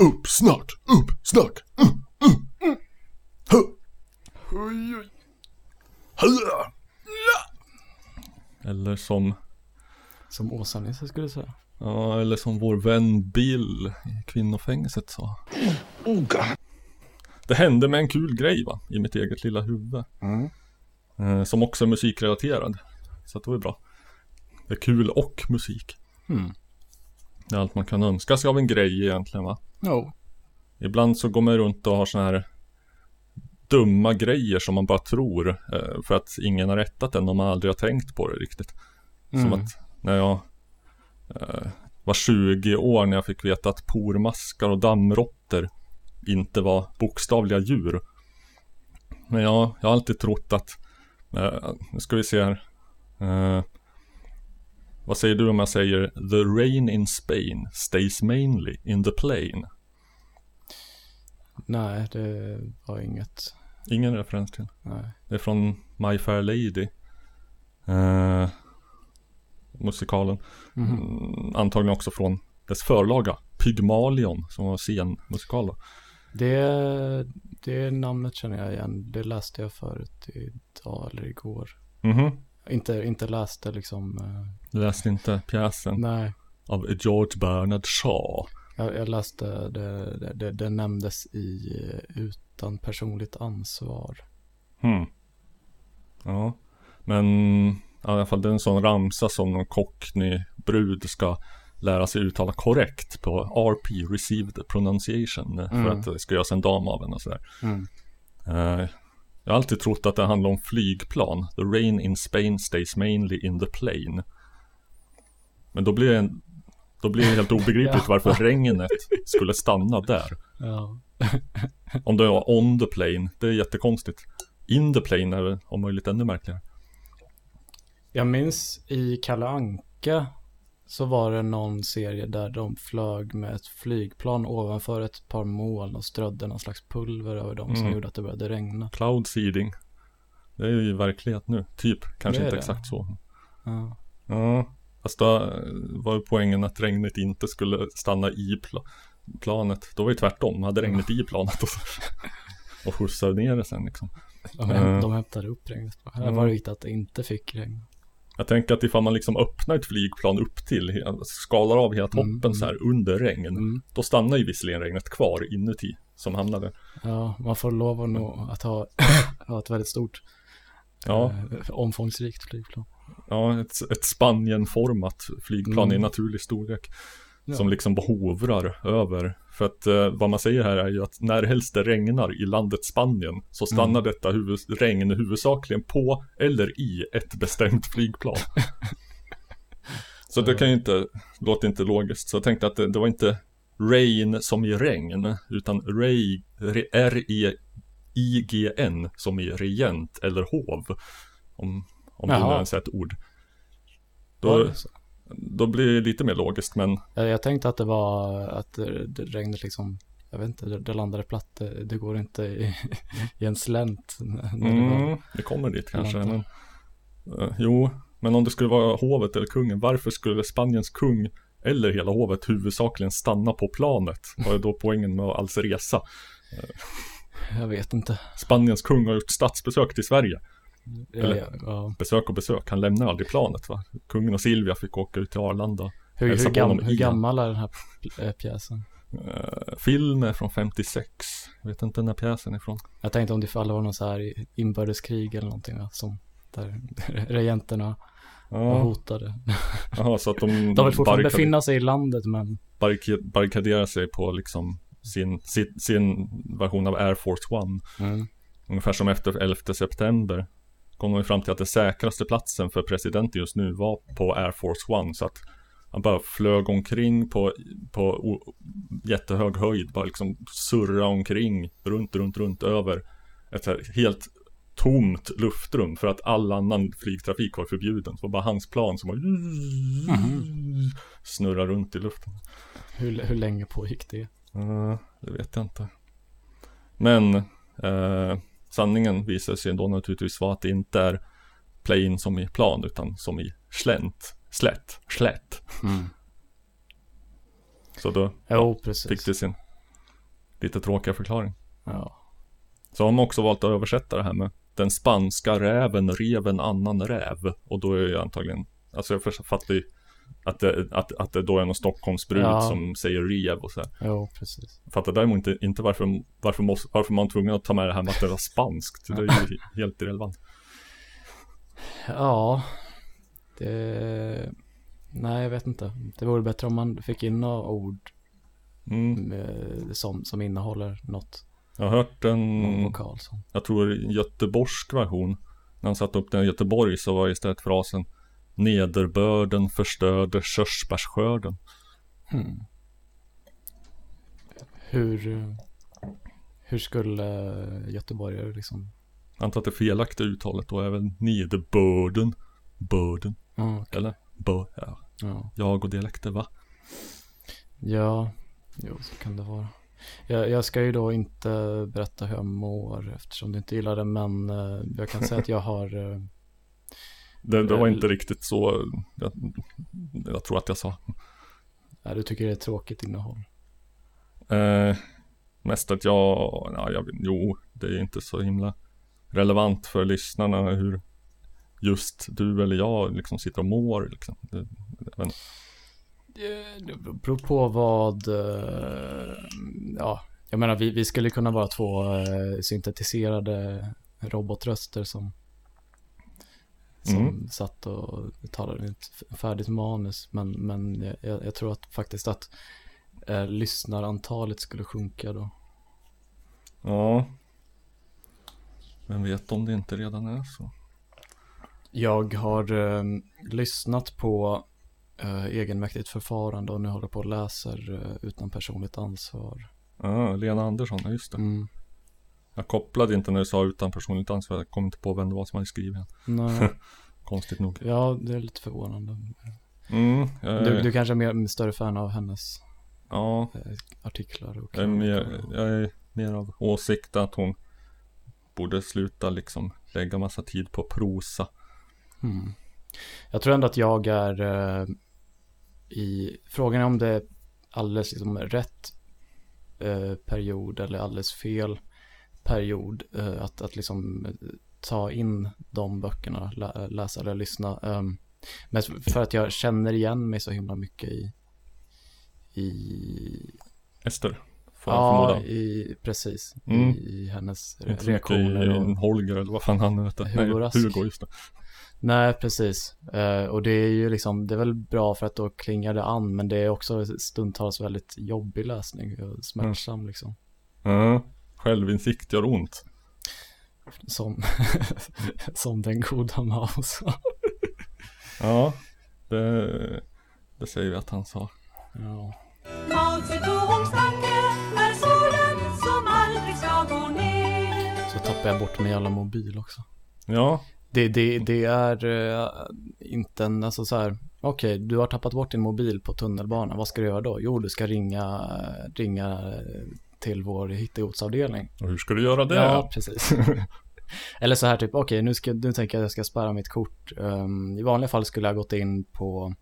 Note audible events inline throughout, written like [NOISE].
Upp snart, upp snart. Mm, mm, mm. Huh. Oj, oj. Eller som, Som Åsa-Nisse skulle säga. ja, eller som vår vän Bill i kvinnofängelset sa. Det hände med en kul grej va, i mitt eget lilla huvud. Mm. Eh, som också är musikrelaterad. Så det var ju bra. Det är kul och musik. Mm. Det är allt man kan önska sig av en grej egentligen va. Jo. Ibland så går man runt och har såna här dumma grejer som man bara tror eh, för att ingen har rättat den och man aldrig har tänkt på det riktigt. Som Mm. att när jag eh, var 20 år när jag fick veta att pormaskar och dammråttor inte var bokstavliga djur. Men jag, jag har alltid trott att, eh, nu ska vi se här. Vad säger du om jag säger The rain in Spain stays mainly in the plain? Nej, det var inget. Ingen referens till. Nej. Det är från My Fair Lady. Eh, musikalen. Mhm. Mm, antagligen också från dess förlaga. Pygmalion som var scenmusikal då. Det, det namnet känner jag igen. Det läste jag förut idag eller igår. Mhm. Inte, inte läste liksom. eh, Läste inte pjäsen nej, av George Bernard Shaw. jag, jag läste det, det, det, det nämndes i eh, Utan personligt ansvar. Hmm. Ja. Men i alla fall det är en sån ramsa som någon cockney brud ska lära sig uttala korrekt på RP, Received Pronunciation. eh, För Mm. att det ska göras en dam av henne och sådär. Mm. Eh, jag har alltid trott att det handlar om flygplan. The rain in Spain stays mainly in the plane. Men då blir det, en, då blir det helt [LAUGHS] obegripligt Ja. varför regnet skulle stanna där. Ja. [LAUGHS] Om det var on the plane, det är jättekonstigt. In the plane är om möjligt ännu märkligare. Jag minns i Kalle Anka så var det någon serie där de flög med ett flygplan ovanför ett par moln och strödde någon slags pulver över dem som Mm. gjorde att det började regna. Cloud seeding. Det är ju verkliget nu, typ. Kanske inte det. exakt så. Ja. Ja, fast då eh, var ju poängen att regnet inte skulle stanna i pla- planet. Då var det tvärtom, hade regnet i planet och, och skjutsade ner det sen liksom. De, häm- Ja. de hämtade upp regnet. Här var det viktigt att det inte fick regn. Jag tänker att ifall man liksom öppnar ett flygplan upp till, skalar av hela toppen Mm, så här under regn. Mm. Då stannar ju visserligen regnet kvar inuti som hamnade. Ja, man får lov att, nå, att ha, [COUGHS] ha ett väldigt stort, Ja, eh, omfångsrikt flygplan. ja ett, ett Spanienformat flygplan Mm. i naturlig storlek. Ja. Som liksom hovrar över. För att eh, vad man säger här är ju att när helst det regnar i landet Spanien så stannar Mm. detta huvud, regn huvudsakligen på eller i ett bestämt flygplan. [LAUGHS] så det kan ju inte, låter inte logiskt. Så jag tänkte att det, det var inte rain som i regn, utan ray, re- R-E-I-G-N som i regent eller hov. Om, om det nu Jaha. ens ett ord. Då? Då blir det lite mer logiskt, men Jag, tänkte att det var att regnet liksom, jag vet inte, det, landade platt. Det, går inte i, [LAUGHS] i en slänt. När det Mm, det kommer dit kanske. Men, eh, jo, men om det skulle vara hovet eller kungen, varför skulle Spaniens kung eller hela hovet huvudsakligen stanna på planet? Vad är då poängen med att alls resa? jag vet inte. Spaniens kung har gjort statsbesök till Sverige. Eller- ja. Besök och besök, han lämnar aldrig planet va? Kungen och Silvia fick åka ut till Arlanda. Hur, hur, gam, hur gammal är den här äh, pjäsen? Uh, film är från 56. Jag vet inte när pjäsen är ifrån. Jag tänkte om det fall var någon så här inbördeskrig eller någonting va? som där [LAUGHS] regenterna var [LAUGHS] Ja, hotade. jaha, så att de, De vill fortfarande befinna sig i landet men barrika- barrikaderar sig på liksom sin, sin, sin version av Air Force One. mm. Ungefär som efter 11 september kom de fram till att den säkraste platsen för presidenten just nu var på Air Force One. Så att han bara flög omkring på, på jättehög höjd, bara liksom surra omkring runt, runt, runt över ett helt tomt luftrum för att all annan flygtrafik var förbjuden. Så det var bara hans plan som var snurra runt i luften. hur, hur länge pågick det? Uh, det vet jag inte. Men eh, sanningen visar sig då naturligtvis vara att det inte är plane som i plan utan som i slänt, slätt, slätt. Mm. Så då Jo, fick det sin Lite tråkiga förklaring. Ja. Så har de också valt att översätta det här med Den spanska räven rev en annan räv. Och då är det antagligen, alltså jag fattar ju att det, att, att det då är någon Stockholmsbrud Ja. som säger rev och så här. Jo, precis. Fattar däremot inte, inte varför, varför, måste, varför man är tvungen att ta med det här med att det var spanskt. Det är ju helt irrelevant. Ja. Det... Nej, jag vet inte. Det vore bättre om man fick in några ord Mm. eh, som, som innehåller något. Jag har hört en, vokal jag tror göteborgsk version. När han satte upp den i Göteborg så var istället frasen Nederbörden förstörde körsbärsskörden. Hmm. Hur, hur skulle göteborgare liksom... Antar att det felaktiga uttalet då är väl nederbörden. Börden. Ja, okej. Eller? Bör, ja. ja. Jag och dialekter va? ja, jo så kan det vara. Jag, jag ska ju då inte berätta hur jag mår eftersom du inte gillar det men eh, jag kan säga att jag har [LAUGHS] eh, Det, det var inte riktigt så jag, jag tror att jag sa. ja, du tycker det är tråkigt innehåll. Eh, mest att jag, ja, jag, jo, det är inte så himla relevant för lyssnarna hur just du eller jag liksom sitter och mår liksom. Det. Det det beror på vad, eh, ja, jag menar vi, vi skulle kunna vara två eh, syntetiserade robotröster som, som Mm. satt och talade ett färdigt manus. Men, men jag, jag tror att faktiskt att eh, lyssnarantalet skulle sjunka då. Ja. Vem vet om det inte redan är så. Jag har eh, lyssnat på eh, egenmäktigt förfarande och nu håller på och läser eh, utan personligt ansvar. Ja, Lena Andersson, ja just det. Mm. Jag kopplade inte när du sa utan personligt ansvar. Jag kom inte på vem det var som hade skrivit den. Nej, [LAUGHS] Konstigt nog. ja det är lite förvånande. Mm, jag, Du, du kanske är mer större fan av hennes Ja, eh, artiklar och jag är, mer, jag är mer av åsikt att hon borde sluta liksom lägga massa tid på prosa. Mm. Jag tror ändå att jag är eh, i frågan är om det är alldeles liksom rätt eh, period eller alldeles fel period eh, att, att liksom eh, ta in de böckerna, lä, läsa eller lyssna. Um, men för att jag känner igen mig så himla mycket i i Ester, får ja, förmoda. i, precis, Mm. i, i hennes re- Inte reaktioner. i Och, Holger eller vad fan han heter. Hugo Nej. Hugo, just det. Nej, precis. Eh, och det är ju liksom, det är väl bra för att då klingar det an, men det är också stundtals väldigt jobbig läsning, och smärtsam liksom. Ja, självinsikt gör ont. Som, [LAUGHS] som den goda Maus. Ja, det, det säger vi att han sa. ja. Mao. Så tappar jag bort min jävla mobil också. Ja, Det, det, det är eh, inte en, alltså så här, okej, du har tappat bort din mobil på tunnelbanan, vad ska du göra då? Jo, du ska ringa, ringa till vår hittegodsavdelning. och hur ska du göra det? Ja, precis. [LAUGHS] Eller så här typ, okej nu, ska, nu tänker jag att jag ska spärra mitt kort. Ehm, I vanliga fall skulle jag gått in på,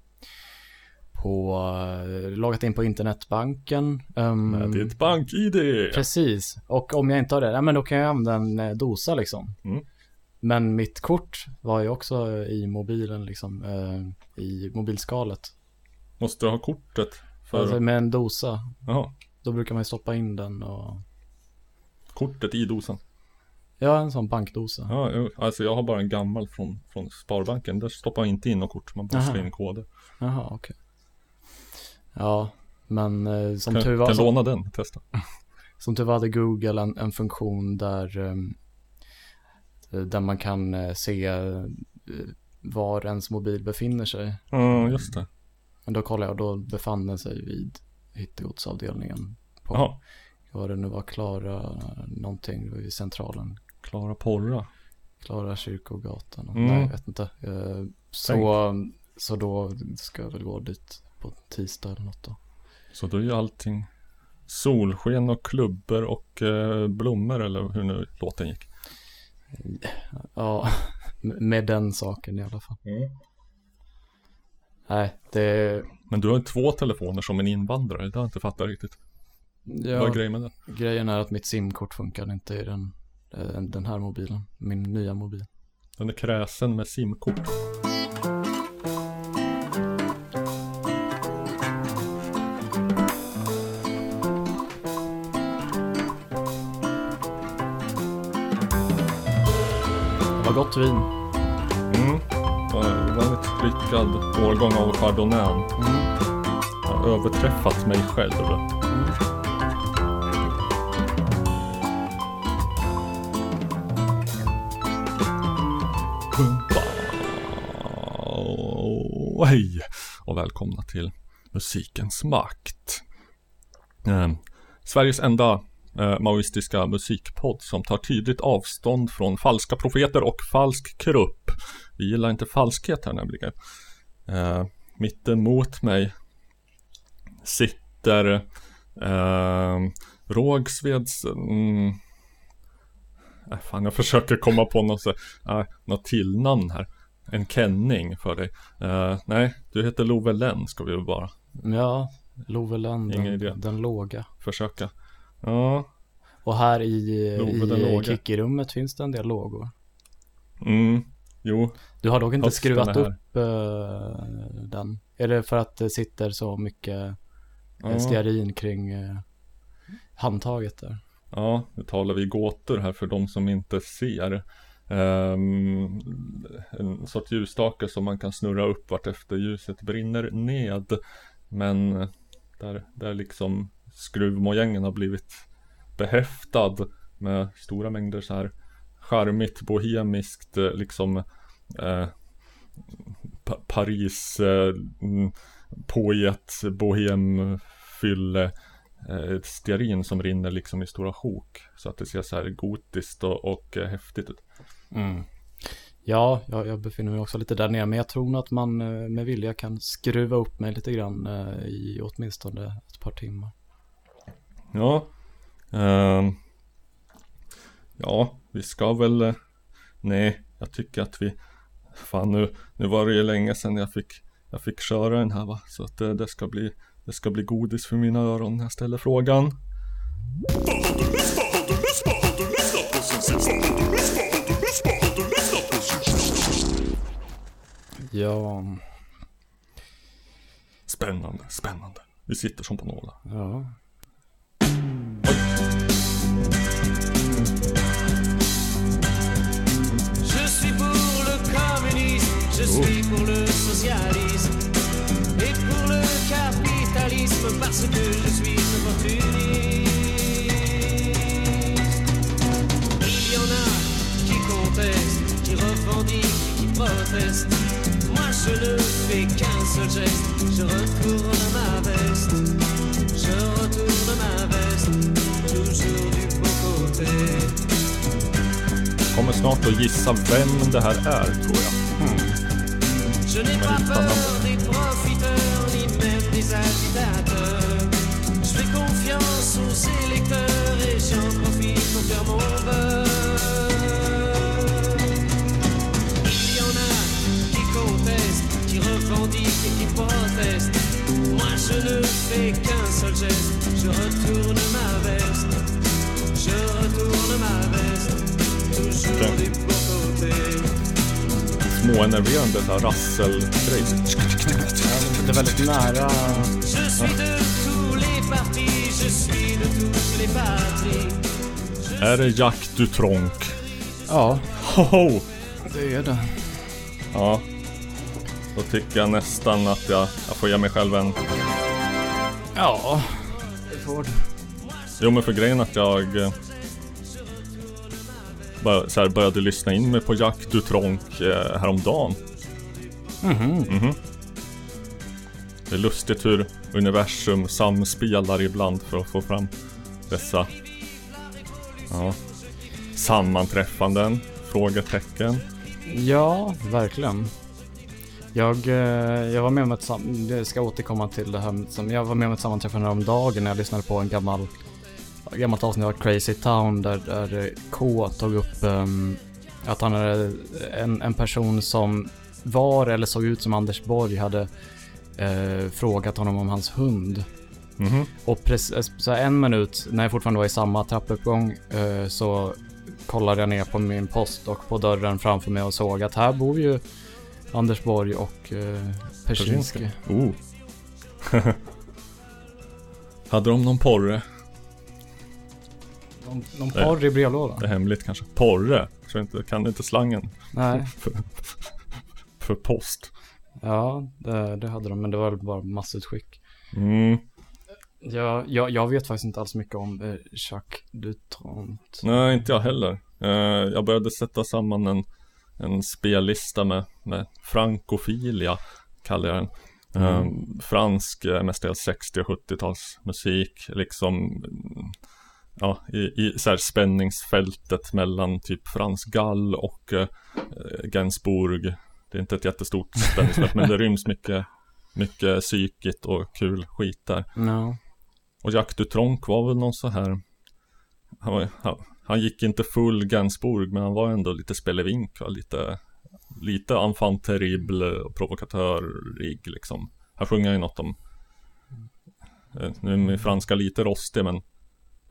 på uh, loggat in på internetbanken. Um, Med ditt bank-id. Precis, och om jag inte har det, ja, men då kan jag använda en eh, dosa liksom. Mm. Men mitt kort var ju också i mobilen liksom, eh, i mobilskalet. Måste du ha kortet? För, Alltså med en dosa, Jaha, då brukar man ju stoppa in den och, kortet i dosan. ja en sån bankdosa. Ja, alltså jag har bara en gammal från, från Sparbanken. Där stoppar man inte in något kort, man bara slår in koder. Jaha, okej. Ja, men eh, som, Kan, tur var, kan som, låna den, testa. [LAUGHS] som tur var hade Google en, en funktion där, eh, där man kan eh, se eh, var ens mobil befinner sig. Ja, just det. Men då kollade jag och då befann den sig vid hittegodsavdelningen på, vad det nu var, Klara någonting, vid centralen. Klara Porra. Klara kyrkogatan. Mm. Nej, jag vet inte. Eh, Så, så då ska jag väl gå dit på tisdag eller något då. Så då är ju allting solsken och klubbor och eh, blommor eller hur nu låten gick. Ja, [LAUGHS] med den saken i alla fall. Mm. Nej, det, Men du har ju två telefoner som en invandrare, det har jag inte fattat riktigt. Ja, Vad är grejen med det? grejen är att mitt simkort funkar inte i den, eh, den här mobilen. Min nya mobil. Den är kräsen med simkort. Vad gott vin. Mm. Lyckad årgång av Chardonnay. Mm. Jag har överträffat mig själv. Pumpa. Och Hej och välkomna till Musikens makt. Eh, Sveriges enda eh, maoistiska musikpodd som tar tydligt avstånd från falska profeter och falsk krupp. Vi gillar inte falskhet här nämligen. Eh, mitt emot mig sitter eh, Rågsveds... Mm, äh, fan, jag försöker komma på något, äh, något tillnamn här. En kenning för dig. Eh, nej, du heter Love Lenn ska vi väl bara Ja, Lovelen, Ingen idé. den, den låga. försöka. Ja, Och här i, Love i låga. Kicki-rummet finns det en del lågor. mm, jo, Du har dock inte skruvat upp eh, den. Är det för att det sitter så mycket eh, Ja. stearin kring eh, handtaget där? Ja, nu talar vi gåtor här för de som inte ser. Ehm, en sorts ljusstake som man kan snurra upp vart efter ljuset brinner ned. Men där, där liksom skruvmojängen har blivit behäftad med stora mängder så här charmigt, bohemiskt, eh, liksom eh, pa Paris eh, mm, poet, bohem, fylle eh, stearin som rinner liksom i stora sjok. Så att det ser så här gotiskt och, och eh, häftigt ut. Ja, jag, jag befinner mig också lite där nere, men jag tror nog att man eh, med vilja kan skruva upp mig lite grann eh, i åtminstone ett par timmar. Ja. ehm, ja, vi ska väl... eh, nej, jag tycker att vi... Fan nu, nu var det ju länge sedan jag fick, jag fick köra den här va. Så att det, det ska bli, det ska bli godis för mina öron när jag ställer frågan. Ja, Spännande, spännande. Vi sitter som på nålar. ja. Je suis pour le socialisme et pour le capitalisme parce que je suis opportuniste. Il y en a qui contestent, qui revendiquent, qui protestent. Moi je ne fais qu'un seul geste, je retourne ma veste, je retourne ma veste, toujours du beau côté. Kommer snart att gissa vem det här är tror jag. Je n'ai pas peur des profiteurs ni même des agitateurs. Je fais confiance aux électeurs et j'en profite pour faire mon beurre. Il y en a qui contestent, qui revendiquent et qui protestent. Moi je ne fais qu'un seul geste, je retourne ma veste. Je retourne ma veste, toujours du beau côté. Småenerverande så här rasselgrej. Det är väldigt nära. Är det Jack Dutronc? Ja, Hoho! det är det. Ja. Då tycker jag nästan att jag, jag får ge mig själv en... Ja, det får du. Jo men för grejen att jag... Bara, så här, började lyssna in mig på Jack Dutronc eh, häromdagen. Mhm. Det är lustigt hur universum samspelar ibland för att få fram dessa ja, sammanträffanden, frågetecken. Ja, verkligen. Jag, eh, jag var med om ett sam- jag ska återkomma till det här som jag var med om ett sammanträffande om dagen när jag lyssnade på en gammal gammalt avsnitt av Crazy Town där, där eh, K tog upp ehm, att han är en, en person som var eller såg ut som Anders Borg hade eh, frågat honom om hans hund Mhm. Och precis, så här en minut, när jag fortfarande var i samma trappuppgång, eh, så kollade jag ner på min post och på dörren framför mig och såg att här bor ju Anders Borg och eh, Persinski. Oh. [LAUGHS] Hade de någon porre? Någon, någon porr i Det är brevlådan? hemligt kanske. Porre? Så inte, kan inte slangen Nej. [LAUGHS] för, för post. Ja, det, det hade de, men det var bara massutskick. Mm. Jag, jag, jag vet faktiskt inte alls mycket om eh, Jacques Dutronc. Nej, inte jag heller. Eh, jag började sätta samman en, en spellista med, med frankofilia, kallar jag den. Eh, fransk, eh, mestadels 60 och 70-tals musik, liksom mm, Ja, i, i så här spänningsfältet mellan typ Frans Gall och eh, Gainsbourg. Det är inte ett jättestort spänningsfält, men det ryms mycket, mycket psykigt och kul skit där. Ja. Och Jacques Dutronc var väl någon så här han, var, han, han gick inte full Gainsbourg men han var ändå lite spelevink va? lite Lite enfant terrible och provokatörig liksom Här sjunger han ju något om eh, Nu är min franska lite rostig men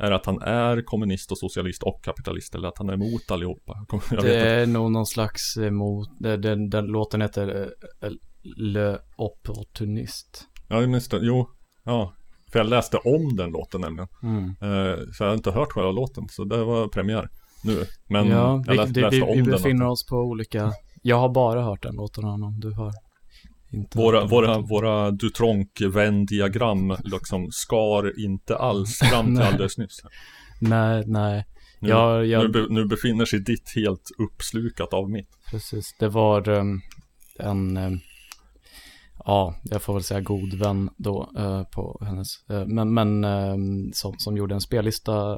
Är det att han är kommunist och socialist och kapitalist eller att han är emot allihopa? Jag Det vet inte. är nog någon slags emot, den, den, låten heter eh, Le Opportunist. Ja just det, jo Ja För jag läste om den låten nämligen Mm. Eh, Så jag har inte hört själva låten, så det var premiär nu. Men ja, jag vi, läste, vi, läste vi, om vi den. befinner oss på olika, jag har bara hört den låten av honom, du har inte Våra, våra, våra Dutronc-Venn-diagram liksom skar inte alls fram [LAUGHS] till alldeles nyss. Nej, nej, Nu, Jag- jag- nu, be, nu befinner sig ditt helt uppslukat av mitt. precis. Det var um, en, um, ja, jag får väl säga god vän då eh, på hennes, eh, men, men ehm, som, som gjorde en spellista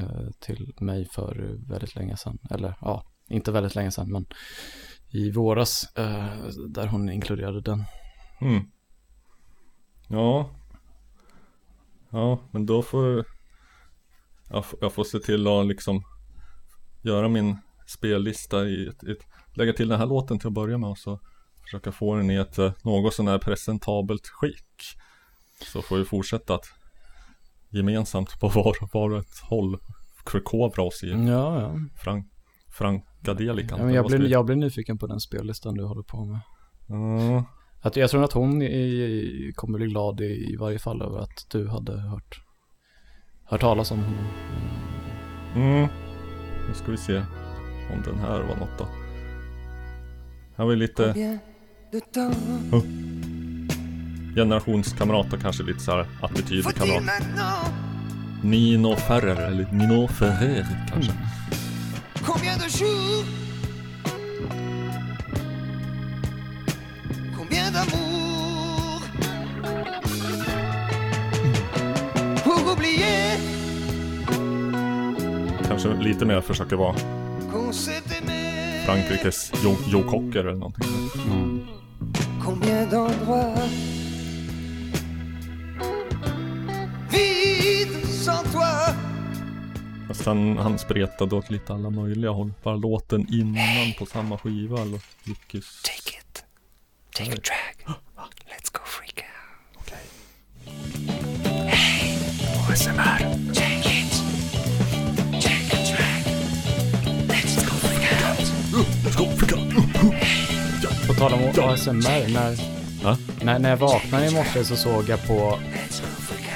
eh, till mig för väldigt länge sedan. Eller ja, inte väldigt länge sedan, men i våras eh, där hon inkluderade den. Mm. Ja. Ja, men då får jag, jag får se till att liksom göra min spellista i ett, ett lägga till den här låten till att börja med och så försöka få den i ett eh, något sån här presentabelt skick. Så får vi fortsätta att gemensamt på var, var ett håll förkovra oss i Ja, ja. frank, frankadelikan. ja men jag, blir, jag blir nyfiken på den spellistan du håller på med. Ja, Att jag tror att hon i, kommer bli glad i, i varje fall över att du hade hört, hört talas om honom. Mm. Nu ska vi se om den här var något då. Här var ju lite Oh. generationskamrat och kanske lite så här attitydkamrat. Nino Ferrer eller Nino Ferrer kanske. Combien de jours Combien d'amour Pour oublier Kanske lite mer försöker vara Frankrikes Jo, jo Cocker eller någonting. Combien d'endroits Vides sans toi Fast han, han spretade åt lite alla möjliga håll. Bara låten innan på samma skiva eller gick ju s- Take it. Take a drag. Let's go freak out. Hey ASMR Take it. Take a drag. Let's go freak out. Let's go, flicka! På tal om ASMR, när, Ja. när, när jag vaknade i morse så såg jag på,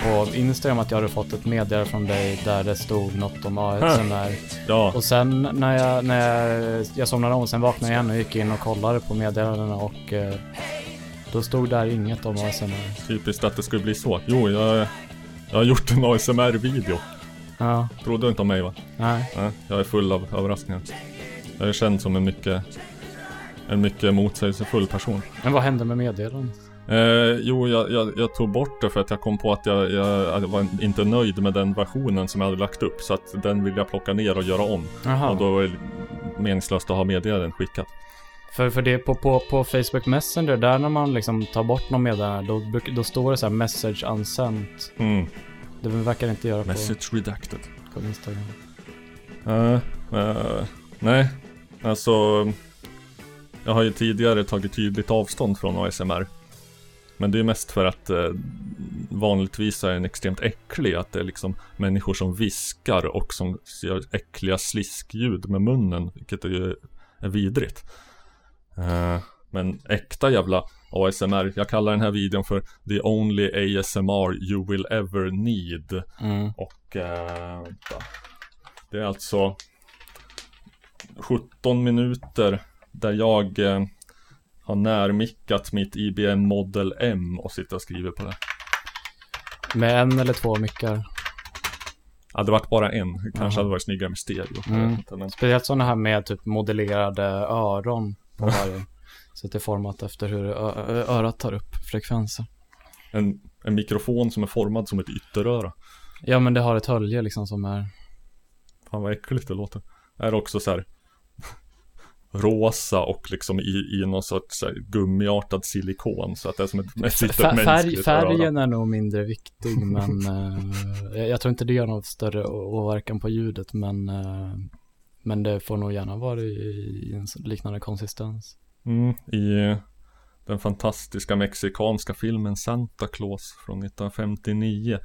på Instagram att jag hade fått ett meddelande från dig där det stod något om ASMR. Ja, Och sen när jag, när jag, jag somnade om, sen vaknade jag igen och gick in och kollade på meddelandena och eh, då stod där inget om ASMR. typiskt att det skulle bli så. Jo, jag, jag har gjort en ASMR-video. Ja, Trodde inte om mig va? nej. Nej, jag är full av överraskningar. Jag är känd som en mycket, en mycket motsägelsefull person. Men vad hände med meddelandet? Eh, jo, jag, jag, jag tog bort det för att jag kom på att jag, jag, var inte nöjd med den versionen som jag hade lagt upp. Så att den vill jag plocka ner och göra om. Jaha. Och då var det meningslöst att ha meddelanden skickat. För, för det på, på, på Facebook Messenger, där när man liksom tar bort någon meddelande, då, då står det så här message unsent. Mm. Det verkar inte göra på, Message redacted. på Instagram. Eh, eh, nej, alltså Jag har ju tidigare tagit tydligt avstånd från ASMR Men det är mest för att eh, vanligtvis är den extremt äcklig. Att det är liksom människor som viskar och som gör äckliga sliskljud med munnen. Vilket är ju är vidrigt. Eh, men äkta jävla ASMR. Jag kallar den här videon för The Only ASMR You Will Ever Need. Mm. Och eh, det är alltså 17 minuter där jag eh, har närmickat mitt IBM Model M och sitter och skriver på det. Med en eller två mickar. Hade det varit bara en, kanske Jaha. hade varit snyggare med stereo. Mm. men, Speciellt sådana här med typ modellerade öron på [LAUGHS] varje. Så att det är format efter hur örat tar upp frekvenser. en, en mikrofon som är formad som ett ytteröra. Ja men det har ett hölje liksom som är Fan vad äckligt det låter. Är också så här rosa och liksom i, i någon sorts gummiartad silikon så att det är som ett, ett litet Fär, mänskligt färgen är nog mindre viktig men [LAUGHS] eh, jag, tror inte det gör någon större åverkan på ljudet men eh, men det får nog gärna vara i, i en liknande konsistens. Mm, I den fantastiska mexikanska filmen Santa Claus från 1959.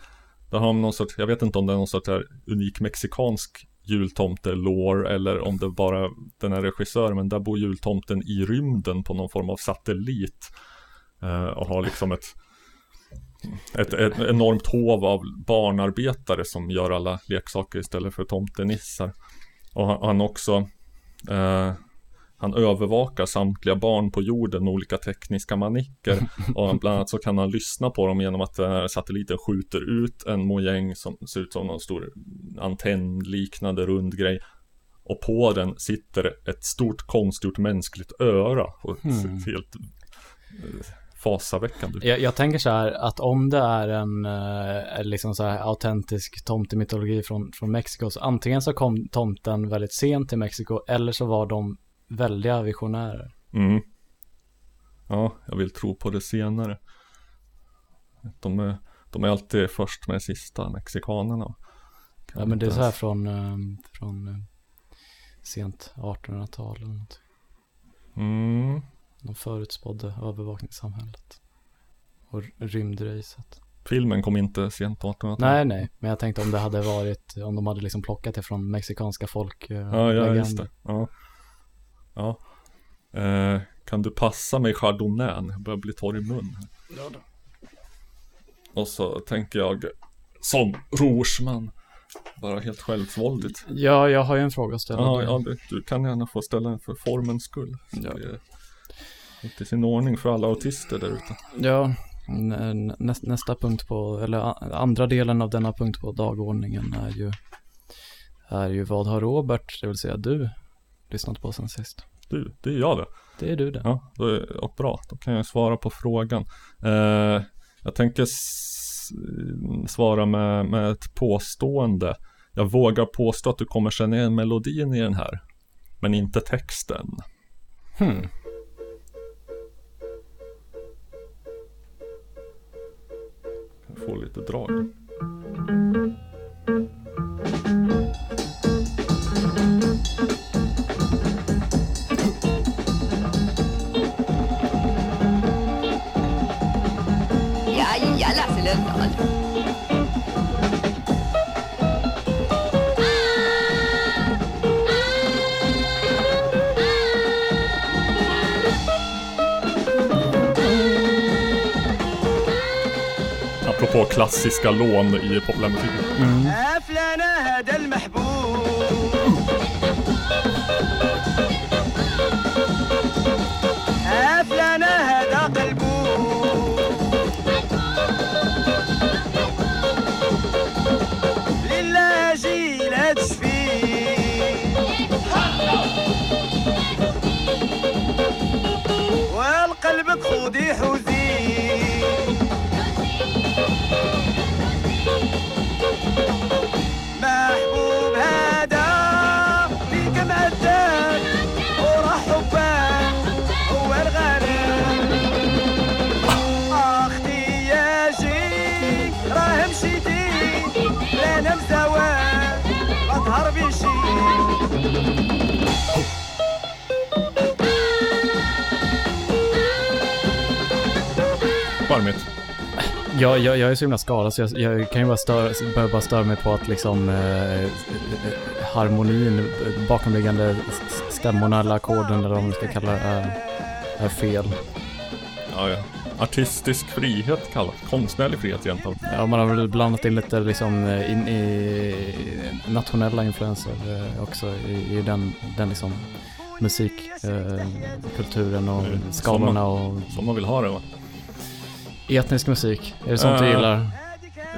Där har de någon sorts, jag vet inte om det är någon sorts här unik mexikansk jultomte-lore eller om det bara den här regissören, men där bor jultomten i rymden på någon form av satellit. eh, och har liksom ett, ett, ett enormt hov av barnarbetare som gör alla leksaker istället för tomtenissar. Och han, han också eh, han övervakar samtliga barn på jorden med olika tekniska manicker. Och bland annat så kan han lyssna på dem genom att den här satelliten skjuter ut en mojäng som ser ut som någon stor antennliknande rund grej. Och på den sitter ett stort konstgjort mänskligt öra. Och Hmm. helt eh, fasaväckande. Jag, jag tänker så här att om det är en eh, liksom så här autentisk tomtemytologi från, från Mexiko så antingen så kom tomten väldigt sent till Mexiko eller så var de väldiga visionärer. Mm. Ja, jag vill tro på det senare. De är, de är alltid först med sista, mexikanerna. Kan Ja men det är så här från, eh, från eh, sent 1800-tal eller något. Mm. De förutspådde övervakningssamhället. Och rymdracet. Filmen kom inte sent på 1800-talet. Nej, nej, men jag tänkte om det hade varit, om de hade liksom plockat det från mexikanska folk. eh, Ja, ja just det. Ja. Ja. Eh, kan du passa mig chardonnay? Jag börjar bli torr i mun. Och så tänker jag som rorsman. Bara helt självsvåldigt. Ja, jag har ju en fråga att ställa. Ja, ja du, du kan gärna få ställa den för formens skull. Ja. Det är inte sin ordning för alla autister där ute. Ja, nä- näst, nästa punkt på, eller andra delen av denna punkt på dagordningen är ju, är ju vad har Robert, det vill säga du, lyssnat på sen sist? Du, det är jag det. Det är du det. Ja, då är, och bra. Då kan jag svara på frågan. Eh, jag tänker svara med, med ett påstående. Jag vågar påstå att du kommer känna igen melodin i den här. Men inte texten. Hmm. Jag får lite drag. på klassiska lån i populärmusiken. Mm. خذي حوزي Jag, jag, jag är så himla skadad så jag, jag kan ju bara störa, börja bara störa mig på att liksom eh, eh, harmonin, eh, bakomliggande stämmorna eller ackorden eller vad man ska kalla det är, är fel. Ja, ja. Artistisk frihet kallas konstnärlig frihet egentligen. Ja, man har väl blandat in lite liksom eh, in i nationella influenser eh, också i, i den, den liksom musikkulturen eh, och Mm, skalorna och Som man vill ha det va? Etnisk musik. Är det sånt du Eh, gillar?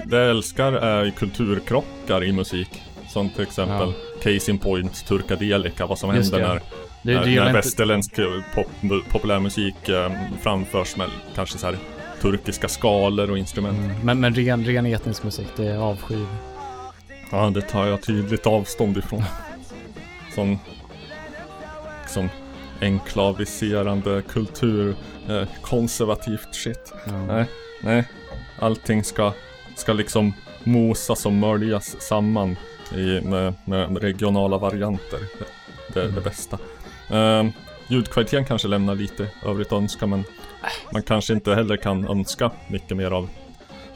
Det jag älskar är kulturkrockar i musik. Som till exempel Case in Point, Turkadelica, vad som Just händer det. när, Du, när, du när inte... västerländsk eh, pop, populärmusik eh, framförs med kanske så här turkiska skalor och instrument. Mm, men, men ren, ren etnisk musik, det är avsky. Ja, det tar jag tydligt avstånd ifrån. [LAUGHS] Som, som enklaviserande kultur, eh, konservativt shit. Ja. Nej, nej. Allting ska, ska liksom mosas och möljas samman i, med, med regionala varianter. Det, det är det bästa. Um, ljudkvaliteten kanske lämnar lite övrigt att önska men man kanske inte heller kan önska mycket mer av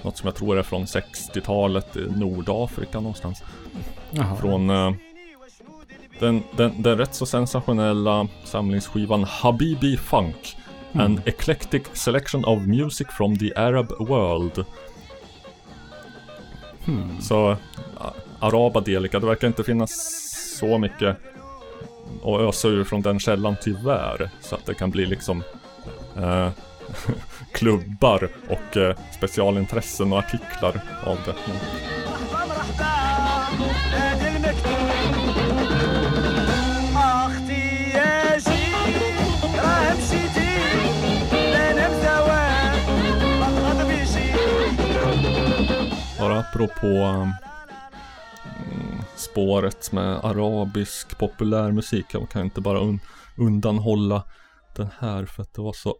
något som jag tror är från 60-talet i Nordafrika någonstans. Jaha. Från eh, den, den, den rätt så sensationella samlingsskivan Habibi Funk. An eclectic selection of music from the Arab world. Hmm. Så Araba Delica, det verkar inte finnas så mycket att ösa ur från den källan tyvärr. Så att det kan bli liksom eh, [LAUGHS] klubbar och eh, specialintressen och artiklar av det. Bara apropå um, mm, spåret med arabisk populärmusik. Jag kan inte bara un undanhålla den här för att det var så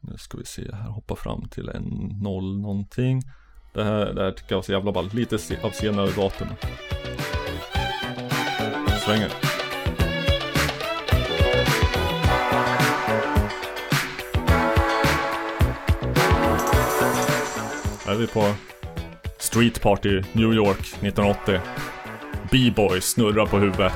Nu ska vi se här, hoppa fram till en noll någonting. Det här, det här tycker jag var så jävla ball. Lite se- av senare datum. Svänger. Här är vi på Street Party New York 1980. B-boy snurrar på huvudet.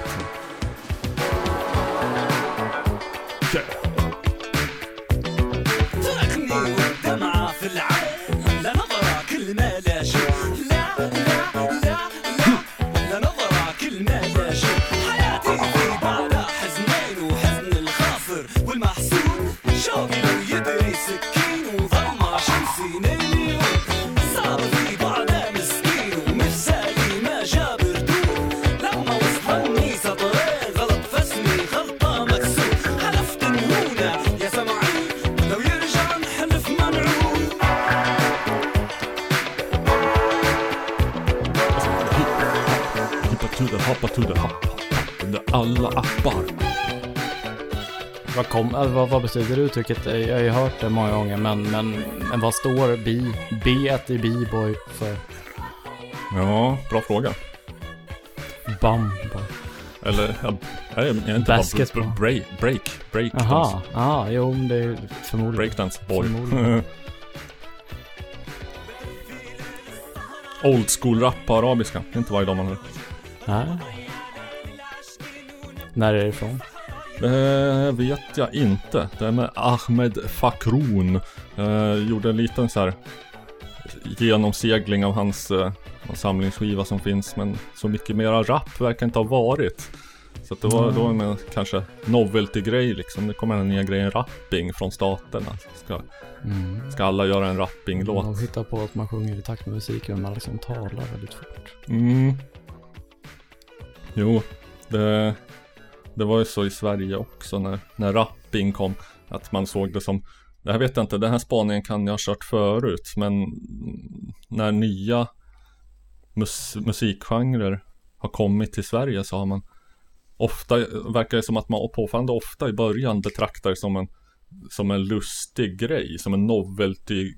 Alla appar. Vad, kom, äh, vad, vad betyder det uttrycket? Jag har ju hört det många gånger, men, men, men vad står B, B i B-boy för? Ja, bra fråga. Bam. boy. Eller, ja, är det är inte Basketball. bara break, break, break, Aha, ah, jo, det är förmodligen. breakdance boy. Förmodligen. [LAUGHS] Old school rap på arabiska, det är inte varje dag man hör. Nej. När är det ifrån? Det vet jag inte. Det är med Ahmed Fakroun. Eh, gjorde en liten så här genomsegling av hans eh, samlingsskiva som finns. Men så mycket mera rap verkar inte ha varit. Så att det var då en kanske novelty-grej liksom. Det kommer den nya grejen rapping från staterna. Ska, Mm. ska alla göra en rapping-låt? De hittar på att man sjunger i takt med musiken, men man liksom talar väldigt fort. Mm. Jo, det, det var ju så i Sverige också när, när rapping kom. Att man såg det som, det här vet jag inte, den här spaningen kan jag ha kört förut. Men när nya mus, musikgenrer har kommit till Sverige så har man ofta, verkar det som att man påfallande ofta i början betraktar det som en som en lustig grej, som en novelty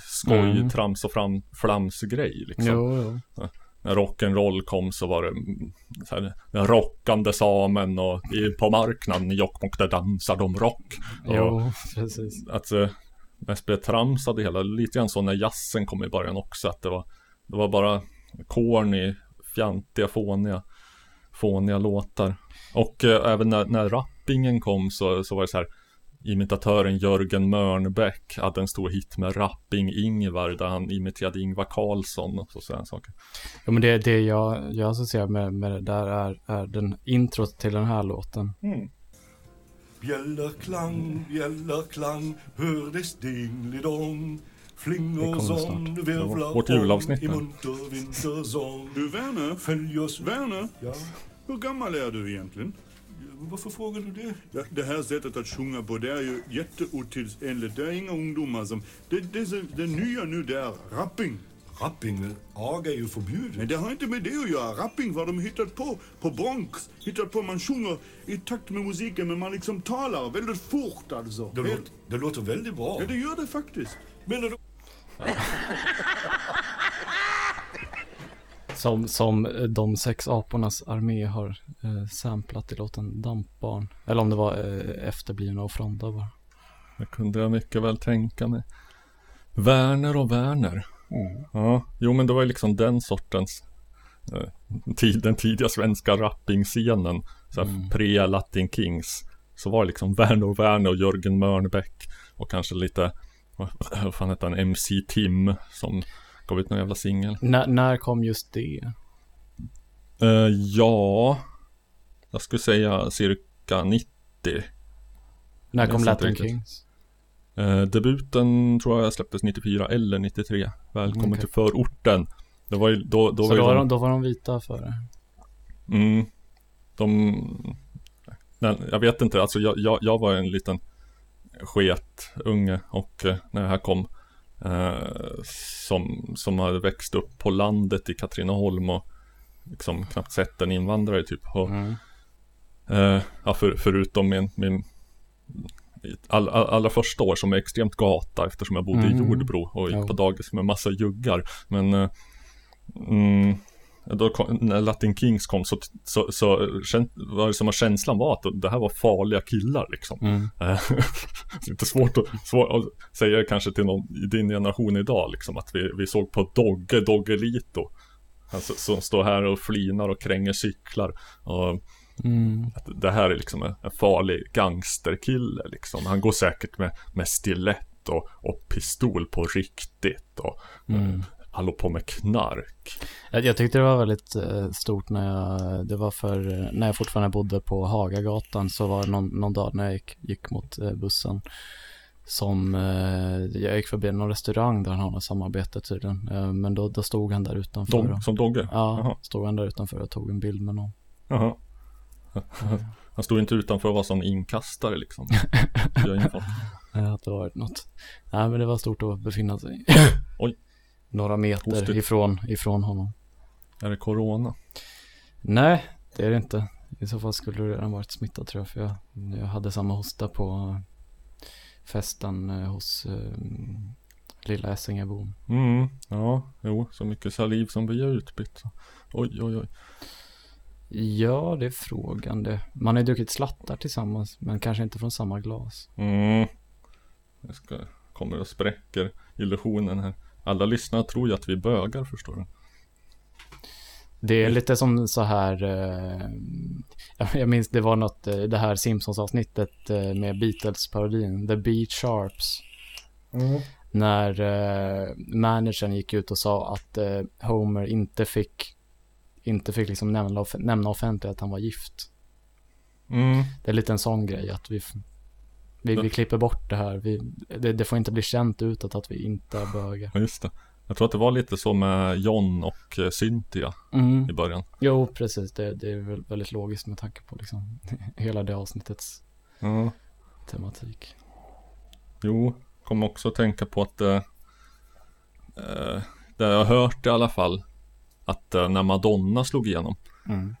skoj, Mm. trams och fram, flamsgrej liksom Jo, jo. När rock'n'roll kom så var det mm, så här, den rockande samen och i, på marknaden i Jokkmokk där dansar de rock. Och Jo, precis. att, mest blev det hela. Lite grann så när jazzen kom i början också. Att det var, det var bara corny, fjantiga, fåniga, fåniga låtar. Och eh, även när, när rappingen kom så, så var det så här Imitatören Jörgen Mörnbäck hade en stor hit med Rapping-Ingvar där han imiterade Ingvar Carlsson och så sådana saker. Ja, men det, det jag, jag associerar med, med det där är, är den introt till den här låten. Bjällerklang, bjällerklang, hördes dingelidong. Det Flingor kommer som snart. virvlar Vårt julavsnitt i munter vintersång. Du Werner, Följ oss, Werner, ja. hur gammal är du egentligen? Varför frågar du det? Ja, det här sättet att sjunga på, det är ju jätteotidsenligt. Det är inga ungdomar som... Det, det, är så- det nya nu, det är rapping. Rapping, aga är ju förbjudet. Men det har inte med det att göra. Rapping var de hittat på, på Bronx. Hittat på, man sjunger i takt med musiken, men man liksom talar väldigt fort alltså. Det, låter, det låter väldigt bra. Ja, det gör det faktiskt. Menar du? [LAUGHS] Som, som eh, de sex apornas armé har eh, samplat i låten Dampbarn. Eller om det var eh, efterblivna och Fronda bara. Det kunde jag mycket väl tänka mig. Werner och Werner. Ja, jo men det var ju liksom den sortens eh, tid, den tidiga svenska rapping-scenen. Så här pre-Latin Kings. Så var det liksom Werner och Werner och Jörgen Mörnbäck. Och kanske lite, vad vad fan hette han, MC Tim som gav ut någon jävla singel. När, kom just det? Eh, ja, jag skulle säga cirka 90. När kom Latin. Kings? Eh, debuten tror jag släpptes 94 eller 93. Välkommen Okej. till förorten. Det var ju, då, då Så var då var, de, de, då var de vita före? mm, de, nej, jag vet inte, alltså jag, jag, jag var en liten sket unge och eh, när det här kom eh, som, som hade växt upp på landet i Katrineholm och liksom knappt sett en invandrare typ. Och, Mm. Eh, ja, för, förutom min, min all, all, allra första år som är extremt gata eftersom jag bodde i Mm. Jordbro och gick Ja. på dagis med massa juggar. Men eh, mm, då kom, när Latin Kings kom så, så, så var det som att känslan var att det här var farliga killar liksom. Mm. Eh, [LAUGHS] Lite svårt att, svårt att säga kanske till någon i din generation idag liksom att vi, vi såg på Dogge, Doggelito. Alltså, som står här och flinar och kränger cyklar. Och Mm. att det här är liksom en, en farlig gangsterkille liksom. Han går säkert med, med stilett och, och pistol på riktigt och Mm. Han låg på med knark. Jag, jag tyckte det var väldigt eh, stort när jag, det var för, eh, när jag fortfarande bodde på Hagagatan så var det någon, någon dag när jag gick, gick mot eh, bussen som, eh, jag gick förbi någon restaurang där han har något samarbete tydligen, eh, men då, då stod han där utanför. Dog, och, som Dogge? ja, Jaha. stod han där utanför och tog en bild med någon. Jaha. [LAUGHS] Han stod inte utanför och var som inkastare liksom. [LAUGHS] Gör ingen fart. Ja, att det var något. Nej, men det var stort att befinna sig Oj. Några meter Hostigt. ifrån, ifrån honom. Är det Corona? Nej, det är det inte. I så fall skulle du redan varit smittad tror jag. För jag, jag hade samma hosta på festen eh, hos eh, lilla Essingebon. Mm, ja, jo, så mycket saliv som vi har utbytt. Så. Oj, oj, oj. Ja, det är frågan det. Man har ju druckit slattar tillsammans, men kanske inte från samma glas. Mm. Jag ska, kommer och spräcker illusionen här. Alla lyssnare tror ju att vi bögar förstår du. Det är lite som så här, eh, [LAUGHS] jag- minns det var något, eh, det här Simpsons-avsnittet eh, med Beatles-parodin, The Beat Sharps. När eh, managern gick ut och sa att eh, Homer inte fick, inte fick liksom nämna, off- nämna offentligt att han var gift. Mm. Det är lite en sån grej att vi, vi, vi klipper bort det här. Vi, det, det får inte bli känt utåt att vi inte är bögar. Ja, just det. Jag tror att det var lite så med John och eh, Cynthia Mm. i början. Jo, precis. Det, det är väl väldigt logiskt med tanke på liksom [LAUGHS] hela det avsnittets Ja. tematik. Jo, kom också att tänka på att eh, eh, det jag har hört i alla fall att eh, när Madonna slog igenom Mm.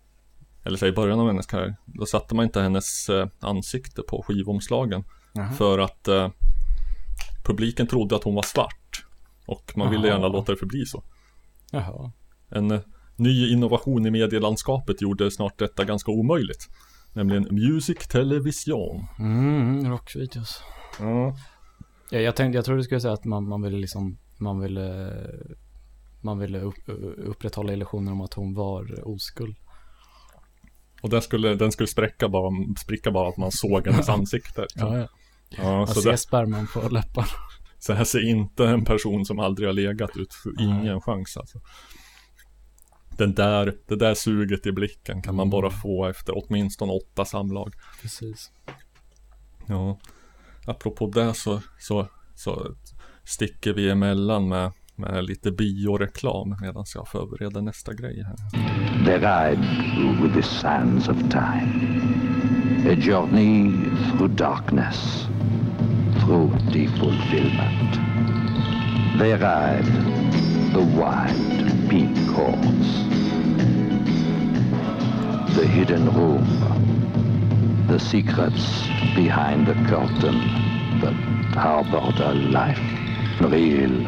Eller säg i början av hennes karriär då satte man inte hennes eh, ansikte på skivomslagen Jaha. för att eh, publiken trodde att hon var svart och man ville Jaha. gärna låta det förbli så. Jaha. En eh, ny innovation i medielandskapet gjorde snart detta ganska omöjligt. Nämligen Music Television. Mm, rockvideos. Ja. Ja, jag tänkte, jag tror du skulle säga att man, man ville liksom, man ville, man ville upp, upprätthålla illusionen om att hon var oskuld. Och den skulle, den skulle spräcka bara, spricka bara att man såg hennes ansikte. liksom. Ja, ja. Ja, så, ser det, sperman på läpparna. så här ser inte en person som aldrig har legat ut. Ingen chans alltså. Den där, det där suget i blicken kan man bara få efter åtminstone åtta samlag. Precis. Ja. Apropå det så, så, så sticker vi emellan med, med lite bioreklam medan jag förbereder nästa grej här. With the sands of time. A journey through darkness, through fulfillment. They ride the wild pink horse. The hidden room. The secrets behind the curtain that harbored a life. Real.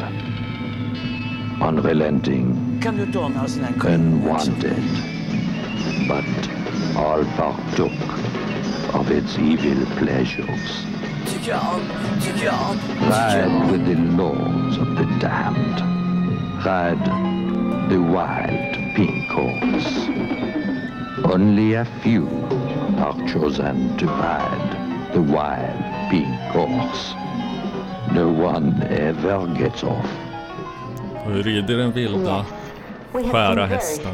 Unrelenting Kan du ta några sådana här unwanted, but all partook of its evil pleasures. Tycker jag om, tycker jag om, tycker jag Ride with the laws of the damned. Ride the wild pink horse. Only a few are chosen to ride the wild pink horse. No one ever gets off. Och hur rider den vilda skära hästar?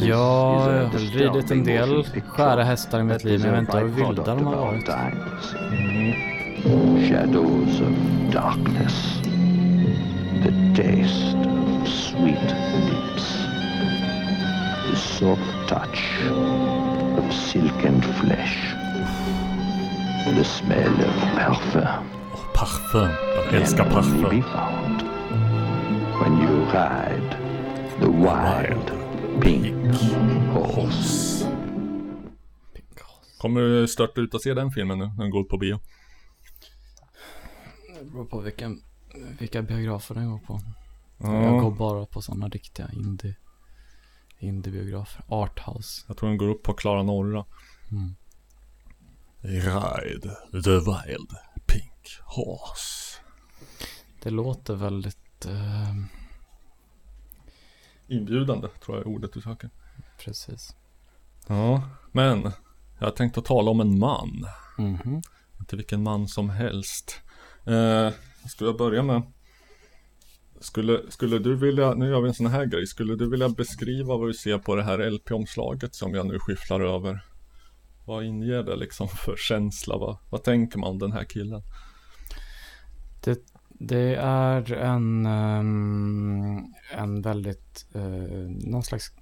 Ja, jag har ridit en del skära hästar i mitt liv, men jag vet inte hur vilda de har varit. Times. Shadows of darkness. The taste of sweet lips. The soft touch of silken flesh. The smell of parfum. Parfym. Jag älskar parfym. be found when you ride the wild pink horse. Kommer du störta ut och se den filmen nu när den går på bio? Det beror på vilken, vilka biografer den går på. Jag Ja, går bara på sådana riktiga indie, indiebiografer. Arthouse. jag tror den går upp på Klara Norra. Mm. Ride the wild horse. Det låter väldigt, eh, Inbjudande tror jag är ordet du söker. precis. Ja, men jag tänkte tala om en man. Mhm. Inte vilken man som helst. Eh, skulle jag börja med skulle, skulle du vilja, nu gör vi en sån här grej, skulle du vilja beskriva vad du ser på det här LP-omslaget som jag nu skifflar över? Vad inger det liksom för känsla? Vad, vad tänker man om den här killen? Det, det är en, ehm, en väldigt, uh, någon slags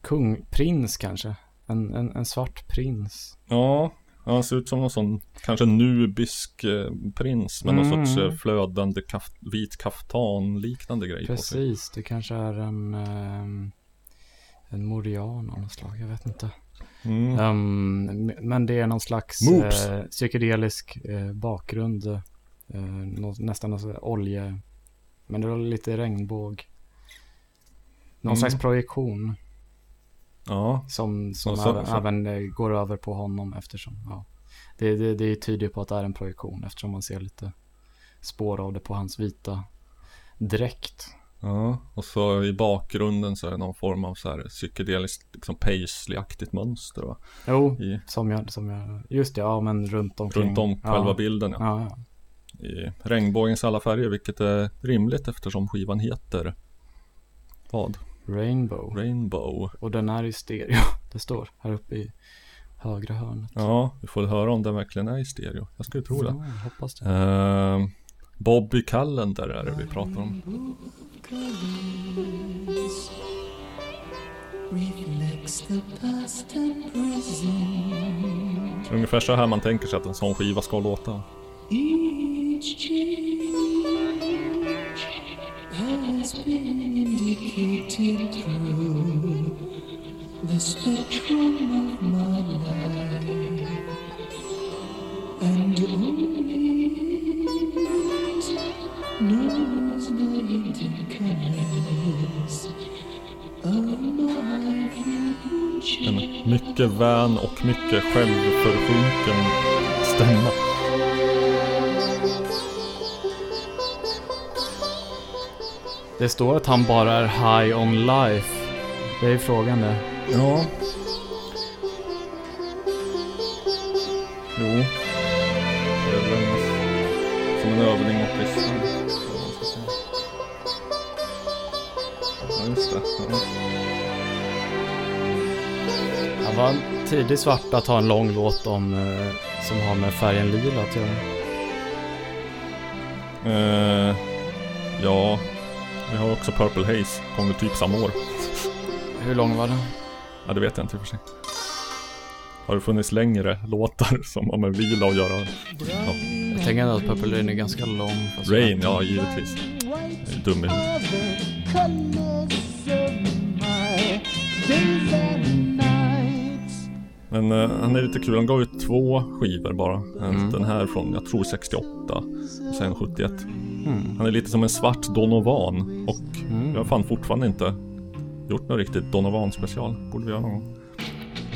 kung, prins kanske. En, en, en svart prins. Ja, han ser ut som någon sån kanske nubisk eh, prins med någon Mm. sorts eh, flödande kaft, vit kaftan liknande grej. Precis, det kanske är en, ehm, en morian av något slag, jag vet inte. Mm. Ehm, men det är någon slags eh, psykedelisk eh, bakgrund. Eh, nästan här olje. Men det var lite regnbåg. Någon Mm. slags projektion Ja, som, som så- även, så- även eh, går över på honom eftersom. Ja. Det, det, det tyder på att det är en projektion eftersom man ser lite spår av det på hans vita dräkt. Ja, och så i bakgrunden så är det någon form av så här psykedeliskt liksom paisley-aktigt mönster va? Jo, I, som jag, som jag, just det, ja men runt omkring. runt om ja. själva bilden ja. Ja, ja. I regnbågens alla färger, vilket är rimligt eftersom skivan heter vad? Rainbow. Rainbow. Och den är i stereo. [LAUGHS] Det står här uppe i högra hörnet. Ja, vi får höra om den verkligen är i stereo. Jag skulle tro det. Ja, hoppas det. Uh, Bobby Callender är det vi pratar om. Ungefär så här man tänker sig att en sån skiva ska låta. En mycket vän och mycket självförsjunken stämma. Det står att han bara är high on life. Det är frågan det. Ja. Jo. Det är väl som en övning mot lyssnaren. Ja, just det. Ja. Han var tidig svart att ha en lång låt om, eh, som har med färgen lila att göra. Eh, ja, vi har också Purple Haze. Kom väl typ samma år. Hur lång var den? Ja, det vet jag inte i och för sig. Har det funnits längre låtar [LAUGHS] som har med vila att göra? Ja. Jag tänker ändå att Purple Rain är ganska lång. Rain, ja givetvis. Jag är dum i. Men eh, han är lite kul, han gav ut två skivor bara. En- Den här från, jag tror 68 och sen 71. Mm. Han är lite som en svart Donovan och jag har fan fortfarande inte gjort något riktigt Donovan special. Borde vi göra någon gång.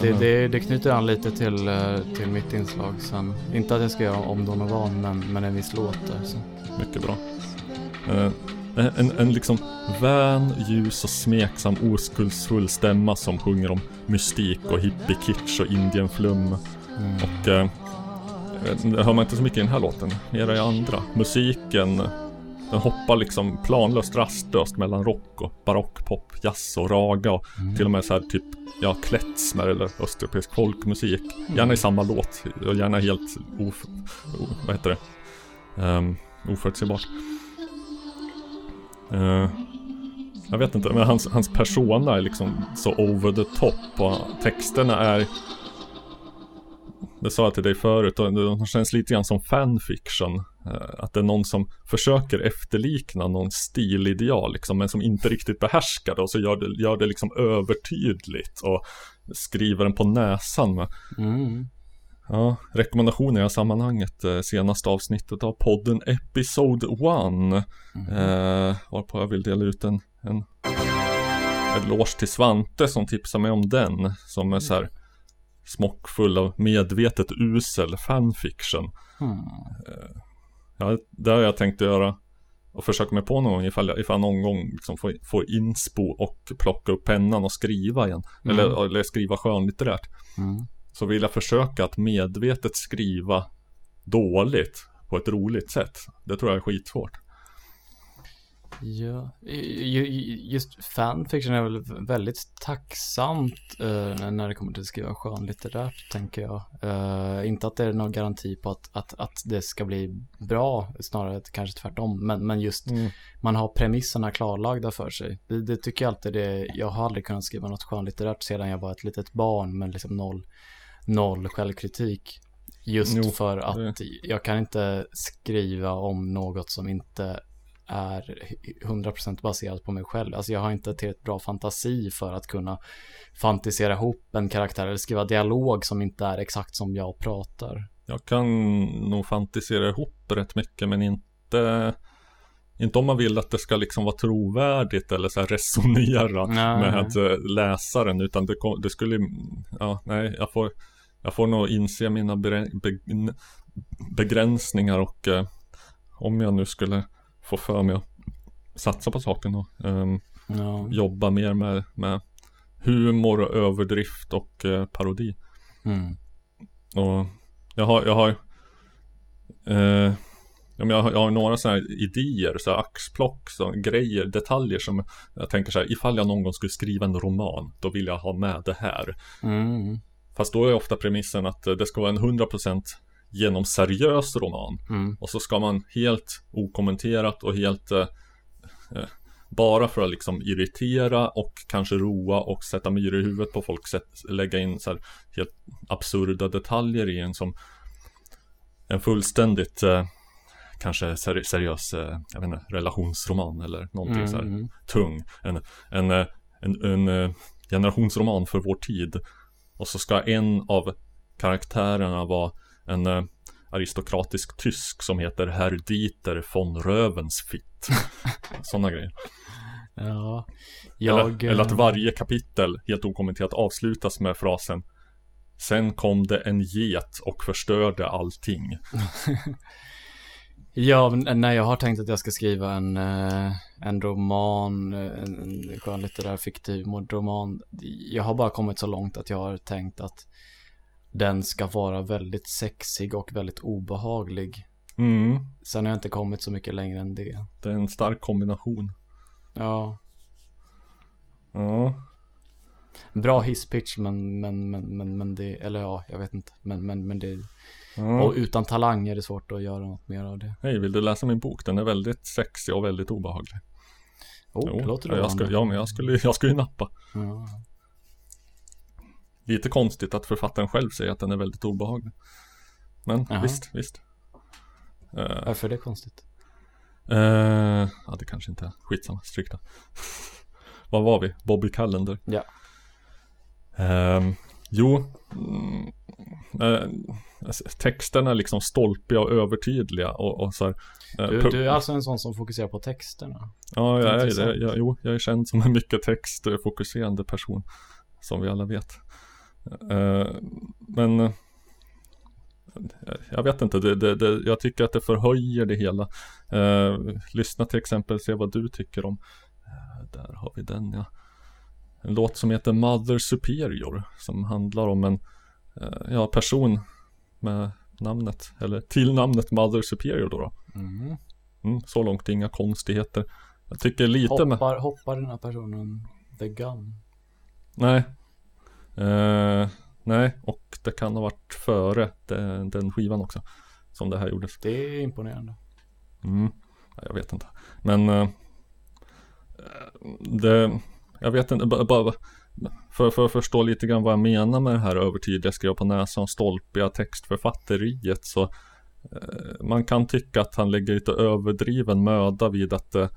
Det, det, det knyter an lite till, eh, till mitt inslag sen. Inte att jag ska göra om Donovan, men, men en viss låt där. Så. Mycket bra. Eh, en, en liksom vän, ljus och smeksam oskuldsfull stämma som sjunger om mystik och hippie-kitsch och indienflum. Och eh, det hör man inte så mycket i den här låten, mer i andra. Musiken, den hoppar liksom planlöst rastlöst mellan rock och barockpop, jazz och raga och till och med så här typ, ja, klezmer eller östeuropeisk folkmusik. Gärna i samma låt och gärna helt of, vad heter det? Um, oförutsägbart. Eh, jag vet inte, men hans, hans persona är liksom så over the top och texterna är Det sa jag till dig förut, och de känns lite grann som fanfiction. Eh, att det är någon som försöker efterlikna någon stilideal liksom, men som inte riktigt behärskar det och så gör det, gör det liksom övertydligt och skriver den på näsan med Mm. Ja, rekommendationer i det här sammanhanget. eh, Senaste avsnittet av podden Episode 1. Eh, varpå jag vill dela ut en, en eloge till Svante som tipsar mig om den. Som är så här smockfull av medvetet usel fanfiction. Mm. Ja, det har jag tänkt göra och försöka mig på någon gång ifall jag, ifall någon gång liksom får, får inspo och plocka upp pennan och skriva igen. Eller, eller skriva skönlitterärt. Mm. Så vill jag försöka att medvetet skriva dåligt på ett roligt sätt. Det tror jag är skitsvårt. Ja, ju- ju- just fanfiction är väl väldigt tacksamt eh, när det kommer till att skriva skönlitterärt, tänker jag. Eh, inte att det är någon garanti på att, att, att det ska bli bra, snarare kanske tvärtom. Men, men just man har premisserna klarlagda för sig. Det, det tycker jag alltid det, jag har aldrig kunnat skriva något skönlitterärt sedan jag var ett litet barn med liksom noll, noll självkritik. Just Jo, för att jag kan inte skriva om något som inte är 100% baserat på mig själv. Alltså jag har inte tillräckligt bra fantasi för att kunna fantisera ihop en karaktär eller skriva dialog som inte är exakt som jag pratar. Jag kan nog fantisera ihop rätt mycket men inte inte om man vill att det ska liksom vara trovärdigt eller så resonera Nej. med eh, läsaren utan det, kom- det skulle Ja, nej, jag får Jag får nog inse mina be- begränsningar och eh, Om jag nu skulle få för mig att satsa på saken och ehm, Ja. jobba mer med, med humor och överdrift och eh, parodi. Mm. Och jag har, jag har, men jag har, jag har några sådana här idéer, så här axplock, så grejer, detaljer som jag tänker så här, ifall jag någon gång skulle skriva en roman, då vill jag ha med det här. Mm. Fast då är ofta premissen att det ska vara en 100% genom seriös roman. Mm. Och så ska man helt okommenterat och helt eh, eh, bara för att liksom irritera och kanske roa och sätta myror i huvudet på folk sätt, lägga in så här helt absurda detaljer i en som en fullständigt eh, kanske seri- seriös eh, jag vet inte, relationsroman eller någonting Mm, så här mm. tung. En, en, eh, en, en generationsroman för vår tid. Och så ska en av karaktärerna vara en eh, aristokratisk tysk som heter Herr Dieter von Rövensfitt. [LAUGHS] Sådana grejer. Ja. Jag, eller, eller att eh, varje kapitel helt okommenterat avslutas med frasen Sen kom det en get och förstörde allting. [LAUGHS] Ja, när jag har tänkt att jag ska skriva en, eh, en roman, eh, en, en skönlitterär fiktiv roman. Jag har bara kommit så långt att jag har tänkt att den ska vara väldigt sexig och väldigt obehaglig. Mm. Sen har jag inte kommit så mycket längre än det. Det är en stark kombination. Ja, Ja. bra hisspitch men, men, men, men, men det, eller ja, jag vet inte. Men, men, men det, ja. och utan talang är det svårt att göra något mer av det. Hej, vill du läsa min bok? Den är väldigt sexig och väldigt obehaglig. Oh, det låter ja, jag, skulle, ja, men jag skulle, jag skulle ju nappa. Ja. Lite konstigt att författaren själv säger att den är väldigt obehaglig. Men Jaha. visst, visst. Eh, Varför är det konstigt? eh, ja, det kanske inte är. Skitsamma, stryk det. [LAUGHS] Vad var vi? Bobby Callender. Ja. Ehm, jo, mm, alltså, texterna är liksom stolpiga och övertydliga och, och så här, Du, du är alltså en sån som fokuserar på texterna? Ja, jag är det. Jag, jo, jag är känd som en mycket textfokuserande person. Som vi alla vet. Eh, men eh, jag vet inte, det, det, det, jag tycker att det förhöjer det hela. Eh, lyssna till exempel, se vad du tycker om. Där har vi den ja. En låt som heter Mother Superior. Som handlar om en ja, person med namnet, eller till namnet Mother Superior då. då. Mm. Mm, så långt inga konstigheter. Jag tycker lite med... Hoppar, hoppar den här personen the gun? Nej. Eh, nej, och det kan ha varit före den, den skivan också. Som det här gjordes. Det är imponerande. Mm. Ja, Jag vet inte. Men eh, det, jag vet inte, bara- bara för, för att förstå lite grann vad jag menar med det här övertydliga skriva på näsan stolpiga textförfatteriet så eh, man kan tycka att han lägger lite överdriven möda vid att eh,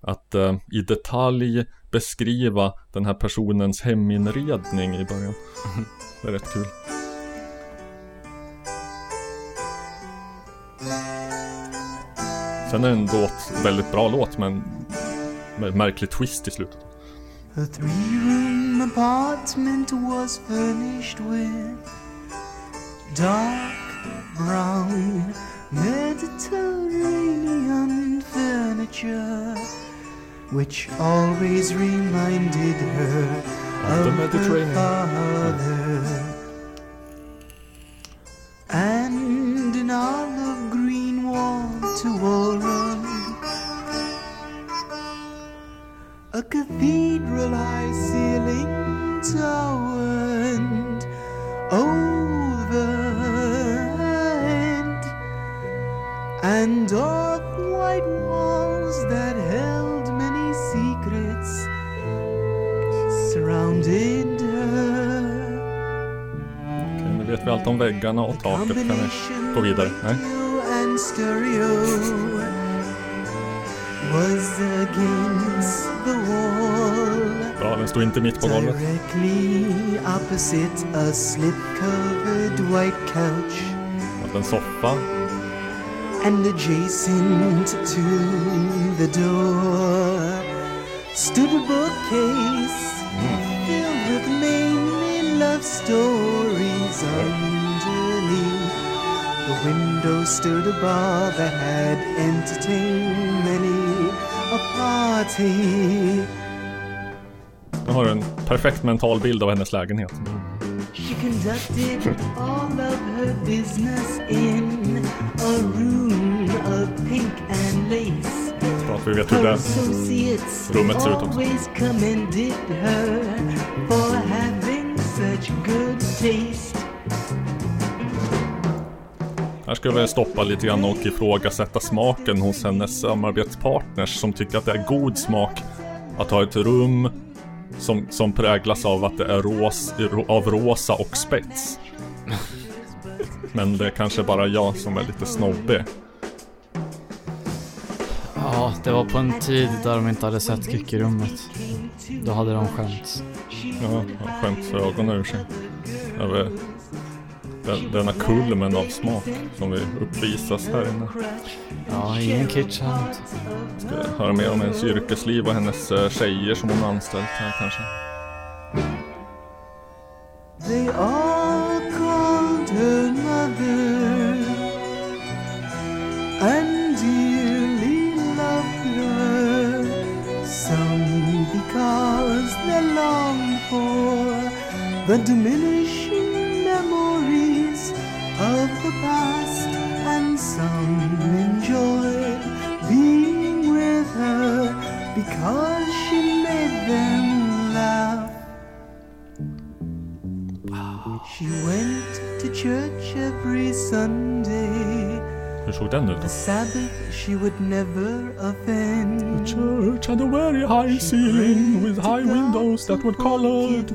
att eh, i detalj beskriva den här personens heminredning i början. Det är rätt kul. Sen är det en låt, väldigt bra låt men med märklig twist i slutet. A three room apartment was furnished with dark brown Mediterranean furniture, which always reminded her Of the of her father. And an olive green wall to wall rug a cathedral high ceiling tower and overhead and dark white walls that held her Okej, nu vet vi allt om väggarna och taket. Kan vi gå vidare? Nej? and stereo was against the wall Bra, den står inte mitt på golvet. Directly opposite a slip-covered white couch Och en soffa. and adjacent to the door stood a bookcase filled with mainly love stories underneath. The window stood a bar that had entertained many a party. Nu har en perfekt mental bild av hennes lägenhet. She conducted all of her business in a room of pink and lace. Att vi vet hur det rummet ser ut också. Här ska vi stoppa lite grann och ifrågasätta smaken hos hennes samarbetspartners som tycker att det är god smak att ha ett rum som, som präglas av att det är ros, av rosa och spets. Men det är kanske bara jag som är lite snobbig. Ja, det var på en tid där de inte hade sett Kickerummet. Då hade de skämts. Ja, jag skäms för ögonen ur sig. Över den, denna kulmen av smak som vi uppvisas här inne. Ja, ingen kitsch här inte. Ska höra mer om hennes yrkesliv och hennes eh, tjejer som hon har anställt här kanske. They all called her for the diminishing memories of the past, and some enjoyed being with her because she made them laugh. She went to church every Sunday. The? Sabbath she would never offend. The church had a very high ceiling with high windows that were colored.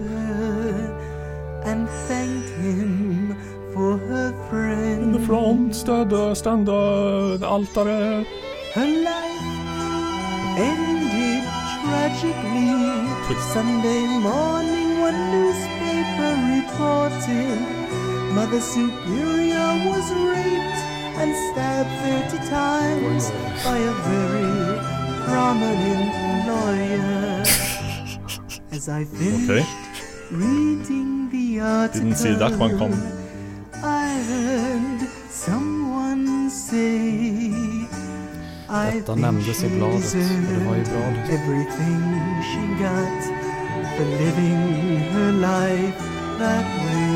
and thanked him for her friend. In the front stood a standard a altare. Her life ended tragically. Sunday morning, one newspaper reported Mother Superior was raped and stabbed 30 times by a very prominent lawyer. [LAUGHS] As I finished Okej. reading the article, Didn't see that one coming. I heard someone say I Detta think nämndes i she bladet och det var ju bra deserved everything she got for living her life that way.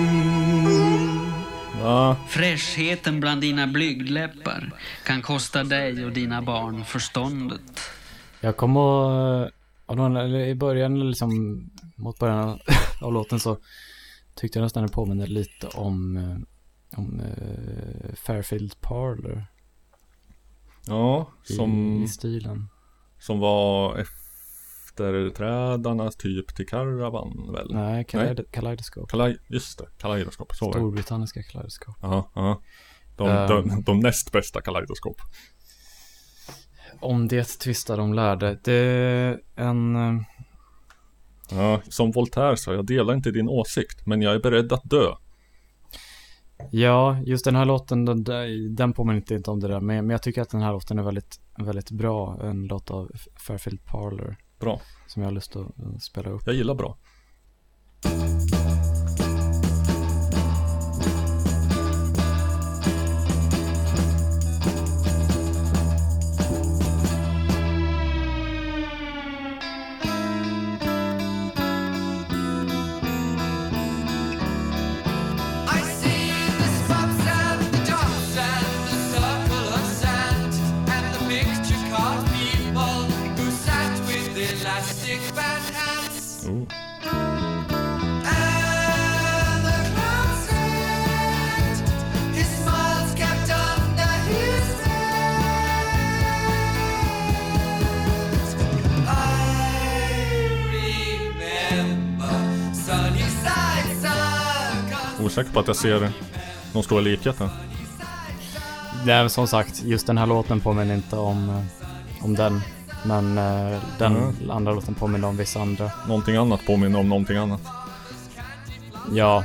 Ja, Fräschheten bland dina blygdläppar kan kosta dig och dina barn förståndet. Jag kommer någon- eller i början liksom, mot början av- [LAUGHS] av låten så tyckte jag nästan det påminner lite om, eh, om eh, Fairfield Parlor ja i, som, i stilen. som var efterträdarna typ till Caravan väl? Nej, Kaleid- Kaleidoscope. Kalaj, just det, Kaleidoskop. Så. Storbritanniska Kaleidoscope. Ja, ja. De, Ehm. de, de näst bästa Kaleidoskop. Om det tvistar de lärde. Det är en... eh, Ja, som Voltaire sa, jag delar inte din åsikt, men jag är beredd att dö. Ja, just den här låten, den, den påminner inte om det där. Men, men jag tycker att den här låten är väldigt, väldigt bra. En låt av Fairfield Parlor. Bra. Som jag har lust att spela upp. Jag gillar bra. Osäker på att jag ser någon stora likheter. Nej, men som sagt, just den här låten påminner inte om, eh, om den. Men eh, den Mm. andra låten påminner om vissa andra. Någonting annat påminner om någonting annat. Ja,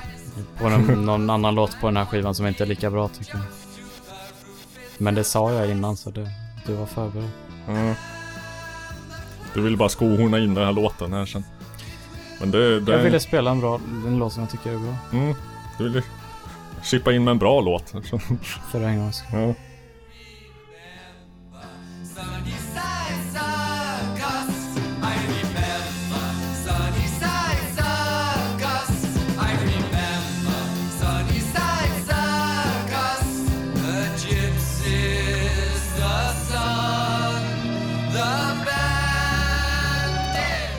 på någon, [LAUGHS] någon annan låt på den här skivan som inte är lika bra tycker jag. Men det sa jag innan så det, du var förberedd. Ja. Du vill bara skohorna in den här låten här sen. Men det... det Jag ville spela en bra, en låt som jag tycker är bra. Mm, du ville chippa in med en bra låt. För en gångs skull. Ja.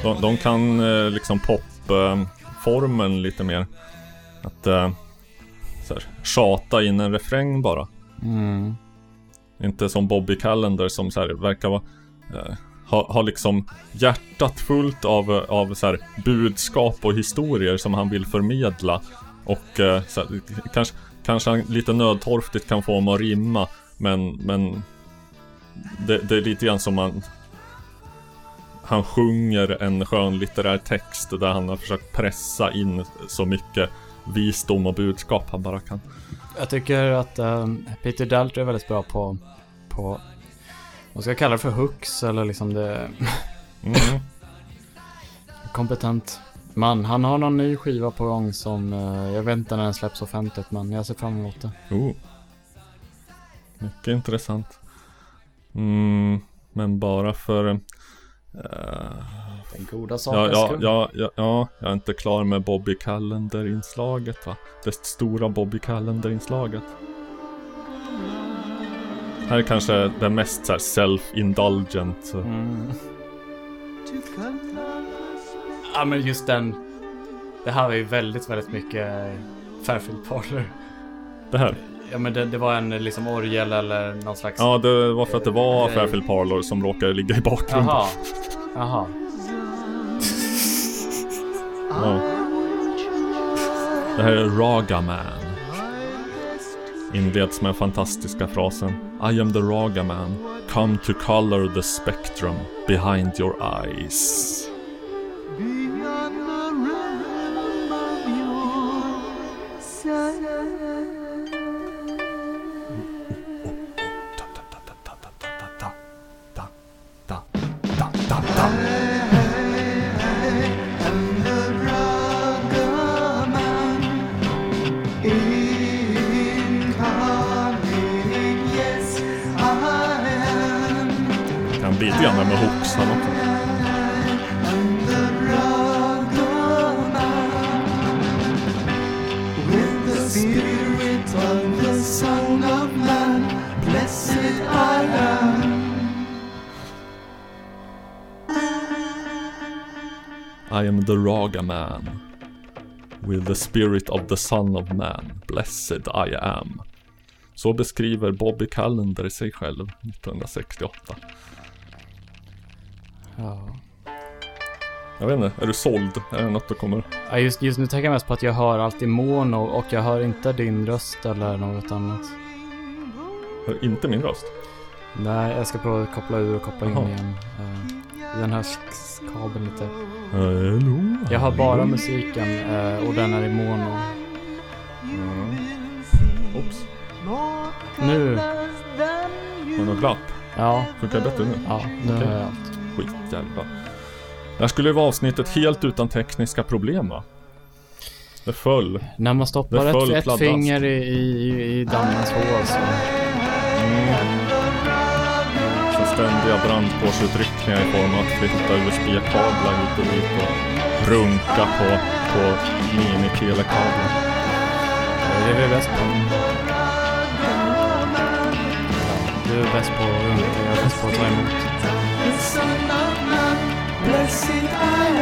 De, de kan eh, liksom popformen lite mer. Att eh, så här, tjata in en refräng bara. Mm. Inte som Bobby Callender som så här, verkar vara eh, ha, ha liksom hjärtat fullt av, eh, av så här, budskap och historier som han vill förmedla. Och eh, så här, kanske, kanske han lite nödtorftigt kan få dem att rimma. Men, men det, det är lite grann som man han sjunger en skönlitterär text där han har försökt pressa in så mycket visdom och budskap han bara kan. Jag tycker att ehm, Peter Daltrey är väldigt bra på, på, vad ska jag kalla det för hooks eller liksom det, [LAUGHS] Mm. kompetent man. Han har någon ny skiva på gång som, eh, jag vet inte när den släpps offentligt men jag ser fram emot det. Oh. Mycket intressant. Mm, men bara för, eh, Den goda Ja, sakens ja, ja, ja, ja, jag är inte klar med Bobby Calendar-inslaget va? Det stora Bobby Calendar-inslaget. Här är kanske det mest så här self-indulgent. Mm. Ja men just den. Det här var ju väldigt, väldigt mycket Fairfield Parlor. Det här? Ja men det, det var en liksom orgel eller någon slags... Ja, det var för att det var Eh. Fairfield Parlor som råkade ligga i bakgrunden. Jaha. Jaha. Ja. Det här är Raga Man. Inleds med fantastiska frasen I am the Raga Man. Come to color the spectrum behind your eyes. I am the Raga Man. With the spirit of the son of man, blessed I am. Så beskriver Bobby Calendar sig själv 1968. Ja. Jag vet inte, är du såld? Är det något du kommer... Ja, just, just nu tänker jag mest på att jag hör alltid mono och jag hör inte din röst eller något annat. Hör inte min röst? Nej, jag ska prova att koppla ur och koppla in Jaha. igen. Eh, den här kabeln lite. Hallå? Jag har bara musiken eh, och den är i mono. Oops. Nu. Har du något glapp? Ja. Funkar det bättre nu? Ja, nu Okej. har jag allt. Skitjävlar. Det här skulle ju vara avsnittet helt utan tekniska problem va? Det föll. När man stoppar ett, ett finger i, i, i dammens hål så... Ständiga brandkårsutryckningar i form av att flytta USB-kablar hit och dit och runka på, på mini-telekablar. Det är vi bäst på. Du är bäst på att runka, jag är bäst på att ta emot. Am.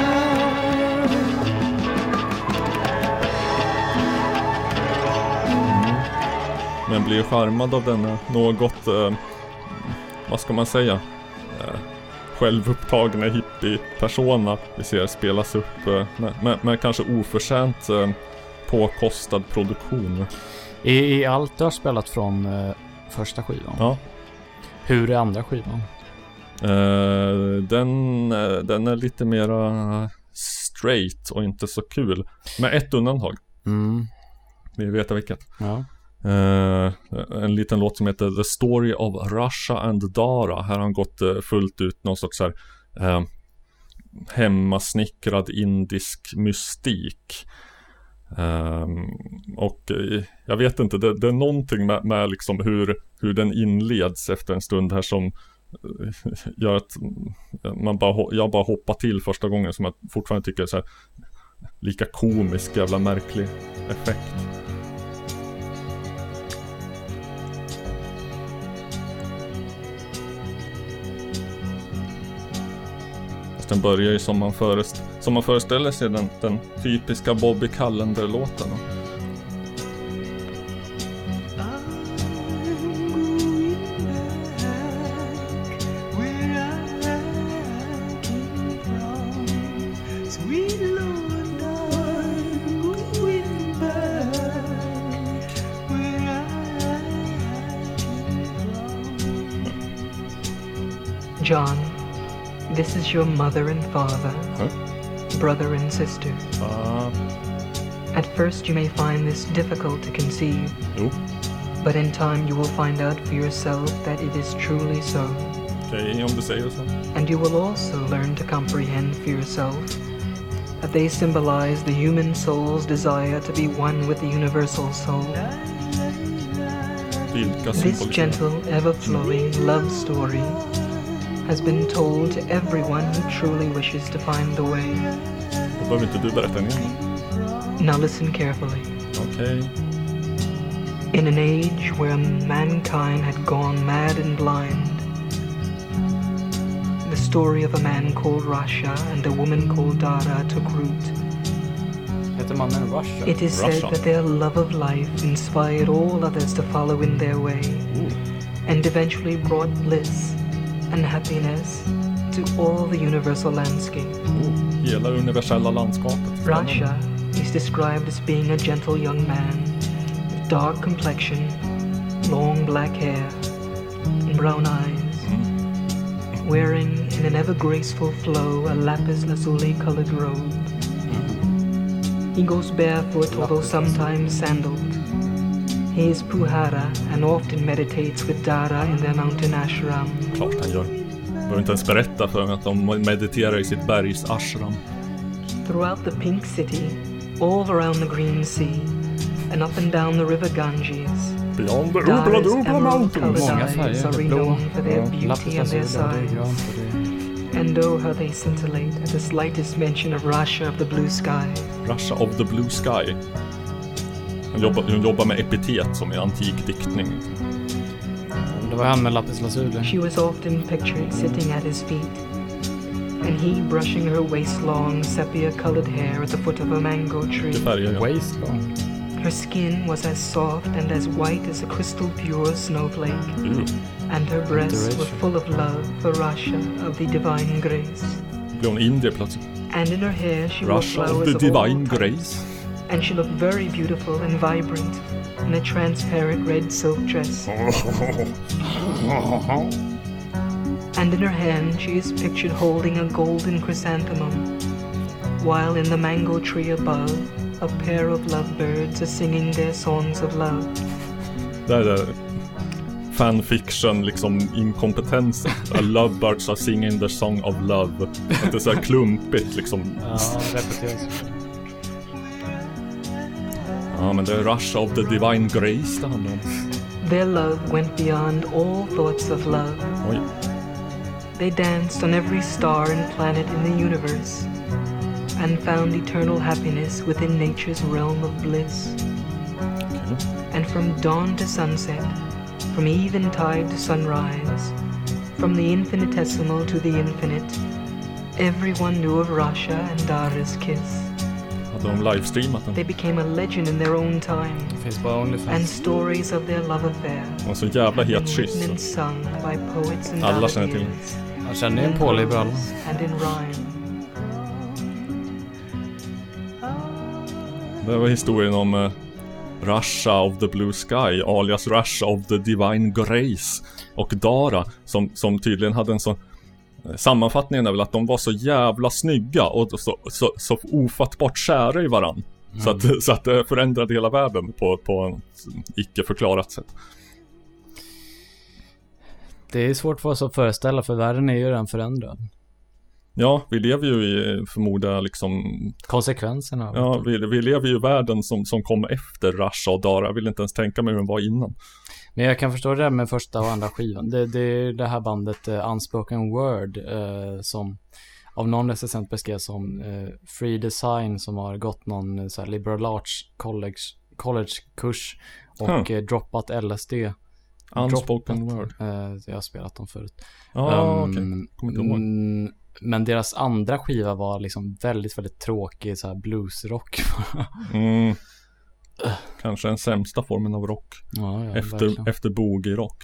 Men blir charmad av denna något, eh, vad ska man säga, eh, självupptagna hippie-persona vi ser spelas upp eh, med, med, med kanske oförtjänt eh, påkostad produktion. I, I allt du har spelat från eh, första skivan? Ja. Hur är andra skivan? Eh, den, eh, den är lite mera straight och inte så kul. Med ett undantag. Mm. Du veta vilket? Ja. Uh, en liten låt som heter The Story of Russia and Dara. Här har han gått uh, fullt ut någon sorts så här, uh, hemmasnickrad indisk mystik. Ehm, och jag vet inte, det, det är någonting med, med liksom hur, hur den inleds efter en stund här som gör att man bara, jag bara hoppar till första gången som jag fortfarande tycker är så här, lika komisk jävla märklig effekt. Den börjar ju som man, förest som man föreställer sig den, den typiska Bobby Callender-låten. Your mother and father, brother and sister. At first, you may find this difficult to conceive, Nope. but in time, you will find out for yourself that it is truly so. Okej, om du säger så. And you will also learn to comprehend for yourself that they symbolize the human soul's desire to be one with the universal soul. This gentle, ever flowing love story has been told to everyone who truly wishes to find the way. Då behöver inte du berätta den igen. Now listen carefully. Okej. In an age where mankind had gone mad and blind, the story of a man called Rasha and a woman called Dara took root. Heter mannen Russia? It is said that their love of life inspired all others to follow in their way and eventually brought bliss and happiness to all the universal landscape. Hela universella landskapet. Rasha is described as being a gentle young man with dark complexion, long black hair, and brown eyes, hmm. wearing in an ever graceful flow a lapis lazuli colored robe. Hmm. He goes barefoot, although sometimes sandaled. He is Puhara and often meditates with Dara in their mountain ashram. Klart han gör. Behöver inte ens berätta för mig att de mediterar i sitt bergs ashram. Throughout the pink city, all around the green sea, and up and down the river Ganges, Beyond the Dara's Ubla Dubla Mountains. Många färger. are Det är blå, renowned for their beauty lapis and their är size. är... And oh, how they scintillate at the slightest mention of Rasha of the blue sky. Russia of the Blue Sky. Hon jobbar, hon jobbar med epitet som i antik diktning. Det var han med lapis lazuli. She was often pictured sitting at his feet, and he brushing her waist-long sepia-colored hair at the foot of a mango tree. Det färgar jag. Waist long. Her skin was as soft and as white as a crystal pure snowflake, Uh, and her breasts were full of love for Rasha of the divine grace. blir hon indier plötsligt. And in her hair she wore Russia of flowers the of all Divine Grace. And she looked very beautiful and vibrant in a transparent red silk dress. [LAUGHS] And in her hand she is pictured holding a golden chrysanthemum, while in the mango tree above, a pair of lovebirds are singing their songs of love. Det är det fanfiction, liksom inkompetensen. A lovebirds are singing the song of love. Att det är så här klumpigt liksom. Ja, repeteras. Ja, men det är Russia of the Divine Grace det handlar om. Their love went beyond all thoughts of love. Oj. They danced on every star and planet in the universe, and found eternal happiness within nature's realm of bliss. And from dawn to sunset, from eventide to sunrise, from the infinitesimal to the infinite, everyone knew of Rasha and Dara's kiss. De livestreamat den? They became a legend in their own time, Finns bara and Onlyfans. stories of their love affair Och så jävla het kyss. written and sung by poets and Alla känner till balladeers, Jag känner en påliberall. and in rhyme. Det var historien om eh, Russia of the Blue Sky, alias Russia of the Divine Grace. Och Dara, som, som tydligen hade en sån... Sammanfattningen är väl att de var så jävla snygga och så, så, så ofattbart kära i varann. Så, att, [LAUGHS] så att det förändrade hela världen på, på ett icke förklarat sätt. Det är svårt för oss att föreställa för världen är ju redan förändrad. Ja, vi lever ju i, förmodar liksom... Konsekvenserna Ja, vi, vi lever ju i världen som, som kom efter Russia och Dara. Jag vill inte ens tänka mig hur den var innan. Men jag kan förstå det där med första och andra skivan. Det, det är det här bandet uh, Unspoken Word eh, som av någon recensent beskrevs som eh, Free Design som har gått någon eh, så här, liberal arts college, college-kurs och Huh. droppat LSD. Unspoken Droppat. word. Jag har spelat dem förut. Ja, Ehm, okej. Kommer inte ihåg. Men deras andra skiva var liksom väldigt, väldigt tråkig så här bluesrock. [LAUGHS] Mm. Kanske den sämsta formen av rock. ja, ja, efter, verkligen. efter boogie-rock.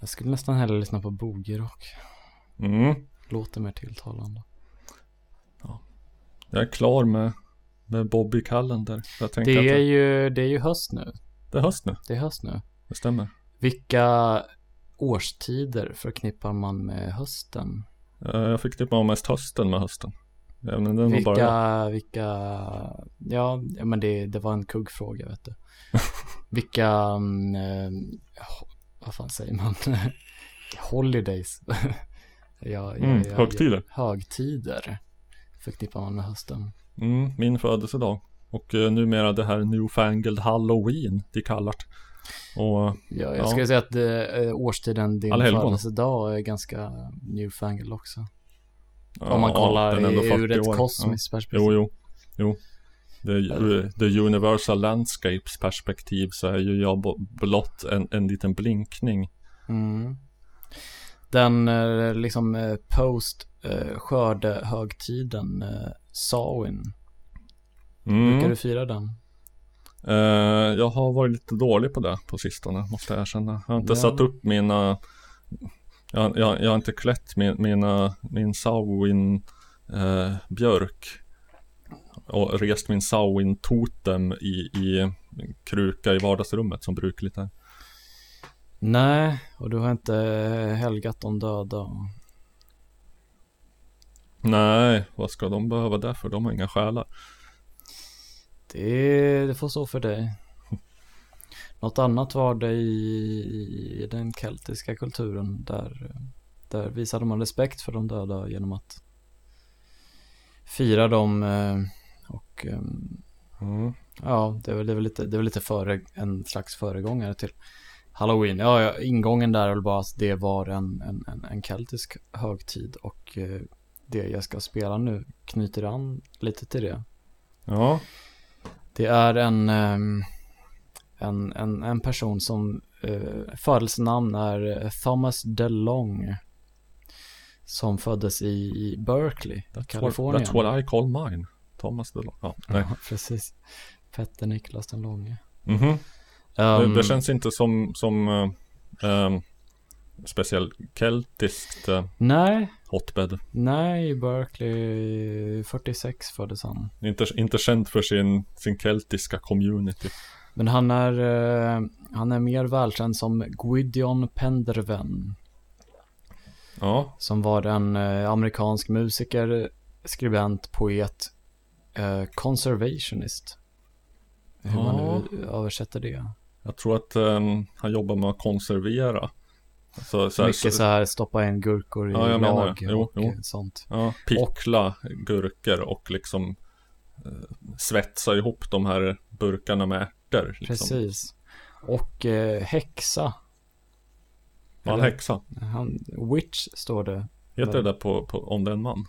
Jag skulle nästan hellre lyssna på boogie-rock. Mm. Låter mer tilltalande. Jag är klar med, med Bobby Callender. Jag Det är, det, ju, det är ju höst nu. det är höst nu. Det är höst nu. Det stämmer. Vilka årstider förknippar man med hösten? Eh, Jag fick av mest hösten med hösten. Ja, men det är nog bara... Vilka, vilka, ja, men det, det var en kuggfråga vet du. [LAUGHS] vilka, mm, eh, vad fan säger man? [LAUGHS] Holidays. [LAUGHS] ja, Mm, högtider. högtider förknippar man med hösten. Mm, min födelsedag. Och eh, numera det här Newfangled Halloween det. Och, Ja, jag skulle säga att eh, årstiden din födelsedag är ganska newfangled också. Ja, Om man kollar ändå i- 40 ur ett år. kosmiskt ja. perspektiv. Jo, jo. jo. Det, the Universal Landscapes perspektiv så är ju jag blott en, en liten blinkning. Mm. Den eh, liksom eh, post eh, skördehögtiden eh, Samhain. Mm. Brukar du fira den? Jag har varit lite dålig på det på sistone, måste jag erkänna. Jag har inte Ja. satt upp mina jag, jag, jag har inte klätt min, mina, min Samhain eh, björk och rest min Samhain totem i, i kruka i vardagsrummet som brukligt är. Nej, och du har inte helgat de döda. Nej, vad ska de behöva det för? De har inga själar. Det, det får stå för dig. Något annat var det i, i den keltiska kulturen där, där visade man respekt för de döda genom att fira dem eh, och ehm, Mm. ja, det är, väl, lite, det är väl lite före, en slags föregångare till Halloween. Ja, ja ingången där är väl bara att det var en, en, en, en keltisk högtid och eh, det jag ska spela nu knyter an lite till det. Ja, Det är en, ehm, en, en, en person som uh, födelsenamn är eh, Thomas DeLong. Som föddes i, i Berkeley, that's what, Kalifornien. that's what I call mine. Thomas DeLong. Ja, nej. Ja, precis. Petter Niklas den långe. Mhm. Ehm, det, det känns inte som, som eh, ehm, speciellt keltiskt eh, Nej, hotbed. nej, Berkeley 46 föddes han. Inte, inte känd för sin, sin keltiska community. Men han är, eh, han är mer välkänd som Gwydion Penderven. Ja, Som var en eh, amerikansk musiker, skribent, poet, eh, conservationist. Hur man Ja. nu översätter det. jag tror att ehm, han jobbar med att konservera. Så, så här, Mycket så här stoppa in gurkor i Ja, jag lag. Jo, och jo. sånt. Ja, pickla gurkor och liksom eh, svetsa ihop de här burkarna med ärtor. Liksom. Precis. Och eh, häxa. Var han häxa? Han, witch står det. Heter det där på, på, om det är en man?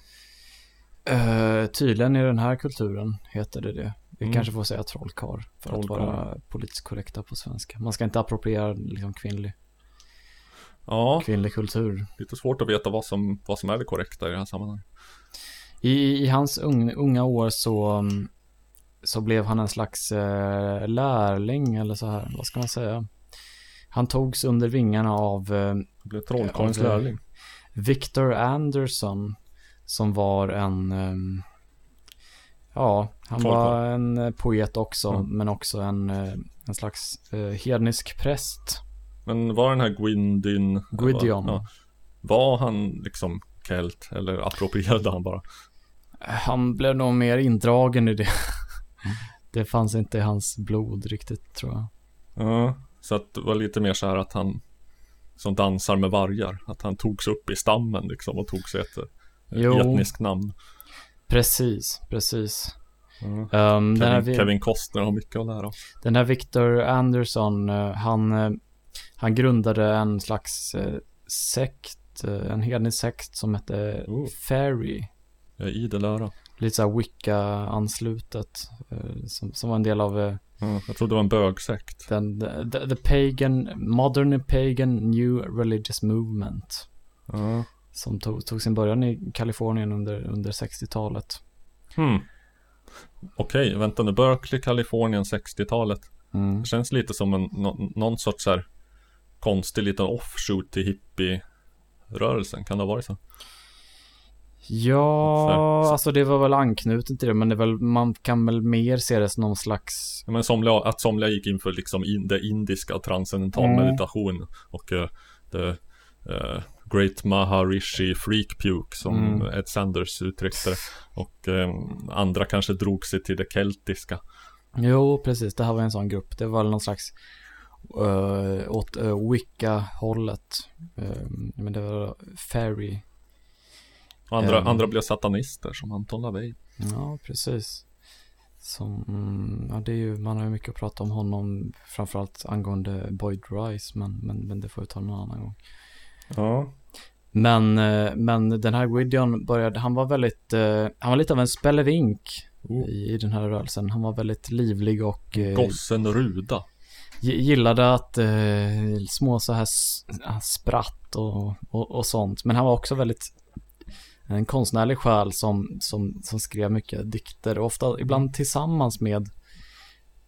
Eh, tydligen i den här kulturen heter det det. Vi Mm. kanske får säga trollkarl för Trollkarl. att vara politiskt korrekta på svenska. Man ska inte appropriera liksom kvinnlig, Ja, kvinnlig kultur. lite svårt att veta vad som, vad som är det korrekta i det här sammanhanget. I, i hans ung, unga år så, mm, så blev han en slags eh, lärling eller så här, vad ska man säga? Han togs under vingarna av eh, blev trollkarlens eh, lärling. Victor Anderson som var en ehm, Ja, han Trollkarl. var en eh, poet också, Mm. men också en, eh, en slags eh, hednisk präst. Men var den här Gwindyn Gwydion. Ja, var han liksom kelt eller approprierade han bara? Han blev nog mer indragen i det. Det fanns inte i hans blod riktigt tror jag. Ja, så att det var lite mer så här att han som dansar med vargar, att han togs upp i stammen liksom och tog sig ett eh, Jo. etniskt namn. Precis, precis. Den, här, Kevin, vi- Kevin Costner har mycket att lära den här Victor Anderson, eh, han, eh, han grundade en slags sekt, en hednisk sekt som hette Oh. Fairy. Jag är idel öra. Lite såhär Wicca-anslutet. eh, Som, som var en del av Ja, jag trodde det var en bögsekt. den, the, the pagan, modern pagan new religious movement. Ja. Som tog, tog sin början i Kalifornien under, under 60-talet. Hmm. Okej, vänta nu. Berkeley, Kalifornien, 60-talet. Mm. Det känns lite som en, nå, någon sorts så här konstig liten offshoot till hippie-rörelsen. Kan det ha varit så? Ja, Så- så- alltså det var väl anknutet till det, men det väl, man kan väl mer se det som någon slags, Ja, Men somliga, att somliga gick in för liksom in, det indiska transcendental Mm. meditation och uh, the eh, Great Maharishi Freak Puke som Mm. Ed Sanders uttryckte det. Och eh, andra kanske drog sig till det keltiska. jo precis, det här var en sån grupp. Det var någon slags uh, åt uh, Wicca-hållet. Eh, men det var Fairy. Och andra, Ehm. andra blev satanister som Anton LaVey. Ja, precis. Som, mm, ja det är ju, man har ju mycket att prata om honom, framförallt angående Boyd Rice, men, men, men det får vi ta någon annan gång. Ja. Men, eh, men den här Gwydion började, han var väldigt, eh, han var lite av en spelevink i, i den här rörelsen. Han var väldigt livlig och eh, Gossen Ruda. gi- gillade att små så här spratt och, och, och sånt. Men han var också väldigt en konstnärlig själ som, som, som skrev mycket dikter och ofta ibland tillsammans med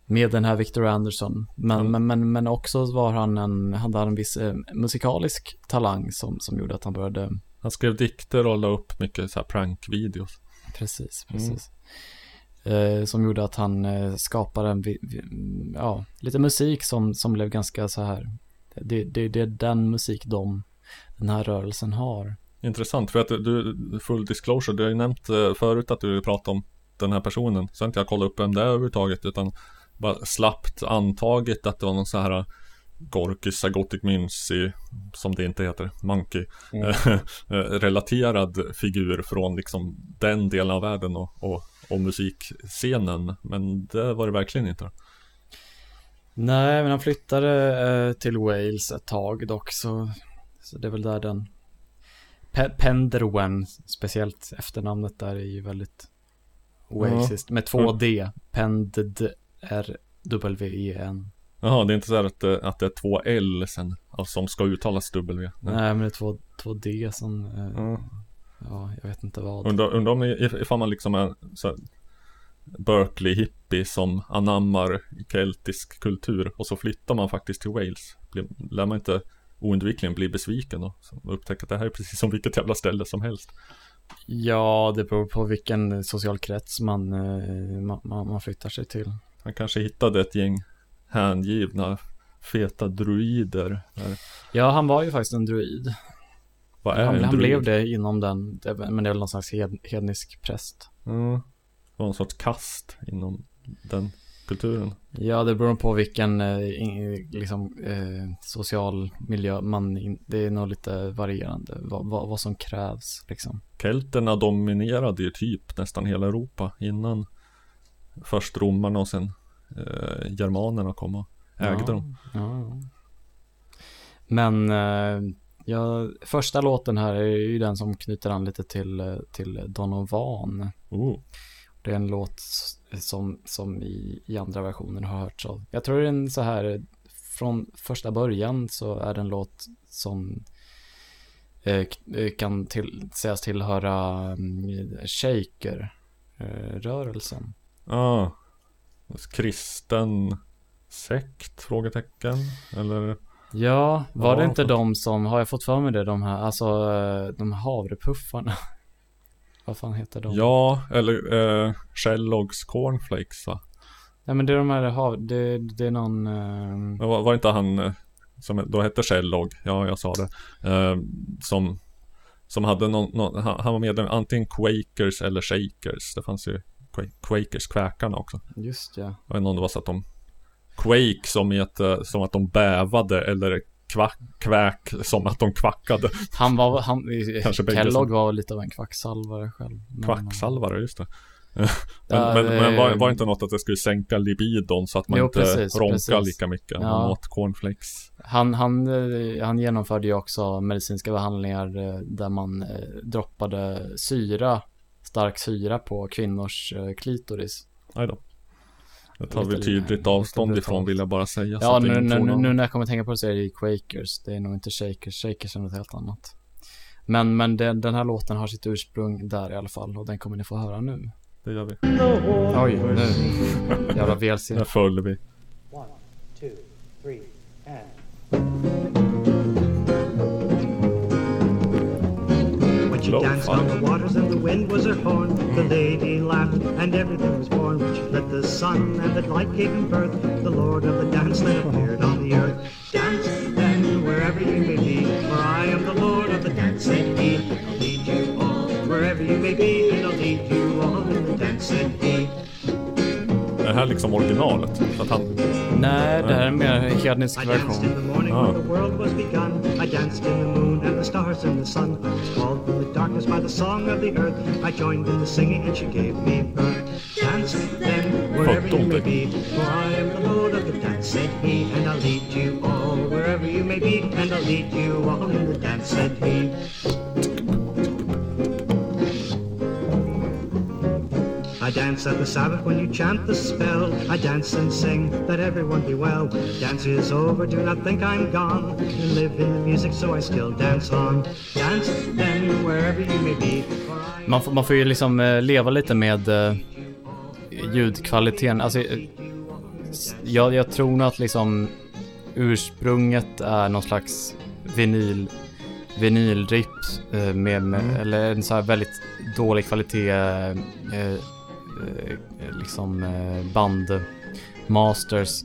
med den här Victor Anderson. Men, men, men, men också var han en, hade han en viss eh, musikalisk talang som, som gjorde att han började Han skrev dikter och la upp mycket så här prankvideos. Precis, precis. Eh, som gjorde att han eh, skapade en, vi, vi, ja, lite musik som, som blev ganska så här, det, det, det är den musik de, den här rörelsen har. Intressant, för att du, full disclosure, du har ju nämnt eh, förut att du pratade om den här personen. Så har inte jag kollat upp vem det är överhuvudtaget, utan bara slappt antagit att det var någon så här Gorky Sagotic Mincy, som det inte heter, Monkey, Mm. [LAUGHS] eh, relaterad figur från liksom den delen av världen och, och, och musikscenen. Men det var det verkligen inte. Nej, men han flyttade eh, till Wales ett tag dock, så, så det är väl där den Pe- Penderwen, speciellt efternamnet där är ju väldigt walesiskt, med två D, Pend-R-W-E-N. Jaha, det är inte så här att, det- att det är två L sen, alltså, som ska uttalas W. Nej, men det är två, två D som, eh, ja, jag vet inte vad. Undrar undrar om if- ifall man liksom är så här, Berkeley hippie som anammar keltisk kultur och så flyttar man faktiskt till Wales. Lär man inte oundvikligen bli besviken och upptäcka att det här är precis som vilket jävla ställe som helst. Ja, det beror på vilken social krets man, eh, man, man, flyttar sig till. Han kanske hittade ett gäng hängivna feta druider. där. Ja, han var ju faktiskt en druid. Vad är han, en han druid? blev det inom den, men det är väl någon slags hed, hednisk präst. Mm. Det var en sorts kast inom den kulturen. Ja, det beror på vilken eh, liksom, eh, social miljö man, in, det är nog lite varierande vad, vad, vad som krävs liksom. Kelterna dominerade ju typ nästan hela Europa innan först romarna och sen eh, germanerna kom och ägde ja, dem. Ja. Men eh, ja, första låten här är ju den som knyter an lite till, eh, till Donovan. Oh. Det är en låt som, som i, i andra versioner har hörts av. Jag tror det är en så här, från första början så är det en låt som eh, eh, kan till, sägas tillhöra um, shaker-rörelsen. Ah, kristen sekt? Frågetecken? Eller? Ja, var Ja, det inte för- de som, har jag fått för mig det, de här, alltså eh, de havrepuffarna? [LAUGHS] Vad fan heter de? Ja, eller eh, Kellogg's cornflakes va? Nej men det är de här, hav, det, det är någon, eh, var, var inte han eh, som då hette Kellogg? Ja, jag sa det. Eh, som som hade någon, någon han, var medlem antingen Quakers eller Shakers. Det fanns ju Qua- Quakers, kväkarna också. just ja. Jag vet inte om det var så att de Quake som i att, eh, som att de bävade eller kvack, kväk som att de kvackade. Han var, han, [LAUGHS] Kanske Kellogg var lite av en kvacksalvare själv. Men- Kvacksalvare, just det. [LAUGHS] Ja, Men, men, det- men var, var inte något att det skulle sänka libidon så att man Jo, inte precis, ronkar precis. lika mycket Ja. man åt cornflakes? Han, han, eh, han genomförde ju också medicinska behandlingar eh, där man eh, droppade syra, stark syra på kvinnors eh, klitoris. Nej då. Det tar vi tydligt avstånd ifrån vill jag bara säga. Ja, nu, nu, nu, nu när jag kommer att tänka på det så är det Quakers. Det är nog inte Shakers. Shakers är något helt annat. Men, men den, den här låten har sitt ursprung där i alla fall och den kommer ni få höra nu. Det gör vi. Oj, nu. Jävla [LAUGHS] VLC. Där föll vi. One, two, three, and. She Low danced five. on the waters and the wind was her horn, the mm. lady laughed and everything was born. When she let the sun and the light gave him birth, the Lord of the dance then appeared on the earth. Dance then wherever you may be, for I am the Lord of the dance, said he. I'll lead you all wherever you may be, det här liksom originalet? Så att han... Nej, det här är mer hednisk I danced in the version. morning Ah. when the world was begun. I danced in the moon and the stars and the sun. Was called from the darkness by the song of the earth. I joined in the singing and she gave me birth. Dance then wherever you may be. For I am the lord of the dance, said he, and I'll lead you all wherever you may be, and I'll lead you all in the dance, said he. I dance at the Sabbath when you chant the spell. I dance and sing that everyone be well. The dance is over, do not think I'm gone. You live in the music, so I still dance on. Dance then wherever you may be. Man får, man får ju liksom eh, leva lite med eh, ljudkvaliteten. Alltså, eh, jag, jag tror nog att liksom ursprunget är någon slags vinyl vinylrip eh, med, med Mm. eller en så här väldigt dålig kvalitet eh, liksom eh, bandmasters.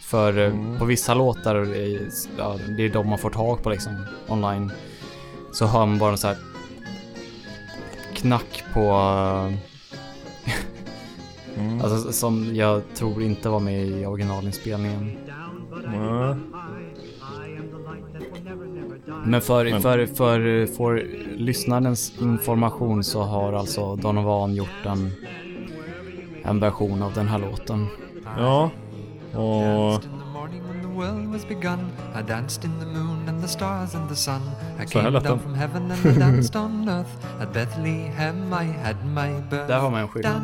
För eh, Mm. på vissa låtar, eh, ja, det är de man får tag på liksom online. Så hör man bara så här knack på... eh, [LAUGHS] Mm. Alltså som jag tror inte var med i originalinspelningen. Nej. Men för, Men- för, för, för lyssnarens information så har alltså Donovan gjort en, en version av den här låten. Ja. Och... The world was begun. I danced in the moon and the stars and the sun. I Så här came lät down den. from heaven and I [LAUGHS] danced on earth. At Bethlehem I had my birth. Där har man en skillnad.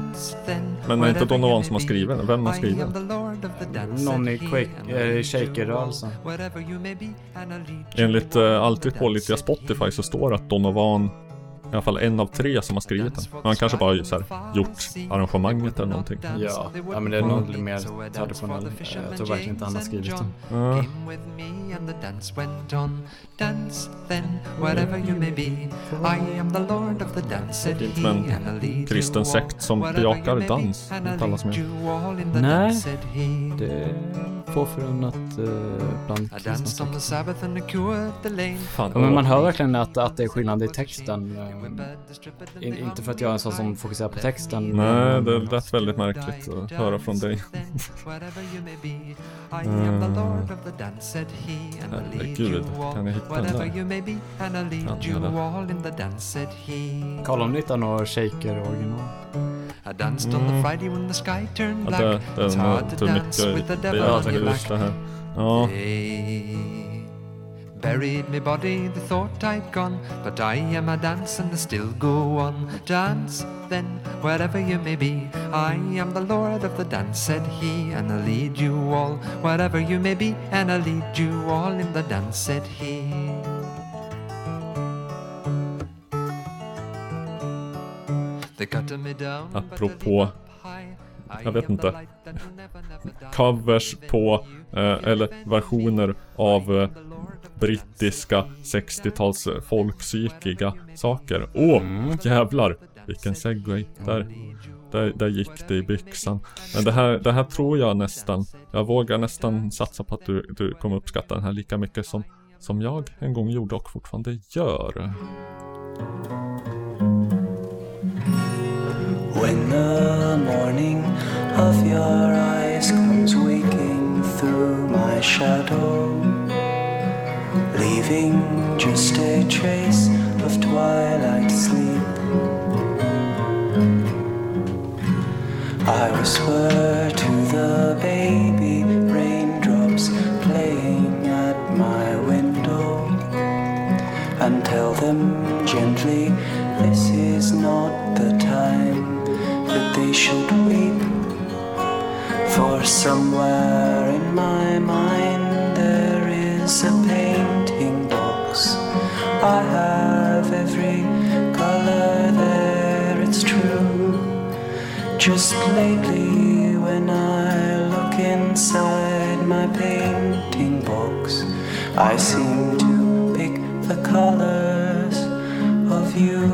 Men det är inte Donovan som har skrivit den. Vem har I skrivit am den? the Lord of the dance, Någon i Quake- eh, shaker-rörelsen. you all, wherever you may be, and I lead you Enligt uh, alltid pålitliga Spotify så står det att Donovan i alla fall en av tre som har skrivit den. Men han kanske bara så här, gjort arrangemanget eller någonting. Ja, ja men det är nog lite mer traditionell. Eh, Jag tror verkligen inte han har skrivit den. Said Fint med en kristen sekt som bejakar dans. all in the Nej, det är få förunnat uh, bland I kristna lame. Fan, Ja, men man hör verkligen att, att det är skillnad i texten. Eh, In, inte för att jag är en sån som fokuserar på texten. Nej, det lät väldigt märkligt att höra från dig. Lead Herregud, kan jag hitta den där? Kolla om du hittar några shaker original. I danced on the Friday when the sky turned Ja, black. det, det It's är hard nog to till dance with the mycket on your just det här. Ja, buried my body, they thought I'd gone, but I am a dance and I still go on. Dance then, wherever you may be. I am the Lord of the dance, said he, and I lead you all, wherever you may be, and I lead you all in the dance, said he. Me apropå jag vet inte. Covers på, eh, eller versioner av brittiska 60-tals folkpsykiga saker. Åh, jävlar! Vilken segway. Där, där, där gick det i byxan. Men det här, det här tror jag nästan, jag vågar nästan satsa på att du, du kommer uppskatta den här lika mycket som, som jag en gång gjorde och fortfarande gör. When the morning of your eyes comes waking through my shadow, leaving just a trace of twilight sleep, I whisper to the baby raindrops playing at my window and tell them gently this is not the time that they should weep. For somewhere in my mind I have every color there, it's true. Just lately, when I look inside my painting box, I seem to pick the colors of you.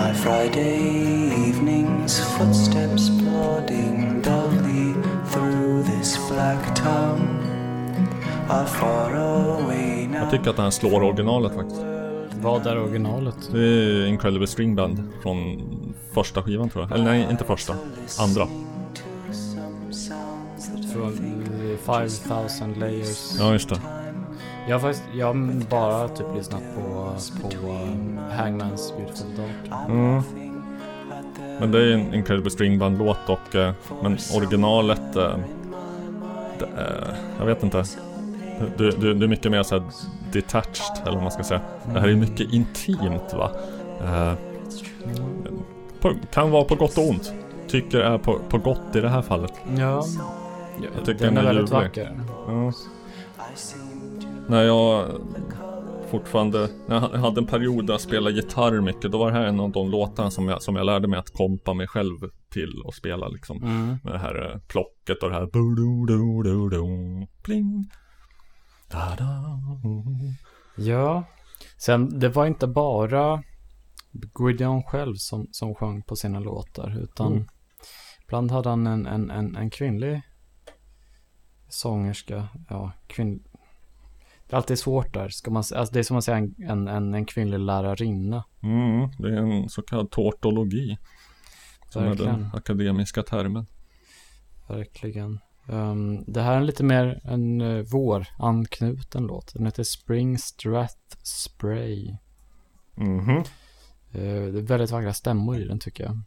My Friday evening's footsteps plodding dully through this black town Jag tycker att den här slår originalet faktiskt. Vad är originalet? Det är Incredible String Band från första skivan tror jag. Eller nej, inte första. Andra. Från eh, 5000 layers. Ja, just det. Jag har faktiskt, jag har bara typ lyssnat på, på um, Hangman's Beautiful Dark. Mm. Men det är en Incredible String Band-låt och eh, men originalet eh, det, eh, Jag vet inte du, du, du är mycket mer såhär detached eller vad man ska säga Det här är mycket intimt va eh, på, Kan vara på gott och ont Tycker är på, på gott i det här fallet Ja. Jag tycker den är väldigt ljuvlig. vacker. Ja. När jag fortfarande, när jag hade en period där jag spelade gitarr mycket, då var det här en av de låtarna som jag, som jag lärde mig att kompa mig själv till och spela liksom. Mm. Med det här eh, plocket och det här. Da-da. Ja. Sen, det var inte bara Gwydion själv som, som sjöng på sina låtar, utan Mm. ibland hade han en, en, en, en kvinnlig sångerska, ja, kvinn... Det är alltid svårt där, ska man, alltså det är som att säga en, en, en, en kvinnlig lärarinna. Mm, det är en så kallad tårtologi. Som är Verkligen. den akademiska termen. Verkligen. Ehm, det här är lite mer en uh, våranknuten låt. Den heter Spring Strath Spray. Mhm. Eh, det är väldigt vackra stämmor i den tycker jag.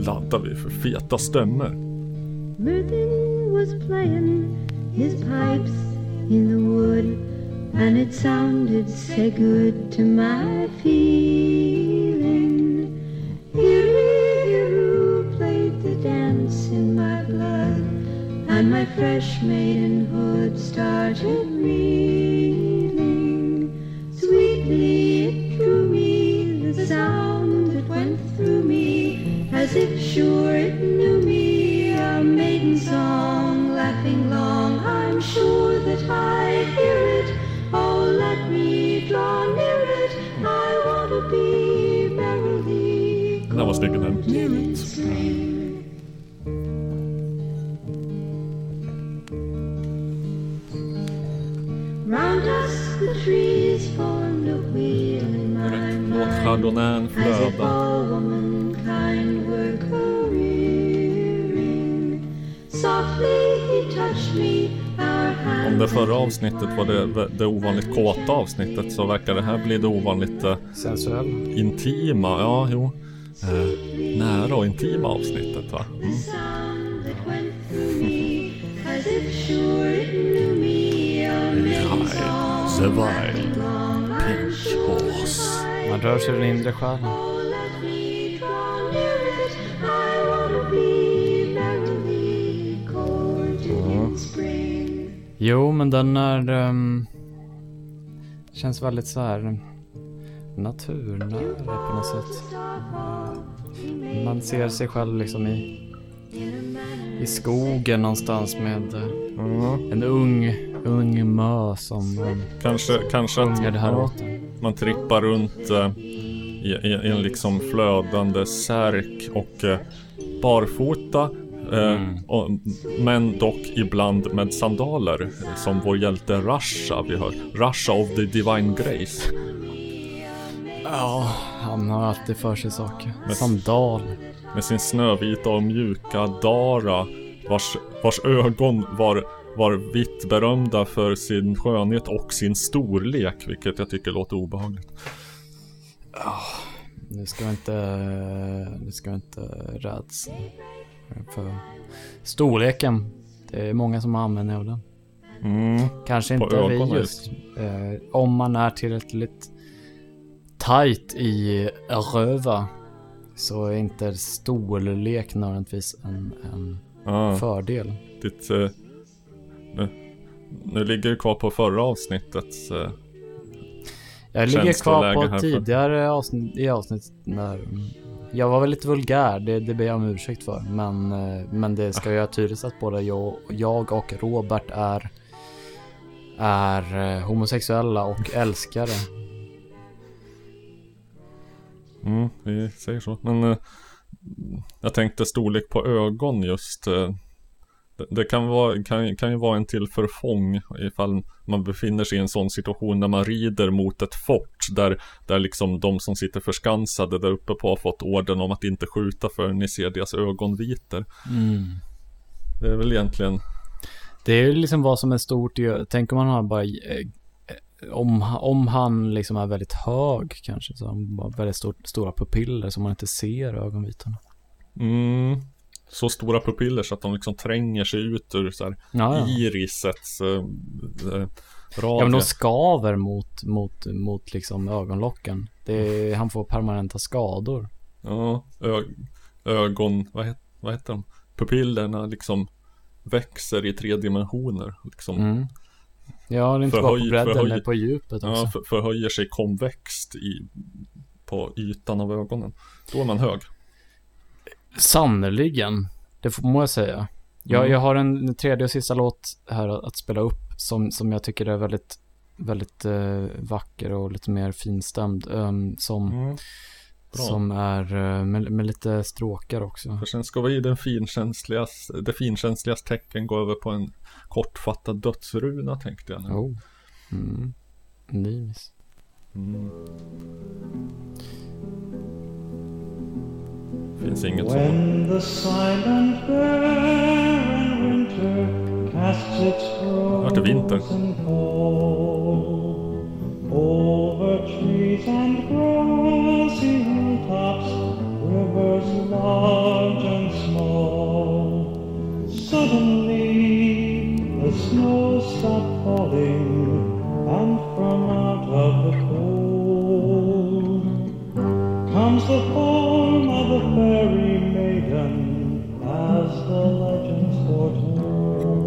Laddar vi för feta stämmor. Merton was playing his pipes in the wood, and it sounded so good to my feeling. Hero and my fresh maidenhood started reeling. Sweetly it drew me, the sound that went through me, as if sure it knew me. A maiden song, laughing long, I'm sure that I hear it. Oh, let me draw near it. I want to be merrily här var snygg den. near it our hands Om det förra avsnittet var det, det ovanligt kåta avsnittet så verkar det här bli det ovanligt eh, Sensuell. intima, ja jo. Eh, nära och intima avsnittet va? Mm. The pink sure horse. Man rör sig i den inre själen. Oh, let me draw near it. I want to be merrily courted in spring. Jo, men den är... ehm, känns väldigt så här naturnära på något sätt. Man ser sig själv liksom i, i skogen någonstans med eh, en ung, ung mö som um, Kanske, kanske att det här åt man trippar runt eh, i, i, en liksom flödande särk och eh, barfota. Eh, Mm. och, men dock ibland med sandaler som vår hjälte Rasha vi hör. Rasha of the Divine Grace. Ja, han har alltid för sig saker. Men- Sandal. Med sin snövita och mjuka Dara vars, vars ögon var, var vitt berömda för sin skönhet och sin storlek vilket jag tycker låter obehagligt. Nu ska vi inte, nu ska vi inte räds för storleken. Det är många som användning av den. Mm. Kanske inte vi just. Eh, om man är tillräckligt tight i röva så är inte storlek nödvändigtvis en, en Ah. fördel. Ditt, eh, nu, nu ligger du kvar på förra avsnittets eh, Jag ligger kvar på tidigare avsnitt, i avsnitt när jag var väl lite vulgär, det, det ber jag om ursäkt för. Men, eh, men det ska [LAUGHS] jag tydligt att både jag, jag och Robert är, är eh, homosexuella och [LAUGHS] älskare. Mm, vi säger så. Men eh, jag tänkte storlek på ögon just. Eh, det, det kan, vara, kan, kan ju vara en till förfång ifall man befinner sig i en sån situation när man rider mot ett fort där, där liksom de som sitter förskansade där uppe på har fått orden om att inte skjuta förrän ni ser deras ögonvitor. Mm. Det är väl egentligen Det är ju liksom vad som är stort tänk om man har bara om, om han liksom är väldigt hög kanske, så han har väldigt stor, stora pupiller som man inte ser ögonvitorna. Mm. Så stora pupiller så att de liksom tränger sig ut ur så här Ja, irisets eh, radie. Ja men de skaver mot, mot, mot liksom ögonlocken. Är, han får permanenta skador. Ja, ö- ögon, vad, het, vad heter de? Pupillerna liksom växer i tre dimensioner. Liksom. Mm. Ja, det är inte bara på Förhöj- bredden, förhöj- på djupet också. Ja, för, förhöjer sig konvext i, på ytan av ögonen. Då är man hög. Sannerligen, det får må jag säga. Jag, Mm. jag har en, tredje och sista låt här att, att spela upp som, som jag tycker är väldigt, väldigt eh, vacker och lite mer finstämd. ehm, som, Mm. Som är eh, med, med lite stråkar också. För sen ska vi den finkänsligas, det finkänsligas tecken gå över på en kortfattad dödsruna tänkte jag. nu. Oh. Mm. Nice. Mm. Finns inget så. When the silent barren winter casts its Vart är vinter? frozen over trees and grassy hilltops, rivers large and small. Suddenly the snow stopped falling, and from out of the cold comes the form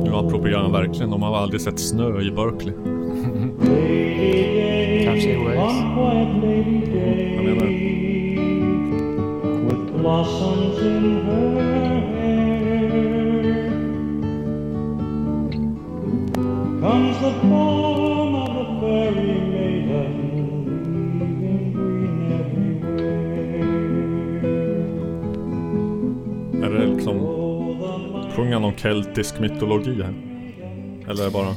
Nu approprierar han verkligen. De har aldrig sett snö i Berkeley. Kanske i Wales. Jag menar, comes the form liksom Sjunger han om keltisk mytologi här? Eller bara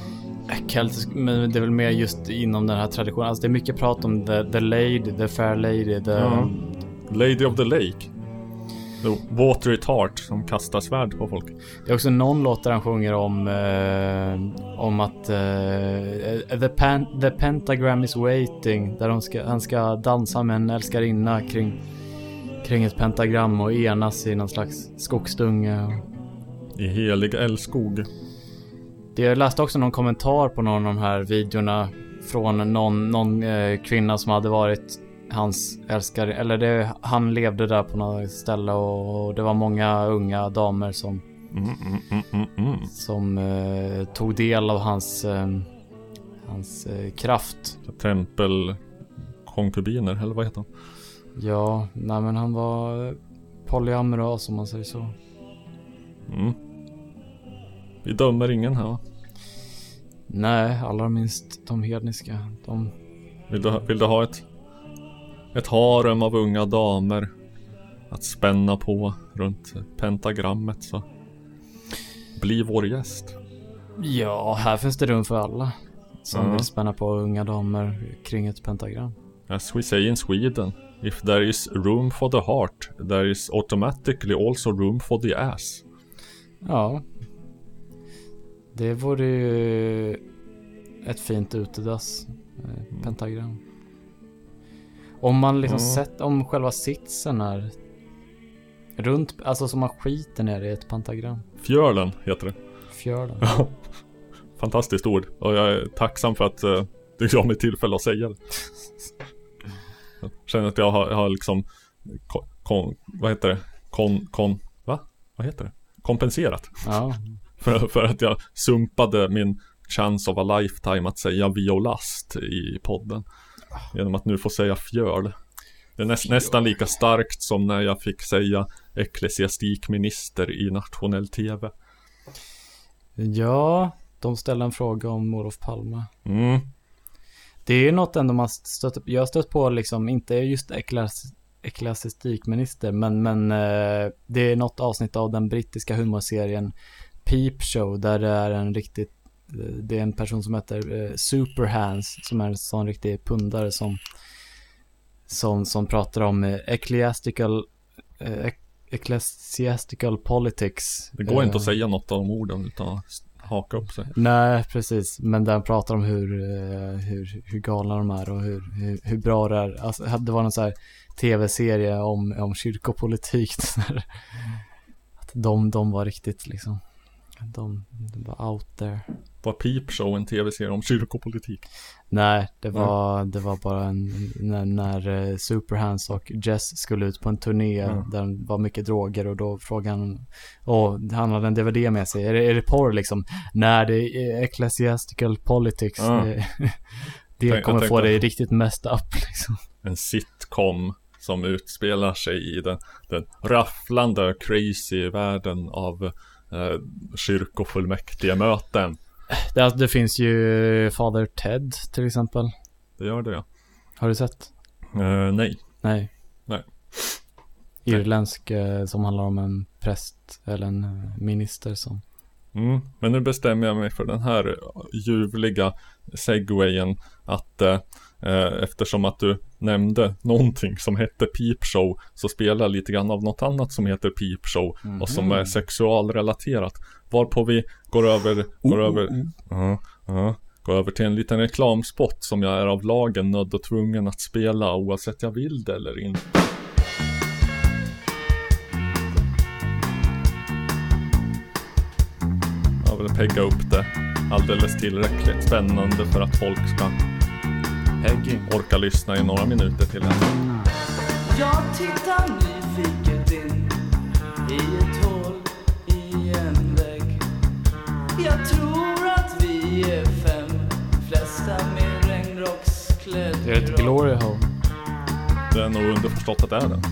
Keltisk, men det är väl mer just inom den här traditionen. Alltså det är mycket prat om the, the lady, the fair lady, the... Ja. Lady of the Lake? The Water it heart som kastar svärd på folk. Det är också någon låt där han sjunger om, eh, om att eh, the, pan, the pentagram is waiting. Där ska, han ska dansa med en älskarinna kring, kring ett pentagram och enas i någon slags skogsdunge. I helig älskog. Det, jag läste också någon kommentar på någon av de här videorna från någon, någon eh, kvinna som hade varit hans älskare. Eller det, han levde där på något ställe och, det var många unga damer som, Mm, mm, mm, mm, mm. som eh, tog del av hans, eh, hans eh, kraft. Tempelkonkubiner, eller vad heter de? Ja, nej men han var polyamorös om man säger så. Mm. Vi dömer ingen här va? Nej, allra minst de hedniska. De, Vill du, ha- vill du ha ett Ett harem av unga damer Att spänna på runt pentagrammet så Bli vår gäst ja, här finns det rum för alla. Som Ja. vill spänna på unga damer kring ett pentagram. As we say in Sweden If there is room for the heart There is automatically also room for the ass Ja. Det vore ju ett fint utedass. eh, Pentagram. Om man liksom Ja. sett, om själva sitsen är runt, alltså som man skiter ner i ett pentagram. Fjölen heter det Fjörden. Ja. Fantastiskt ord och jag är tacksam för att uh, du gav mig tillfälle att säga det [LAUGHS] känner att jag har, har liksom kon, Vad heter det? Kon, kon, va? Vad heter det? Kompenserat Ja. [LAUGHS] för, för att jag sumpade min chance of a lifetime att säga violast i podden Genom att nu få säga fjöl Det är näs, nästan lika starkt som när jag fick säga ecklesiastikminister i nationell tv Ja, de ställer en fråga om Olof Palme. Mm. Det är något ändå man stött Jag har stött på liksom, inte just eklas- men, men eh, det är något avsnitt av den brittiska humorserien Peep Show, där det är en riktigt, eh, det är en person som heter eh, Superhands, som är en sån riktig pundare som, som, som pratar om ecclesiastical, ec- ecclesiastical politics. Det går inte att säga något av de orden utan haka upp sig. Nej, precis. Men där han pratar om hur, eh, hur, hur galna de är och hur, hur, hur bra det är. Alltså, det var någon så här tv-serie om, om kyrkopolitik. [LAUGHS] Att de, de var riktigt liksom, de, de var out there. Var Peep Show en tv-serie om kyrkopolitik? Nej, det var, det var bara en, när, när eh, Superhands och Jess skulle ut på en turné Mm. där det var mycket droger och då frågade han, och han hade en DVD med sig, är det, är det porr liksom? Nej, det är ecclesiastical politics. Ja. Det, [LAUGHS] Jag kommer få dig riktigt messed up liksom. En sitcom som utspelar sig i den, den rafflande crazy världen av eh, kyrkofullmäktige-möten. Det, det finns ju Father Ted till exempel. Det gör det ja. Har du sett? Eh, nej. Nej. Nej. Irländsk eh, som handlar om en präst eller en eh, minister som Mm. Men nu bestämmer jag mig för den här ljuvliga segwayen att eh, eh, eftersom att du nämnde någonting som hette Peep Show så spelar jag lite grann av något annat som heter Peep Show och som är sexualrelaterat. Varpå vi går över, går över, ja, ja, går över till en liten reklamspot som jag är av lagen nödd och tvungen att spela oavsett jag vill det eller inte. Jag vill pegga upp det alldeles tillräckligt spännande för att folk ska orka lyssna i några minuter till. Jag tittar nyfiket in i ett hål i en vägg. Jag tror att vi är fem, flesta med regnrocksklädd Det är ett glory hole. Det är nog underförstått att det är det.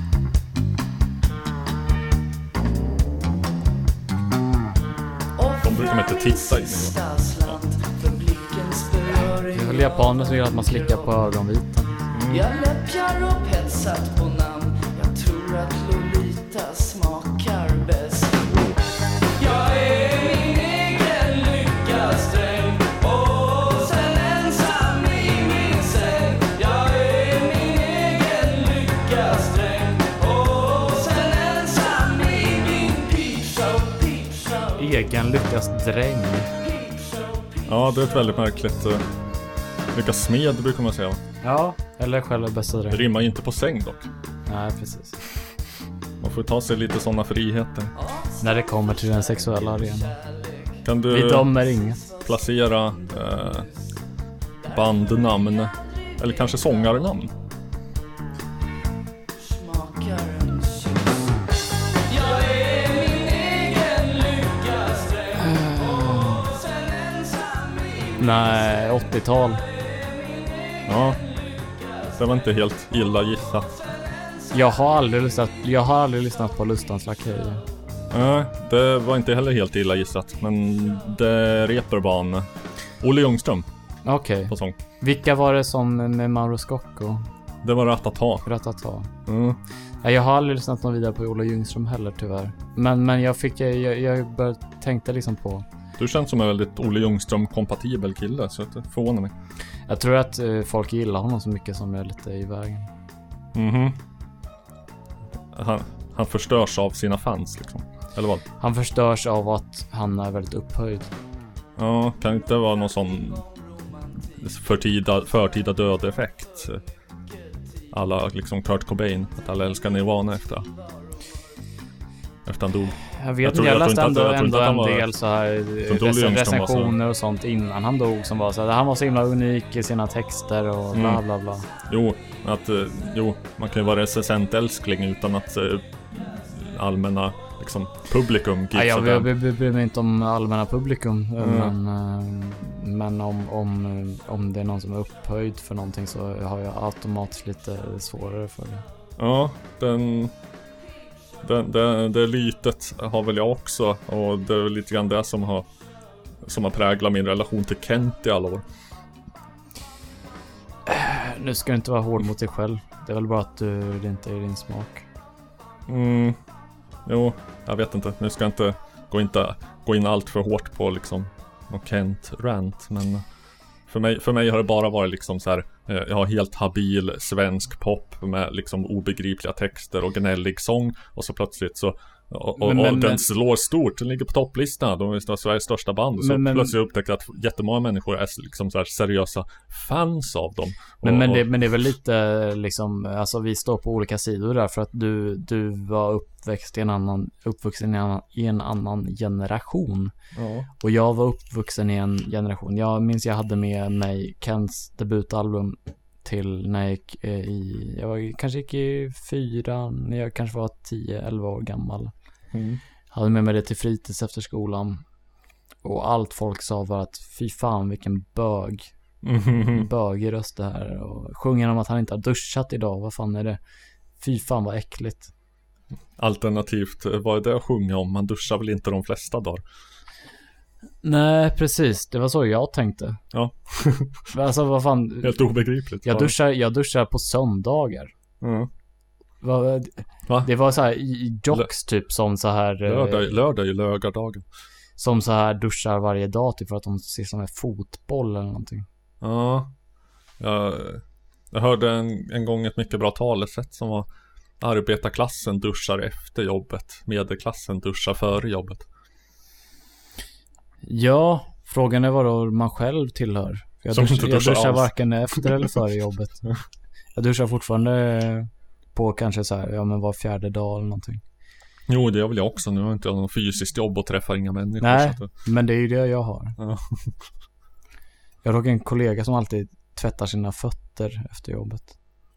De brukar inte titta in i Sista Det är väl japaner som vill att man slickar på ögonvitan. Jag läppjar och petsat på namn. Jag tror att Lolita smakar bäst. Jag är min egen lyckas dräng och sen ensam i min säng. Jag är min egen lyckas dräng och sen ensam i min peepshow, peepshow. Egen lyckas dräng. Ja, det är ett väldigt märkligt Lyckas smed brukar man säga. Ja, eller själva bästa Det dräng. rimmar ju inte på säng dock. Nej, precis. Man får ta sig lite sådana friheter. När det kommer till den sexuella arenan. Kan du Vi dömer inget. placera eh, bandnamn eller kanske sångarnamn? Nej, 80-tal. Ja, det var inte helt illa gissat. Jag har aldrig lyssnat, jag har aldrig lyssnat på Lustans Lakejer. Nej, det var inte heller helt illa gissat. Men det Reeperbahn. Olle Ljungström Okej. på sång. Vilka var det som med Mauro Scocco? Det var Ratata. Ratata. Mm. Ja, jag har aldrig lyssnat någon vidare på Olle Ljungström heller tyvärr. Men, men jag fick, jag, jag, började tänkte liksom på Du känns som en väldigt Olle Ljungström-kompatibel kille, så det förvånar mig. Jag tror att eh, folk gillar honom så mycket som är lite i vägen. Mhm. Han, han förstörs av sina fans liksom. Eller vad? Han förstörs av att han är väldigt upphöjd. Ja, kan inte vara någon sån förtida, förtida död-effekt? Alla liksom Kurt Cobain, att alla älskar Nirvana efter efter han dog. Jag vet tror- jag, tror läste att- ändå, jag tror ändå en var- del så här rec- recensioner och sånt innan han dog som var så här, han var så himla unik i sina texter och bla Mm. bla bla. Jo, att, eh, jo, man kan ju vara recensentälskling utan att eh, allmänna liksom, publikum Ja, jag, jag, jag bryr mig inte om allmänna publikum. Mm. Men, eh, men om, om, om det är någon som är upphöjd för någonting så har jag automatiskt lite svårare för det. Ja, den... Det, det, det lytet har väl jag också och det är väl lite grann det som har Som har präglat min relation till Kent i alla år. Nu ska du inte vara hård mot dig själv. Det är väl bara att du, det inte är din smak. Mm, jo, jag vet inte. Nu ska jag inte gå, inte, gå in allt för hårt på liksom någon Kent-rant. Men för mig, för mig har det bara varit liksom så här eh, jag har helt habil svensk pop med liksom obegripliga texter och gnällig sång. Och så plötsligt så och, och, Men- men- och den slår stort, den ligger på topplistan, de är Sveriges största band. Och så Men- plötsligt upptäcker jag att jättemånga människor är liksom så här seriösa fans av dem. Men, Och- men, det, men det är väl lite liksom, alltså vi står på olika sidor där för att du, du var uppväxt i en annan, uppvuxen i en annan, i en annan generation. Ja. Och jag var uppvuxen i en generation. Jag minns jag hade med mig Kens debutalbum till när jag gick eh, i, jag var, kanske gick i fyran, jag kanske var 10-11 år gammal. Mm. Hade med mig det till fritids efter skolan. Och allt folk sa var att fy fan vilken bög. [LAUGHS] Mhm. Bögig röst det här. Och sjunger om att han inte har duschat idag. Vad fan är det? Fy fan vad äckligt. Alternativt, eh, vad är det att sjunga om? Man duschar väl inte de flesta dagar? Nej, precis. Det var så jag tänkte. Ja. [LAUGHS] alltså vad fan. Helt obegripligt. Jag Ja. duschar, jag duschar på söndagar. Mm. Vad- Va? Det var så här jocks typ som så här. eh, Lördag, lördag är ju lögardagen. Som så här duschar varje dag typ för att de ser som en fotboll eller någonting. Ja. Jag, jag hörde en, en gång ett mycket bra talesätt som var Arbetarklassen duschar efter jobbet. Medelklassen duschar före jobbet. Ja, frågan är vad då man själv tillhör. Jag, Som dusch, inte jag duschar alls. varken efter eller före [LAUGHS] jobbet. Jag duschar fortfarande på kanske så här, ja men var fjärde dag eller någonting. Jo, det gör väl jag också. Nu har jag inte något fysiskt jobb och träffar inga människor. Nej, att, men det är ju det jag har. ja. [LAUGHS] Jag har dock en kollega som alltid tvättar sina fötter efter jobbet.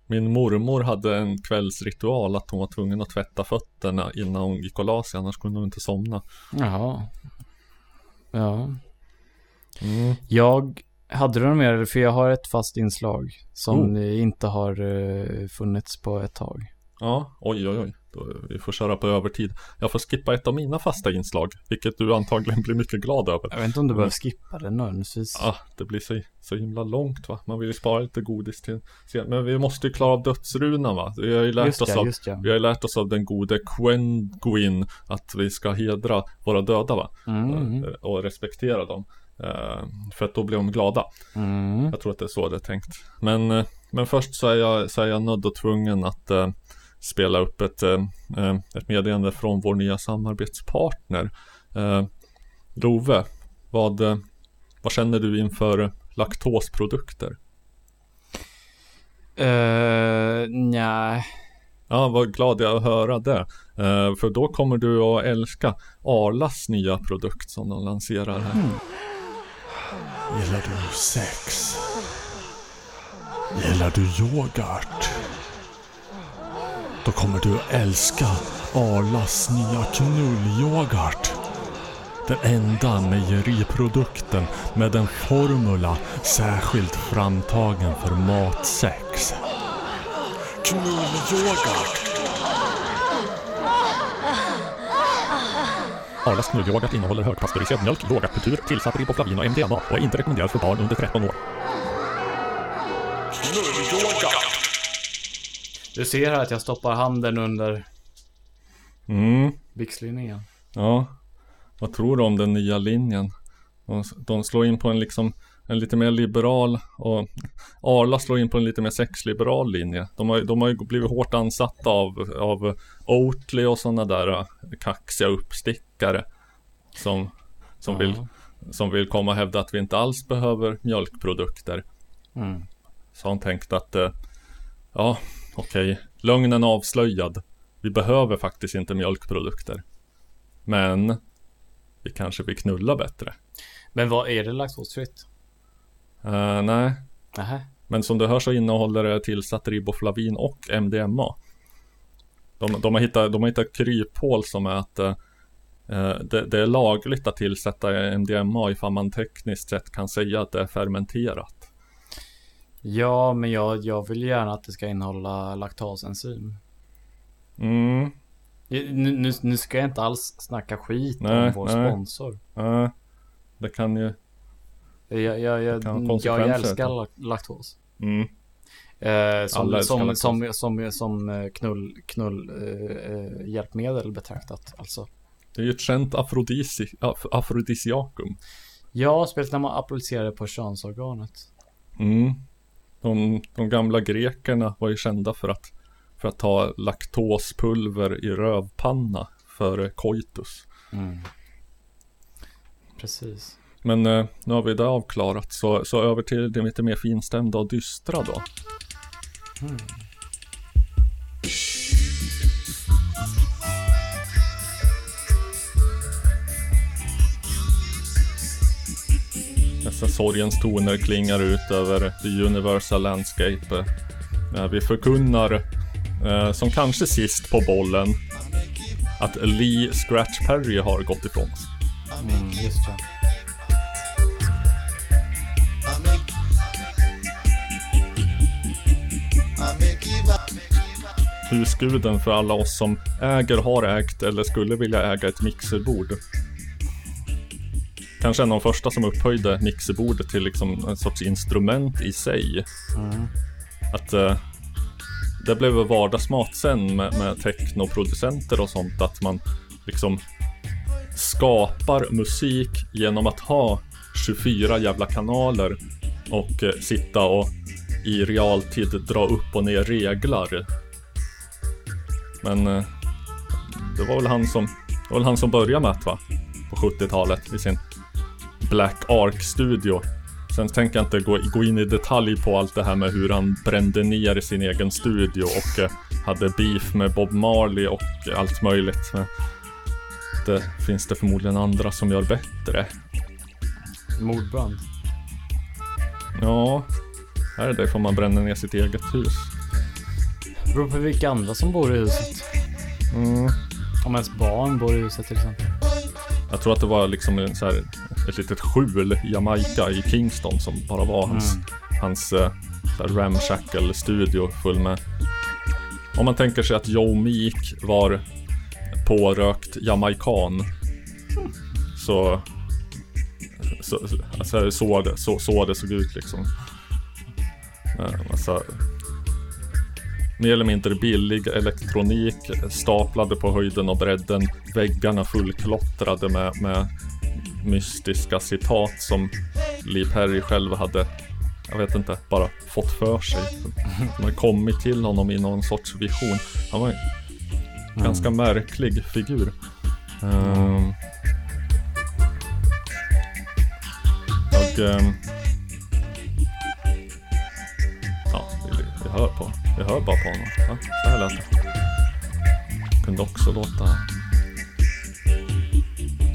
Min mormor hade en kvällsritual att hon var tvungen att tvätta fötterna innan hon gick och la sig. Annars kunde hon inte somna. Jaha. Ja. Mm. Jag hade du något mer? För jag har ett fast inslag som Oh. inte har eh, funnits på ett tag. Ja, oj oj oj. Vi får köra på övertid. Jag får skippa ett av mina fasta inslag. Vilket du antagligen blir mycket glad över. Jag vet inte om du behöver skippa det nödvändigtvis. Ja, det blir så, så himla långt va. Man vill ju spara lite godis till sen. Men vi måste ju klara av dödsrunan va. Vi har ju lärt, Just oss, ja, av, just ja. vi har lärt oss av den gode Quenguin att vi ska hedra våra döda va. Mm. Eh, Och respektera dem. Eh, För att då blir de glada. Mm. Jag tror att det är så det är tänkt. Men, eh, men först så är, jag, så är jag nödd och tvungen att spela upp ett, eh, eh, ett meddelande från vår nya samarbetspartner. Eh, Love, vad, eh, vad känner du inför laktosprodukter? Uh, nej. Ja, vad glad jag att höra det. Eh, för då kommer du att älska Arlas nya produkt som de lanserar här. Gillar du sex? Gillar du yoghurt? Då kommer du att älska Arlas nya knullyoghurt. Den enda mejeriprodukten med en formula särskilt framtagen för matsex. Knullyoghurt. Arlas knullyoghurt innehåller högpastöriserad mjölk, lågakkultur, tillsatt riboflavin och MDMA och är inte rekommenderad för barn under 13 år. Du ser här att jag stoppar handen under Mm. byxlinjen. Ja, vad tror du om den nya linjen? De, de slår in på en liksom en lite mer liberal och Arla slår in på en lite mer sexliberal linje. De har, de har ju blivit hårt ansatta av, av Oatly och sådana där äh, kaxiga uppstickare som, som, Ja. vill, som vill komma och hävda att vi inte alls behöver mjölkprodukter. Mm. Så han tänkte att eh, ja, okej, lögnen är avslöjad. Vi behöver faktiskt inte mjölkprodukter. Men vi kanske vill knulla bättre. Men vad är det laktosfritt? Eh, nej, Nähä. men som du hör så innehåller det tillsatt riboflavin och MDMA. De, de, har, hittat, de har hittat kryphål som är att eh, det, det är lagligt att tillsätta MDMA ifall man tekniskt sett kan säga att det är fermenterat. Ja, men jag, jag vill gärna att det ska innehålla laktasenzym. Mm, Nu, nu, nu ska jag inte alls snacka skit Nej, om vår nej. sponsor. eh, det kan ju... Jag, jag, jag, jag, konsekvenser. älskar lak- laktos. Mm, Eh, som, Alla som, laktos. som, som, som eh, knull, knull eh, eh, hjälpmedel betraktat alltså. det är ju ett känt afrodisi, af, afrodisiakum. Ja, speciellt när man applicerar det på könsorganet. Mm. De de, gamla grekerna var ju kända för att, för att ta laktospulver i rövpanna före koitus. Mm. Precis. Men eh, nu har vi det avklarat, så, så över till det lite mer finstämda och dystra då. Mm. Dessa sorgens toner klingar ut över the universal landscape. Eh, vi förkunnar, eh, som kanske sist på bollen, att Lee Scratch Perry har gått ifrån oss. Mm, just det. Husguden för alla oss som äger, har ägt eller skulle vilja äga ett mixerbord. Kanske en av de första som upphöjde mixerbordet till liksom en sorts instrument i sig. Mm. Att eh, det blev vardagsmat sen med, med technoproducenter och sånt att man liksom skapar musik genom att ha 24 jävla kanaler och eh, sitta och i realtid dra upp och ner reglar. Men eh, det var väl han som, det var väl han som började med det va? På 70-talet i sin Black Ark Studio. Sen tänker jag inte gå, gå in i detalj på allt det här med hur han brände ner sin egen studio och eh, hade beef med Bob Marley och allt möjligt. Men det finns det förmodligen andra som gör bättre. Mordbrand. Ja, här är det får man bränna ner sitt eget hus. Beror på vilka andra som bor i huset. Mm. Om ens barn bor i huset till exempel. Jag tror att det var liksom en så här, ett litet skjul Jamaica i Kingston som bara var hans, Mm. hans eh, så här ramshackle studio full med Om man tänker sig att Joe Meek var pårökt jamaican Så så, alltså, så, det, så, så det såg ut liksom Eh, Massa mer eller mindre billig elektronik staplade på höjden och bredden. Väggarna fullklottrade med, med mystiska citat som Lee Perry själv hade, jag vet inte, bara fått för sig. Som hade kommit till honom i någon sorts vision. Han var en ganska märklig figur. Ehm. jag, ehm, ja, vi, vi hör på, vi hör bara på honom. Ja, så här lät det. Kunde också låta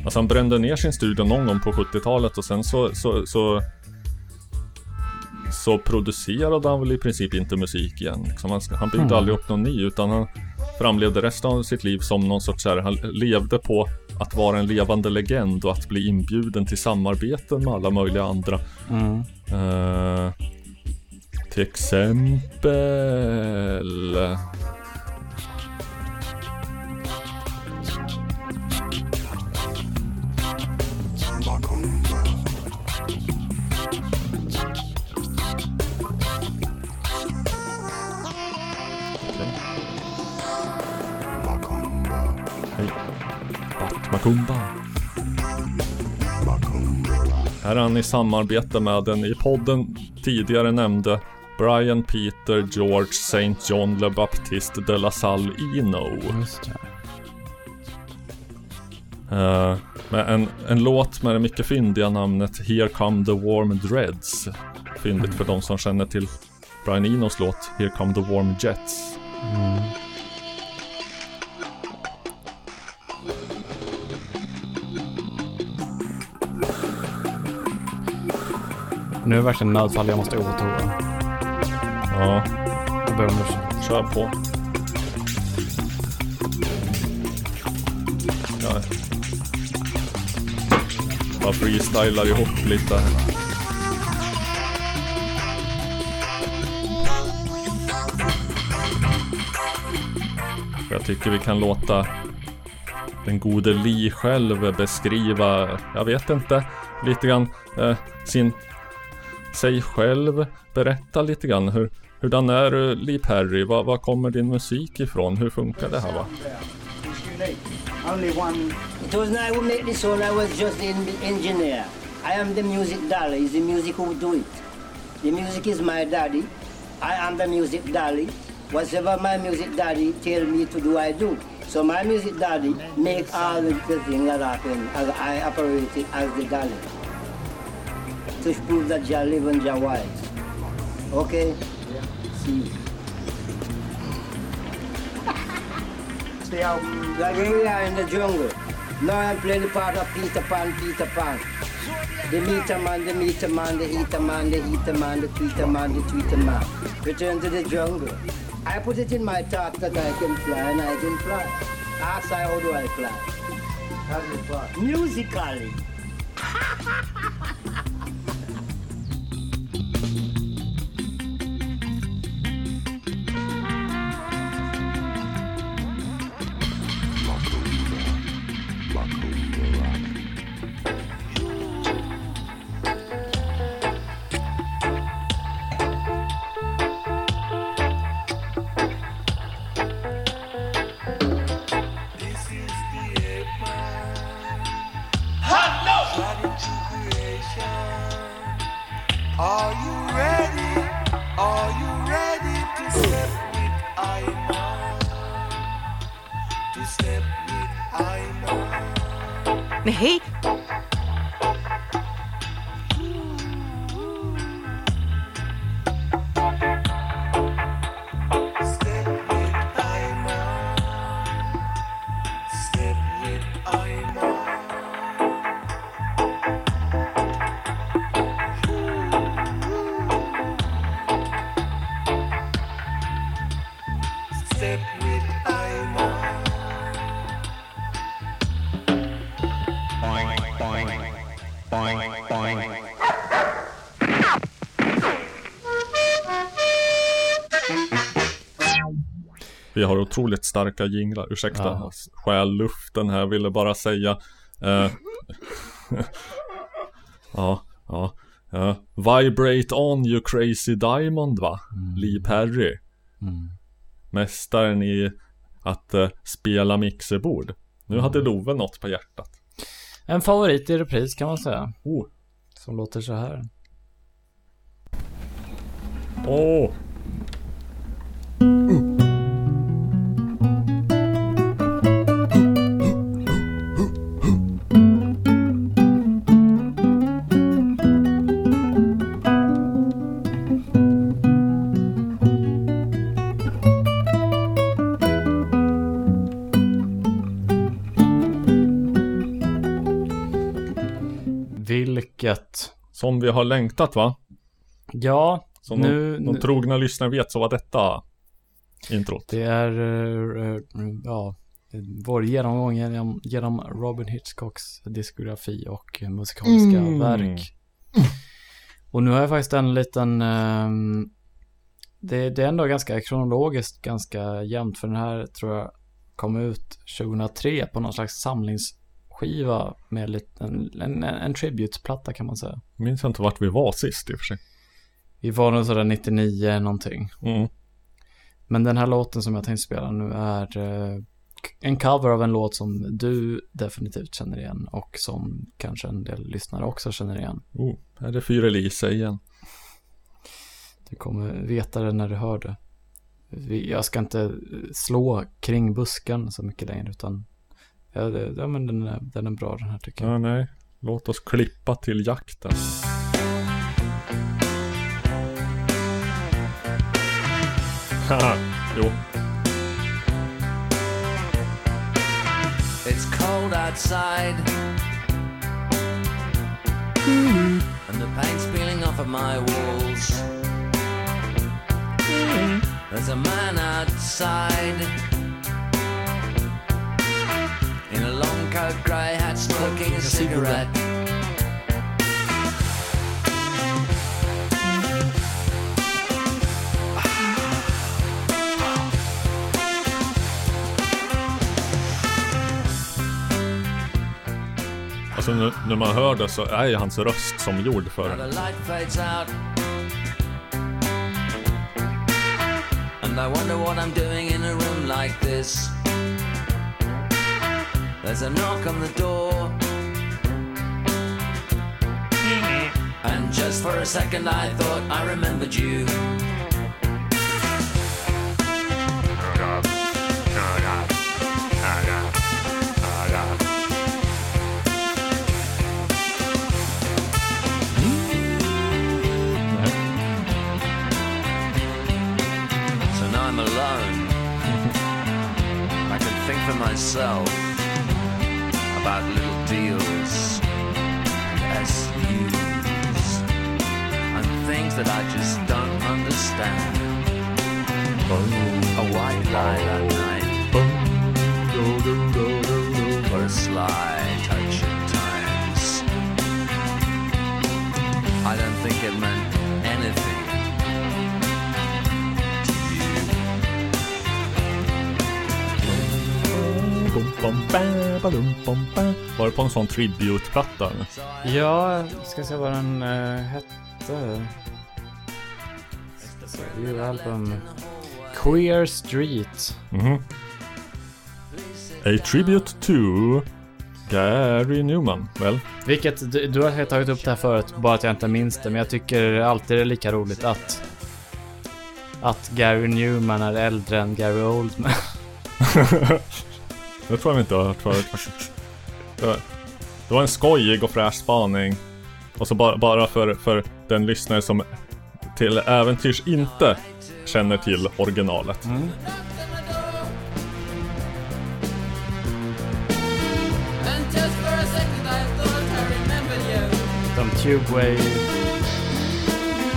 Alltså han brände ner sin studio någon gång på 70-talet och sen så, så, så så producerade han väl i princip inte musik igen. Liksom han, han byggde Mm. aldrig upp någon ny utan han framlevde resten av sitt liv som någon sorts så här, han levde på att vara en levande legend och att bli inbjuden till samarbeten med alla möjliga andra. Mm. Eh, till exempel... Hej. Här är han i samarbete med den i podden tidigare nämnde Brian Peter George St. John Le Baptiste de la Salle Eno. Just. Eh, med en, en låt med det mycket fyndiga namnet Here Come the Warm Dreads. Fyndigt för de som känner till Brian Enos låt Here Come the Warm Jets. Mm. Nu är det verkligen nödfall, jag måste gå på toa. Ja, Jag ber om ursäkt. kör på. Ja. Bara freestylar ihop lite. Jag tycker vi kan låta den gode Lee själv beskriva, jag vet inte, lite grann eh, sin sig själv. Berätta lite grann hur, hurdan är eh, du Lee Perry? Var, var kommer din musik ifrån? Hur funkar det här va? Only one. It was not I who make this song, I was just the engineer. I am the music dolly. it's the music who do it. The music is my daddy, I am the music dolly. Whatever my music daddy tell me to do, I do. So my music daddy make all the, things that happen as I operate it as the dolly. To prove that you live and Jah wise. Okay? See. See how Like we are in the jungle. Now I'm playing the part of Peter Pan, Peter Pan. The meter man, the meter man, the eater man, the eater man, the tweeter man, the tweeter man. Return to the jungle. I put it in my thought that I can fly and I can fly. Ask I how do I fly? How do you fly? Musically. [LAUGHS] Vi har otroligt starka jinglar, ursäkta, Ja. stjäl luften här, ville bara säga eh, [LAUGHS] Ja, ja, ja Vibrate on you crazy diamond va? Lee Perry Mm. Mästaren i att eh, spela mixerbord Nu hade Love något på hjärtat En favorit i repris kan man säga. Oh. Som låter så här. Åh! Vilket? Som vi har längtat va? Ja, Som nu... de, de trogna lyssnare vet så var detta introt. Det är, eh, eh, ja, vår genomgång genom, genom Robin Hitchcocks diskografi och musikaliska Mm. verk. Och nu har jag faktiskt en liten, ehm, det, det är ändå ganska kronologiskt ganska jämnt för den här tror jag kom ut 2003 på någon slags samlingsskiva med lite, en, en, en tributplatta kan man säga. Minns jag inte vart vi var sist i och för sig. Vi var nog sådär 99 någonting. Mm. Men den här låten som jag tänkte spela nu är eh, en cover av en låt som du definitivt känner igen och som kanske en del lyssnare också känner igen. Oh, är det Fyra Elisa igen. Du kommer veta det när du hör det. Jag ska inte slå kring busken så mycket längre utan ja, det, ja, men den, är, den är bra den här tycker jag. Ja, nej. Låt oss klippa till jakten. Haha, jo. It's cold outside. And the paint's peeling off of my walls. There's a man outside. Coat, grey hat, smoking a cigarette. Alltså nu, när man hör det så är ju hans röst som gjord för det. light fades out. And I wonder what I'm doing in a room like this. There's a knock on the door. And just for a second, I thought I remembered you. I'm alone. I can think for myself about little deals and SUs and things that I just don't understand. A white line at night, or a sly touch at times. I don't think it meant Var det på en sån tribute-platta? eller? Ja, ska se vad den uh, hette. Review album. Queer Street. Mhm. A tribute to Gary Newman, väl? Vilket, du, du har tagit upp det här förut, bara att jag inte minns det, men jag tycker alltid det är lika roligt att att Gary Newman är äldre än Gary Oldman. [LAUGHS] [LAUGHS] Det tror jag inte har hört förut faktiskt. Det var- en skojig och fräsch spaning. Och så bara, bara för, för den lyssnare som till äventyrs inte känner till originalet. You. De Tubeway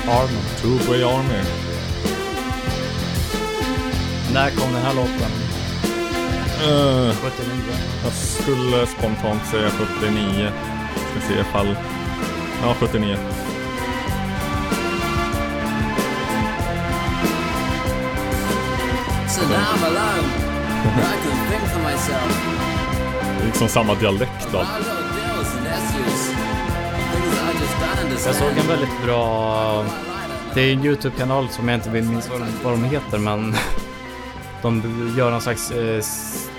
Army. Tubeway Army. När kom den här låten? Uh, 79. jag skulle spontant säga 79. Ska se ifall... Ja, 79. So now I'm alone. I can think for myself. Det är liksom samma dialekt då. Jag såg en väldigt bra... Det är en YouTube-kanal som jag inte minns vad de, vad de heter, men de gör någon slags eh,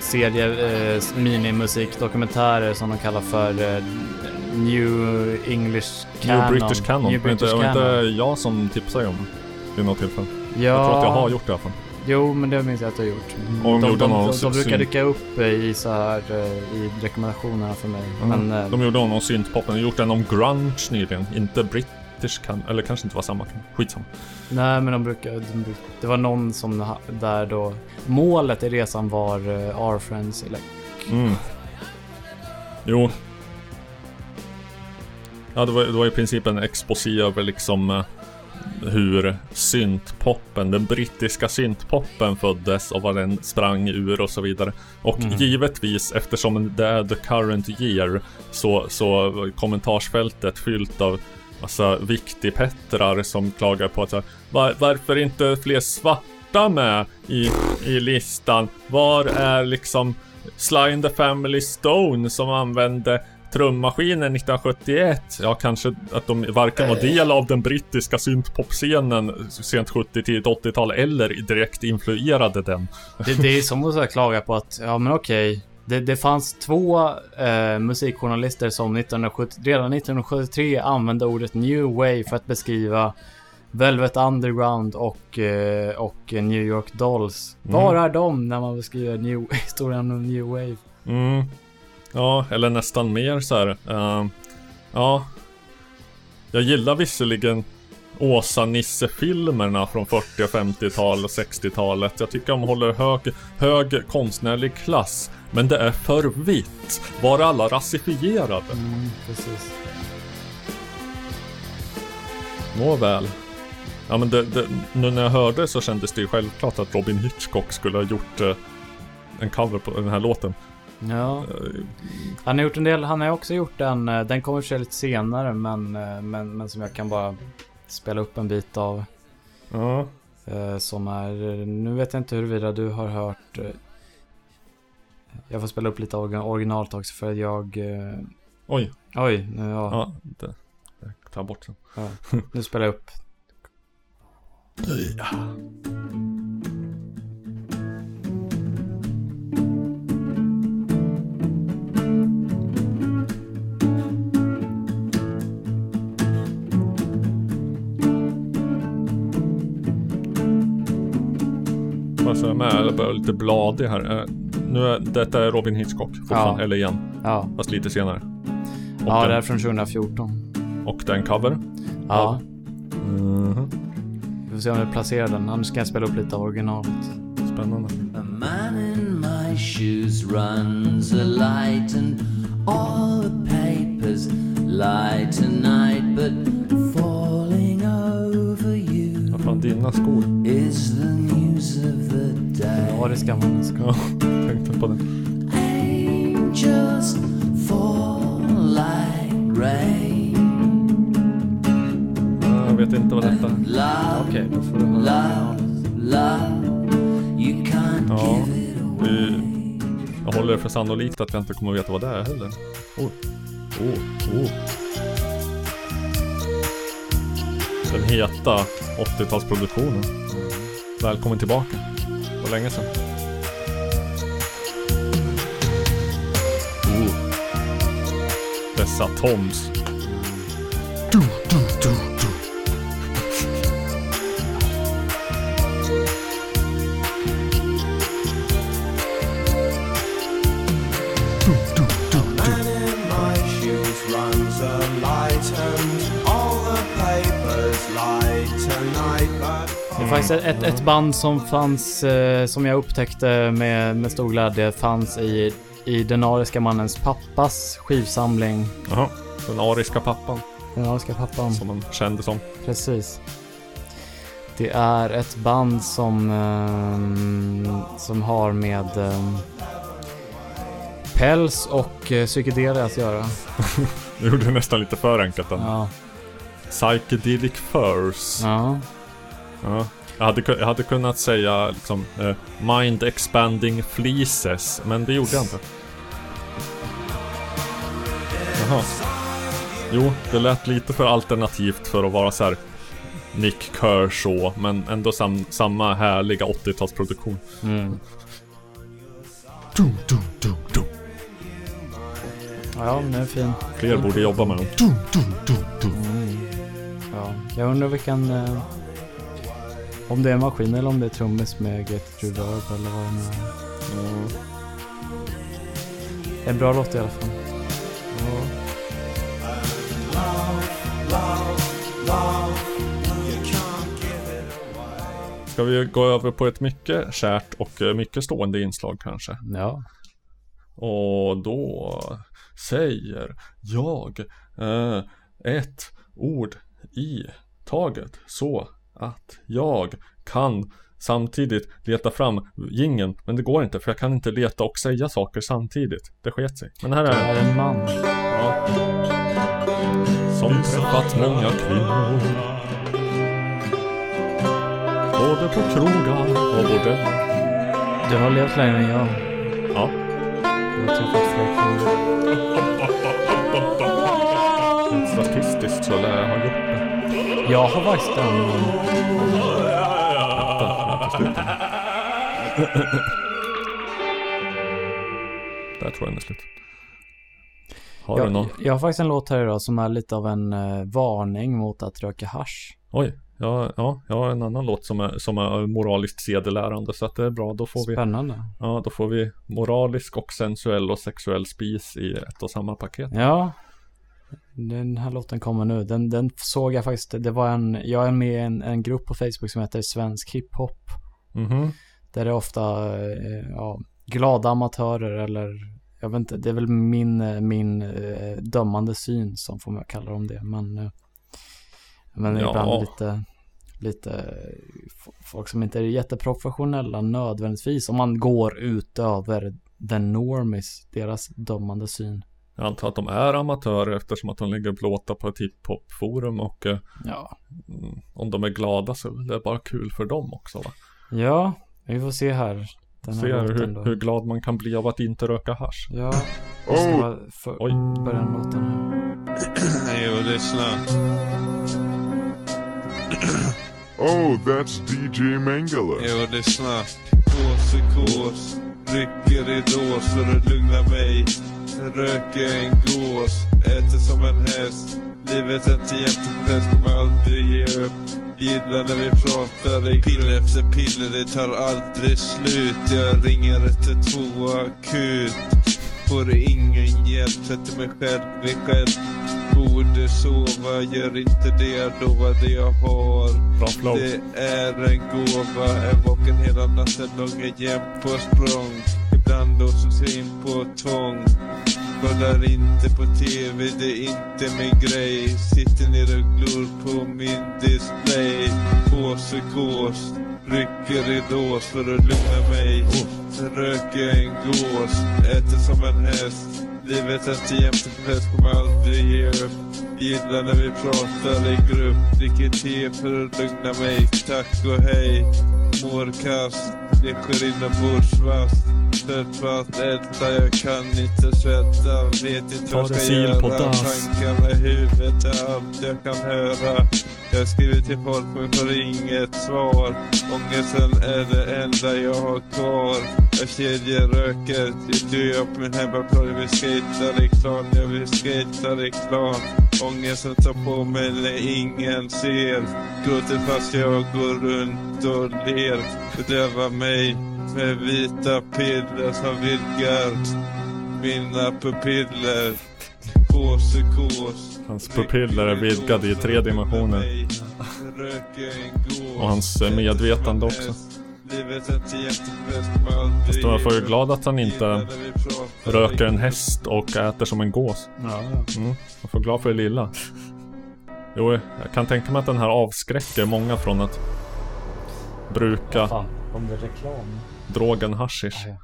serie eh, minimusikdokumentärer som de kallar för eh, New English Canon. New British Canon. New British var inte Canon. jag som tipsade om det vid något tillfälle? Ja. Jag tror att jag har gjort det i alla fall. Jo, men det minns jag att du har gjort. Och de de, de, de, brukar dyka upp i så här eh, i rekommendationerna för mig. Mm. Men eh, De gjorde någon syntpop, de har gjort en om grunge nyligen. Inte British kan, eller kanske inte var samma. Skitsamma. Nej, men de brukar, de det var någon som där då målet i resan var uh, Our Friends Elect. Mm. Jo. Ja, det var, det var i princip en exposé över liksom eh, hur syntpoppen, den brittiska syntpoppen föddes och vad den sprang ur och så vidare. Och Mm. givetvis, eftersom det är the current year, så, så kommentarsfältet fyllt av massa viktigpettrar som klagar på att var, varför inte fler svarta med i, i listan? Var är liksom Sly and the Family Stone som använde trummaskinen 1971. Ja, kanske att de varken var del av den brittiska syntpopscenen sent 70 till 80-tal eller direkt influerade den. Det, det är som att klaga på att, ja men okej. Det, det fanns två eh, musikjournalister som 1970, redan 1973 använde ordet New Wave för att beskriva Velvet Underground och, eh, och New York Dolls. Mm. Var är de när man beskriver new, [LAUGHS] historien om New Wave? Mm. Ja, eller nästan mer så här. ehm, ja. Jag gillar visserligen Åsa-Nisse-filmerna från 40 och 50-tal och 60-talet. Jag tycker de håller hög, hög konstnärlig klass. Men det är för vitt. Var alla rasifierade? Mm, precis. Nåväl. Ja men det, det, nu när jag hörde så kändes det ju självklart att Robin Hitchcock skulle ha gjort eh, en cover på den här låten. Ja. Han har gjort en del, han har också gjort en, eh, den kommer för sig lite senare men, eh, men, men som jag kan bara spela upp en bit av. Ja. Eh, Som är, nu vet jag inte huruvida du har hört eh, Jag får spela upp lite originalet också för jag eh, Oj. Oj, nu, ja. Ja, det, det tar jag bort sen. ja. Nu spelar jag upp Bara så jag med, jag börjar lite bladig här. Nu är, detta är Robin Hitchcock fortfarande, Ja. eller igen. Ja. Fast lite senare. Och Ja, den, det är från 2014 Och den cover? Ja. Mhm. får se om jag placerar den. Annars ska jag spela upp lite av originalet. Spännande. A man in my shoes runs a light and all the papers lie tonight but Vad fan, dina skor? is the news of the day. Ja, det ska man. Ja, tänkte på det. Angels fall like rain. Ja, Jag vet inte vad detta Okej, okay, då får du höra. love. You can't Ja, give it vi, jag håller det för sannolikt att jag inte kommer att veta vad det är heller. Oh. Oh. Oh. Den heta 80-talsproduktionen. Välkommen tillbaka. Det var länge sedan. Oh. Dessa Toms. Du. Det är faktiskt ett, ett band som fanns, eh, som jag upptäckte med, med stor glädje, fanns i, i den ariska mannens pappas skivsamling. Jaha, den ariska pappan. Den ariska pappan. Som de kände som. Precis. Det är ett band som, ehm, som har med ehm, päls och psykedelia att göra. [LAUGHS] Nu gjorde det nästan lite för enkelt. Den. Ja. Psychedelic Furs. Ja. Ja. Jag, hade, jag hade kunnat säga liksom eh, Mind Expanding Fleeces, men det gjorde jag inte. Jaha. Jo, det lät lite för alternativt för att vara så här Nick Kershaw, men ändå sam, samma härliga 80-talsproduktion. Mm. Dum, dum, dum, dum. Ja, den är fin. Fler borde jobba med dem. Dum, dum, dum, dum. Mm. Ja, jag undrar vilken... Eh, om det är maskin eller om det är trummis med Get Reverb eller vad det nu är. Mm. En bra låt i alla fall. Ska vi gå över på ett mycket kärt och eh, mycket stående inslag kanske? Ja. Och då säger jag eh, ett ord i taget så att jag kan samtidigt leta fram gingen Men det går inte för jag kan inte leta och säga saker samtidigt. Det sket sig. Men här är Det är en man. Ja. Som träffat många kvinnor. Både på krogar och bordeller. Du har levt längre än jag. Ja. Du har träffat fler kvinnor. [LAUGHS] Statistiskt så lär jag ha gjort det. Jag har faktiskt en... Där tror jag den är slut. Har jag, du någon? Jag har faktiskt en låt här idag som är lite av en eh, varning mot att röka hasch. Oj, ja, ja, jag har en annan låt som är, som är moraliskt sedelärande så att det är bra. Då får vi, Spännande. ja, då får vi moralisk och sensuell och sexuell spis i ett och samma paket. Ja. Den här låten kommer nu. Den, den såg jag faktiskt. Det var en, jag är med i en, en grupp på Facebook som heter Svensk Hiphop. Mhm. Där det är ofta eh, ja, glada amatörer eller jag vet inte, det är väl min, eh, min eh, dömande syn som får man kalla dem det. Men, men Ja. ibland lite, lite folk som inte är jätteprofessionella nödvändigtvis. Om man går utöver den normis, deras dömande syn. Jag antar att de är amatörer eftersom att de lägger upp låtar på ett hiphop-forum och eh, Ja. mm, om de är glada så är det bara kul för dem också va? Ja, vi får se här. Den här Se låten hur, hur glad man kan bli av att inte röka hasch. Ja, jag ska Oh. bara för, Oj. börja låten här. [CLEARS THROAT] Och lyssna. [CLEARS THROAT] Oh, that's DJ Mangala. Och lyssna. Kåsekås. Rycker i dås för att lugna mig. Röker en gås. Äter som en häst. Livet är inte jättepress, kommer aldrig ge upp. Gillar när vi pratar piller efter piller, det tar aldrig slut. Jag ringer 112 akut. Får ingen hjälp, sätter mig själv i själv. borde sova Gör inte det, lova det jag har Bra flow. Det är en gåva Är vaken hela natten lång, är jämt på språng Ibland låses jag in på tvång Kollar inte på TV, det är inte min grej. Sitter ner och glor på min display. Påse gås, Rycker i dås för att lugna mig. Röker en gås Äter som en häst. Livet är jämt en fest, kommer aldrig ge upp. Gillar när vi pratar i grupp. Dricker te för att lugna mig. Tack och hej. Mår kast. Ligger inombords. Fast. Trött på att älta Jag kan inte svälta Vet inte Ta vad jag det ska göra. på. Tankar med huvudet är allt jag kan höra. Jag skriver till folk men får inget svar. Ångesten är det enda jag har kvar. Jag kedjeröker till dö på min hemmaplan Jag vill skejta i klan, jag vill skejta i klan Ångesten tar på mig när ingen ser Gråter fast jag går runt och ler Bedövar mig med vita piller som vidgar mina pupiller psykos Hans pupiller är vidgade i tre dimensioner. Och hans medvetande också. Fast man får ju glad att han inte röker en häst och äter som en gås. Ja, ja. Mm, man får glad för det lilla. Jo, jag kan tänka mig att den här avskräcker många från att bruka Fan, kom det reklam? drogen hashish. Ja.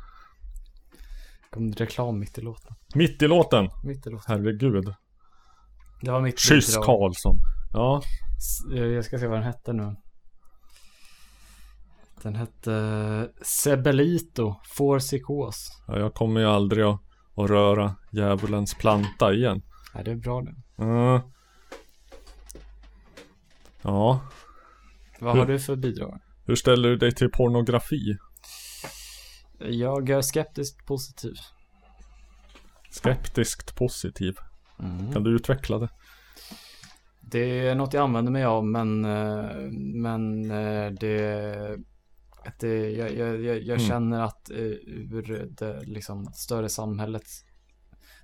Kom det reklam mitt i låten? Mitt i låten! Mitt i låten. Herregud. Det var mitt Kyss. Karlsson. Ja, Jag jag ska se vad den hette nu. Den hette Sebelito, får psykos. ja, jag kommer ju aldrig att, att röra djävulens planta igen. Nej, det är bra det. Mm. Ja, Vad Hur- har du för bidrag? hur ställer du dig till pornografi? Jag är skeptiskt positiv. Skeptiskt positiv. Mm. Kan du utveckla det? Det är något jag använder mig av, men, eh, men eh, det, att det jag, jag, jag, jag Mm. känner att eh, ur det liksom större samhället,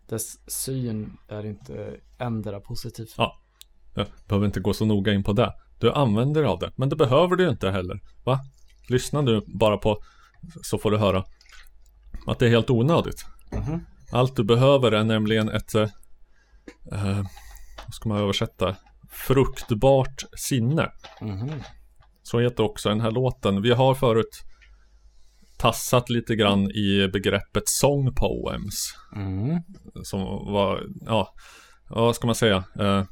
dess syn är inte ändra positiv. Ja. Jag behöver inte gå så noga in på det. Du använder av det, men det behöver du inte heller. Va? Lyssna nu bara på så får du höra att det är helt onödigt. Mhm. Allt du behöver är nämligen ett, eh, eh, vad ska man översätta, fruktbart sinne. Mhm. Så heter också den här låten. Vi har förut tassat lite grann i begreppet song poems. Mm. Som var, ja, vad ska man säga? Eh,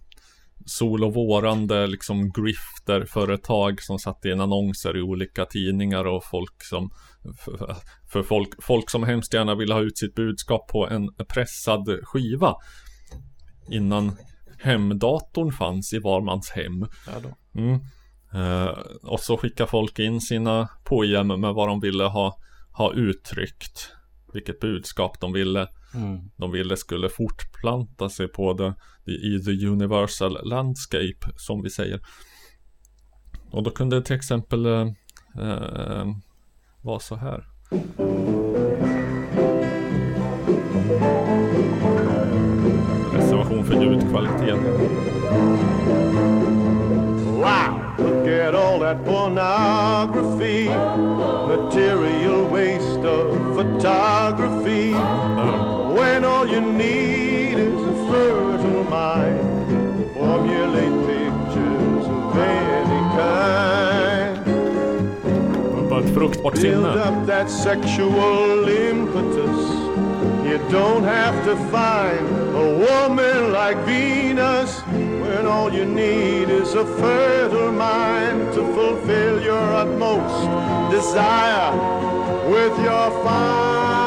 solovårande liksom grifterföretag som satte in annonser i olika tidningar och folk som för, folk, folk som hemskt gärna ville ha ut sitt budskap på en pressad skiva innan hemdatorn fanns i var mans hem. Ja. Mm. Eh, och så skickar folk in sina poem med vad de ville ha, ha uttryckt. Vilket budskap de ville, Mm. de ville skulle fortplanta sig på det, i the universal landscape som vi säger. Och då kunde det till exempel eh, eh, vara så här. Reservation för ljudkvalitet. At all that pornography, material waste of photography. When all you need is a fertile mind, formulate pictures of any kind. Bara ett fruktbart Build sinne. up that sexual impetus. You don't have to find a woman like Venus when all you need is a fertile mind to fulfill your utmost desire with your fine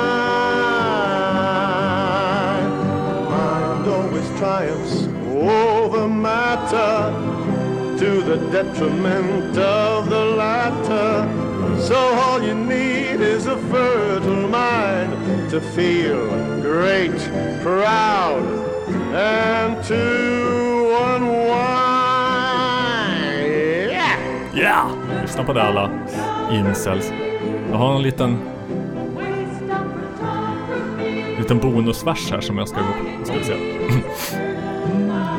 mind always triumphs over matter to the detriment of the latter. So all you need is a fertile mind to feel great, proud, and to unwind. Yeah! Yeah! Lyssna på det alla incels. Jag har en liten liten bonusvers här som jag ska gå på. ska vi se. [CLEARS THROAT]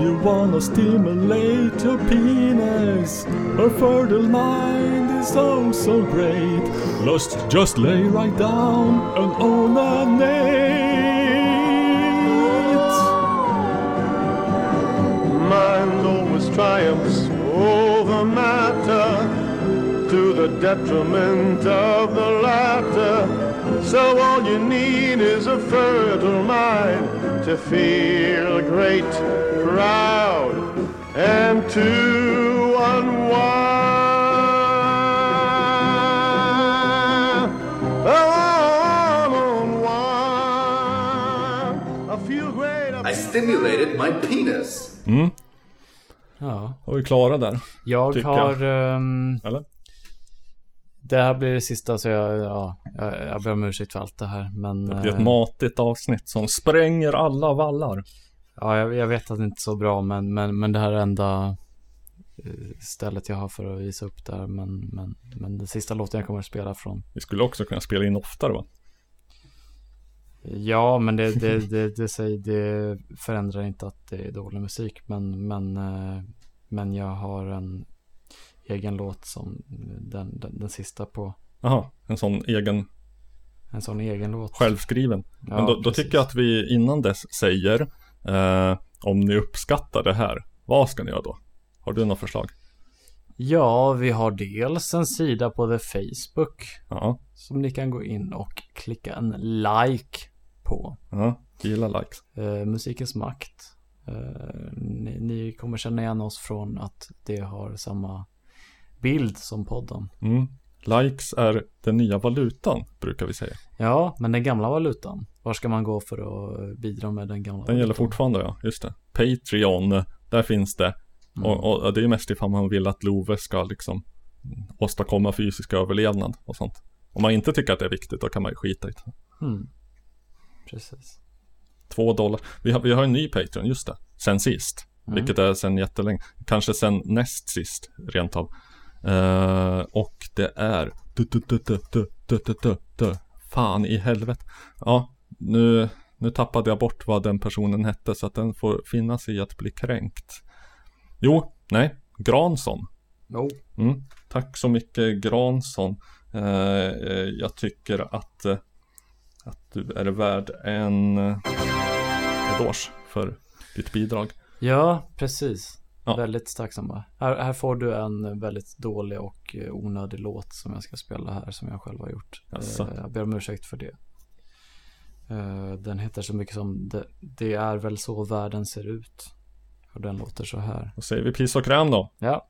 you wanna stimulate your penis. Her fertile mind is oh so great. Just, just lay right down and own a onanate. Mind always triumphs over matter to the detriment of the latter. So all you need is a fertile mind to feel great, proud, and to unwind. Unwind. A few great I stimulated my penis. Mm. Ja. Var vi klara där? Jag tycker har... ehm, Eller? Det här blir det sista så jag, ja, jag, jag ber om ursäkt för allt det här. Men... Det blir ett eh, matigt avsnitt som spränger alla vallar. Ja, jag, jag vet att det inte är så bra, men, men, men det här är enda eh, stället jag har för att visa upp där. Men, men, men den sista låten jag kommer att spela från. Vi skulle också kunna spela in oftare va? Ja, men det, det, det, det, säger, det förändrar inte att det är dålig musik. Men, men, eh, men jag har en egen låt som den, den, den sista på. Jaha, en sån egen En sån egen låt. självskriven. Men Ja, då, då precis. tycker jag att vi innan dess säger eh, om ni uppskattar det här, vad ska ni göra då? Har du några förslag? Ja, vi har dels en sida på the Facebook. Ja. Som ni kan gå in och klicka en like på. Ja, gilla likes. Eh, musikens makt. Eh, ni, ni kommer känna igen oss från att det har samma bild som podden. Mm. Likes är den nya valutan, brukar vi säga. Ja, men den gamla valutan. Var ska man gå för att bidra med den gamla Den gäller valutan? fortfarande, ja. Just det. Patreon, där finns det. Mm. Och, och det är mest ifall man vill att Love ska liksom åstadkomma fysisk överlevnad och sånt. Om man inte tycker att det är viktigt, då kan man ju skita i det. Mm. Precis. Två dollar. Vi har, vi har en ny Patreon, just det. Sen sist. Mm. Vilket är sen jättelänge. Kanske sen näst sist, rent av. Eh, och det är... Fan i helvete. Ja, nu, nu tappade jag bort vad den personen hette så att den får finna sig i att bli kränkt. Jo, nej, Gransson. No. Mm, tack så mycket Gransson. Uh, eh, eh, jag tycker att, uh, att du är värd en eloge för ditt bidrag. Ja, precis. Ja. Väldigt tacksamma. Här, här får du en väldigt dålig och eh, onödig låt som jag ska spela här som jag själv har gjort. Eh, Jag ber om ursäkt för det. Eh, Den heter så mycket som det, det är väl så världen ser ut. Och den låter så här. Då säger vi piss och kräm då. Ja.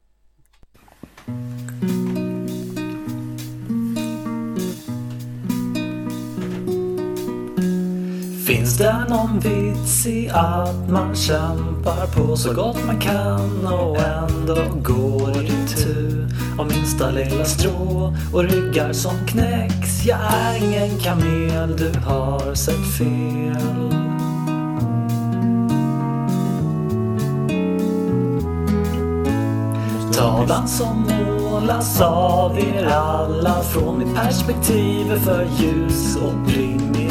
Finns det någon vits i att man kämpar på så gott man kan och ändå går i tu om minsta lilla strå och ryggar som knäcks? Jag är ingen kamel, du har sett fel. Tavlan som målas av er alla från mitt perspektiv är för ljus och primitiv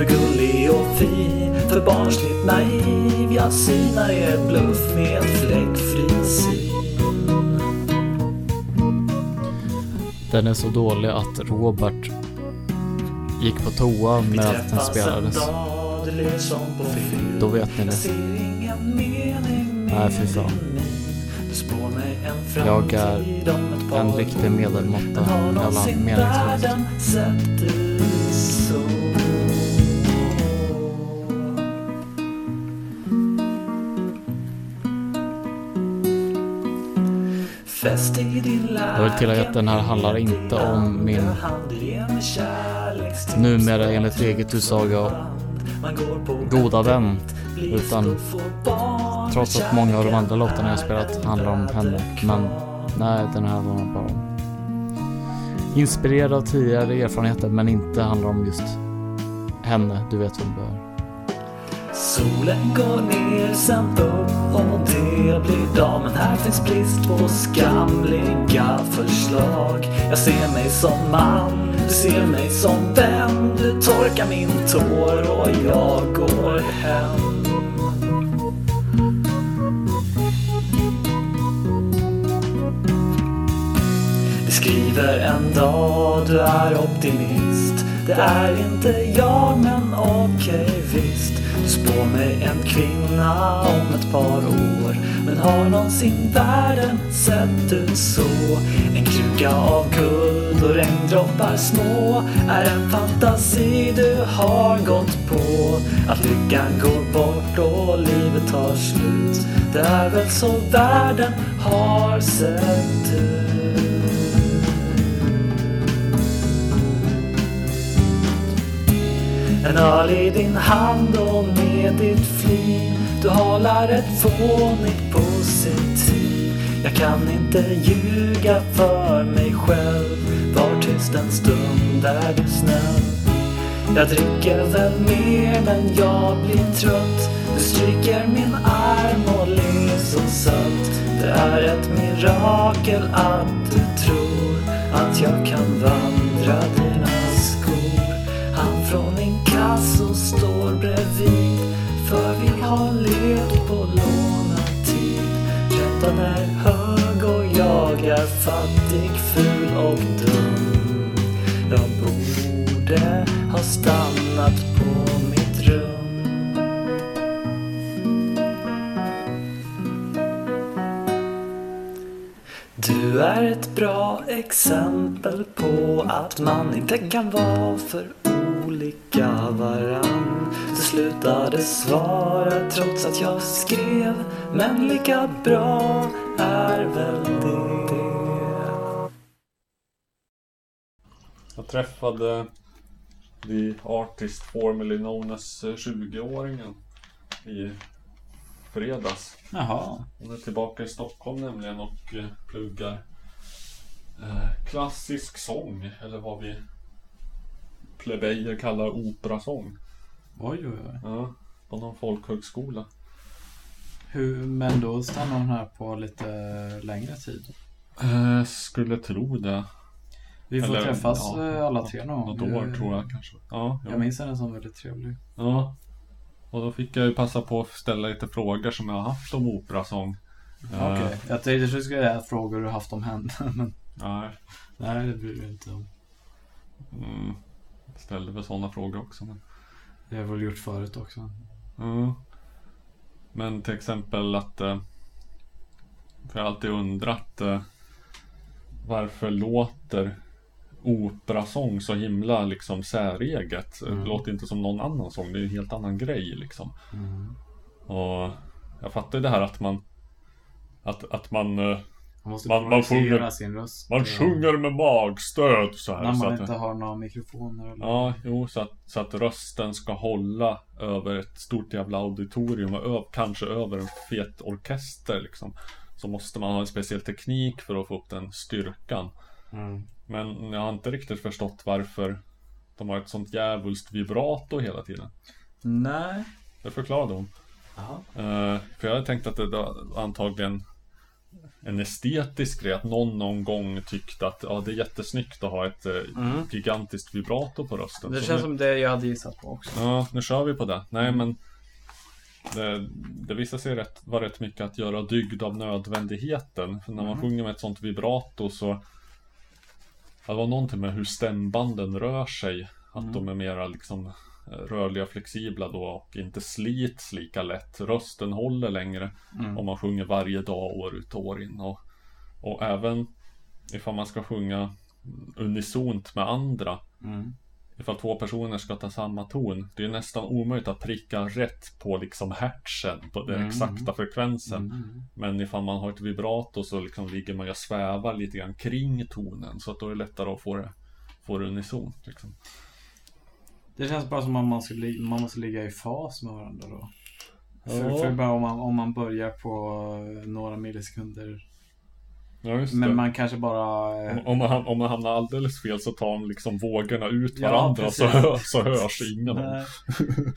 för gullig och fin, för barnsligt naiv Jag synar er bluff med ett fläckfritt sin Den är så dålig att Robert gick på toa med att den spelades. Då vet ni det. Nej, fy fan. Jag är en riktig medelmåtta mellan meningslöst. Jag vill tillägga att den här handlar inte om min numera enligt eget utsago goda vän. Utan trots att många av de andra låtarna jag spelat handlar om henne. Men nej, den här var bara om inspirerad av tidigare erfarenheter men inte handlar om just henne. Du vet vem du är. Solen går ner, sen upp och det blir dag. Men här finns brist på skamliga förslag. Jag ser mig som man, du ser mig som vän. Du torkar min tår och jag går hem. Du skriver en dag, du är optimist. Det är inte jag, men okej visst. Du på mig en kvinna om ett par år. Men har någonsin världen sett ut så? En kruka av guld och regndroppar små är en fantasi du har gått på. Att lyckan går bort och livet tar slut. Det är väl så världen har sett ut. En öl i din hand och med ditt flin Du halar ett fånigt positiv. Jag kan inte ljuga för mig själv. Var tyst en stund, är du snäll? Jag dricker väl mer men jag blir trött. Du stryker min arm och ler så sött. Det är ett mirakel att du tror Att jag kan vandra dit. Står bredvid För vi har levt på lånad tid. Räntan är hög och jag är fattig, ful och dum. Jag borde ha stannat på mitt rum. Du är ett bra exempel på att man inte kan vara för olika varann. Du slutade svara trots att jag skrev, men lika bra är väl det. Jag träffade The Artist Formerly Known as 20-åringen i fredags. Jaha. Hon är tillbaka i Stockholm nämligen och eh, pluggar eh, klassisk sång, eller vad vi plebejer kallar operasång. Oj, oj, oj. Ja, på någon folkhögskola. Hur, men då stannar hon här på lite längre tid. Eh, skulle tro det. Vi får Eller, träffas ja, eh, alla tre någon Något gång. år Det- tror jag kanske. Ja, Jag minns henne som väldigt trevlig. Ja. Och då fick jag ju passa på att ställa lite frågor som jag har haft om operasång. Eh, Okej, jag tänkte att du skulle säga frågor du haft om henne. [LAUGHS] Men Nej. nej, det bryr du inte om. Mm. Ställde väl sådana frågor också. Men... Det har jag väl gjort förut också. Ja. Men till exempel att eh, För jag har alltid undrat eh, Varför låter Operasång så himla liksom säreget Mm. Det låter inte som någon annan sång Det är en helt annan grej liksom Mm. Och Jag fattar ju det här att man Att, att man eh, Man måste man, man sjunger, sin röst. Man Ja. sjunger med magstöd så här När så man att, inte har några mikrofoner eller... Ja, jo, så att, så att rösten ska hålla över ett stort jävla auditorium och ö- kanske över en fet orkester liksom. Så måste man ha en speciell teknik för att få upp den styrkan. Mm. Men jag har inte riktigt förstått varför de har ett sånt djävulskt vibrato hela tiden. Nej. Det förklarade hon. Jaha. Eh, för jag hade tänkt att det antagligen en estetisk grej, att någon någon gång tyckte att ja, det är jättesnyggt att ha ett eh, Mm. gigantiskt vibrato på rösten. Det Så känns nu- som det jag hade gissat på också. Ja, nu kör vi på det. Nej, Mm. men det, det visade sig rätt, vara rätt mycket att göra dygd av nödvändigheten. För när man Mhm. sjunger med ett sånt vibrato så Det var någonting med hur stämbanden rör sig. Att Mm. de är mera liksom rörliga, flexibla då och inte slits lika lätt. Rösten håller längre Mm. om man sjunger varje dag år ut och år in. Och, och även ifall man ska sjunga unisont med andra Mm. Ifall två personer ska ta samma ton Det är nästan omöjligt att pricka rätt på liksom hertzen På den Mm. exakta frekvensen Mm. Men ifall man har ett vibrato så liksom ligger man och svävar lite grann kring tonen Så att då är det lättare att få det, få det unisont liksom. Det känns bara som att man, ska li- man måste ligga i fas med varandra då. För, Ja. för bara om man, om man börjar på eh, några millisekunder. Ja, Men man kanske bara... eh, Om, om, man, om man hamnar alldeles fel så tar man liksom vågorna ut Ja, varandra så, precis. hö, så hörs ingen. Nej. [LAUGHS]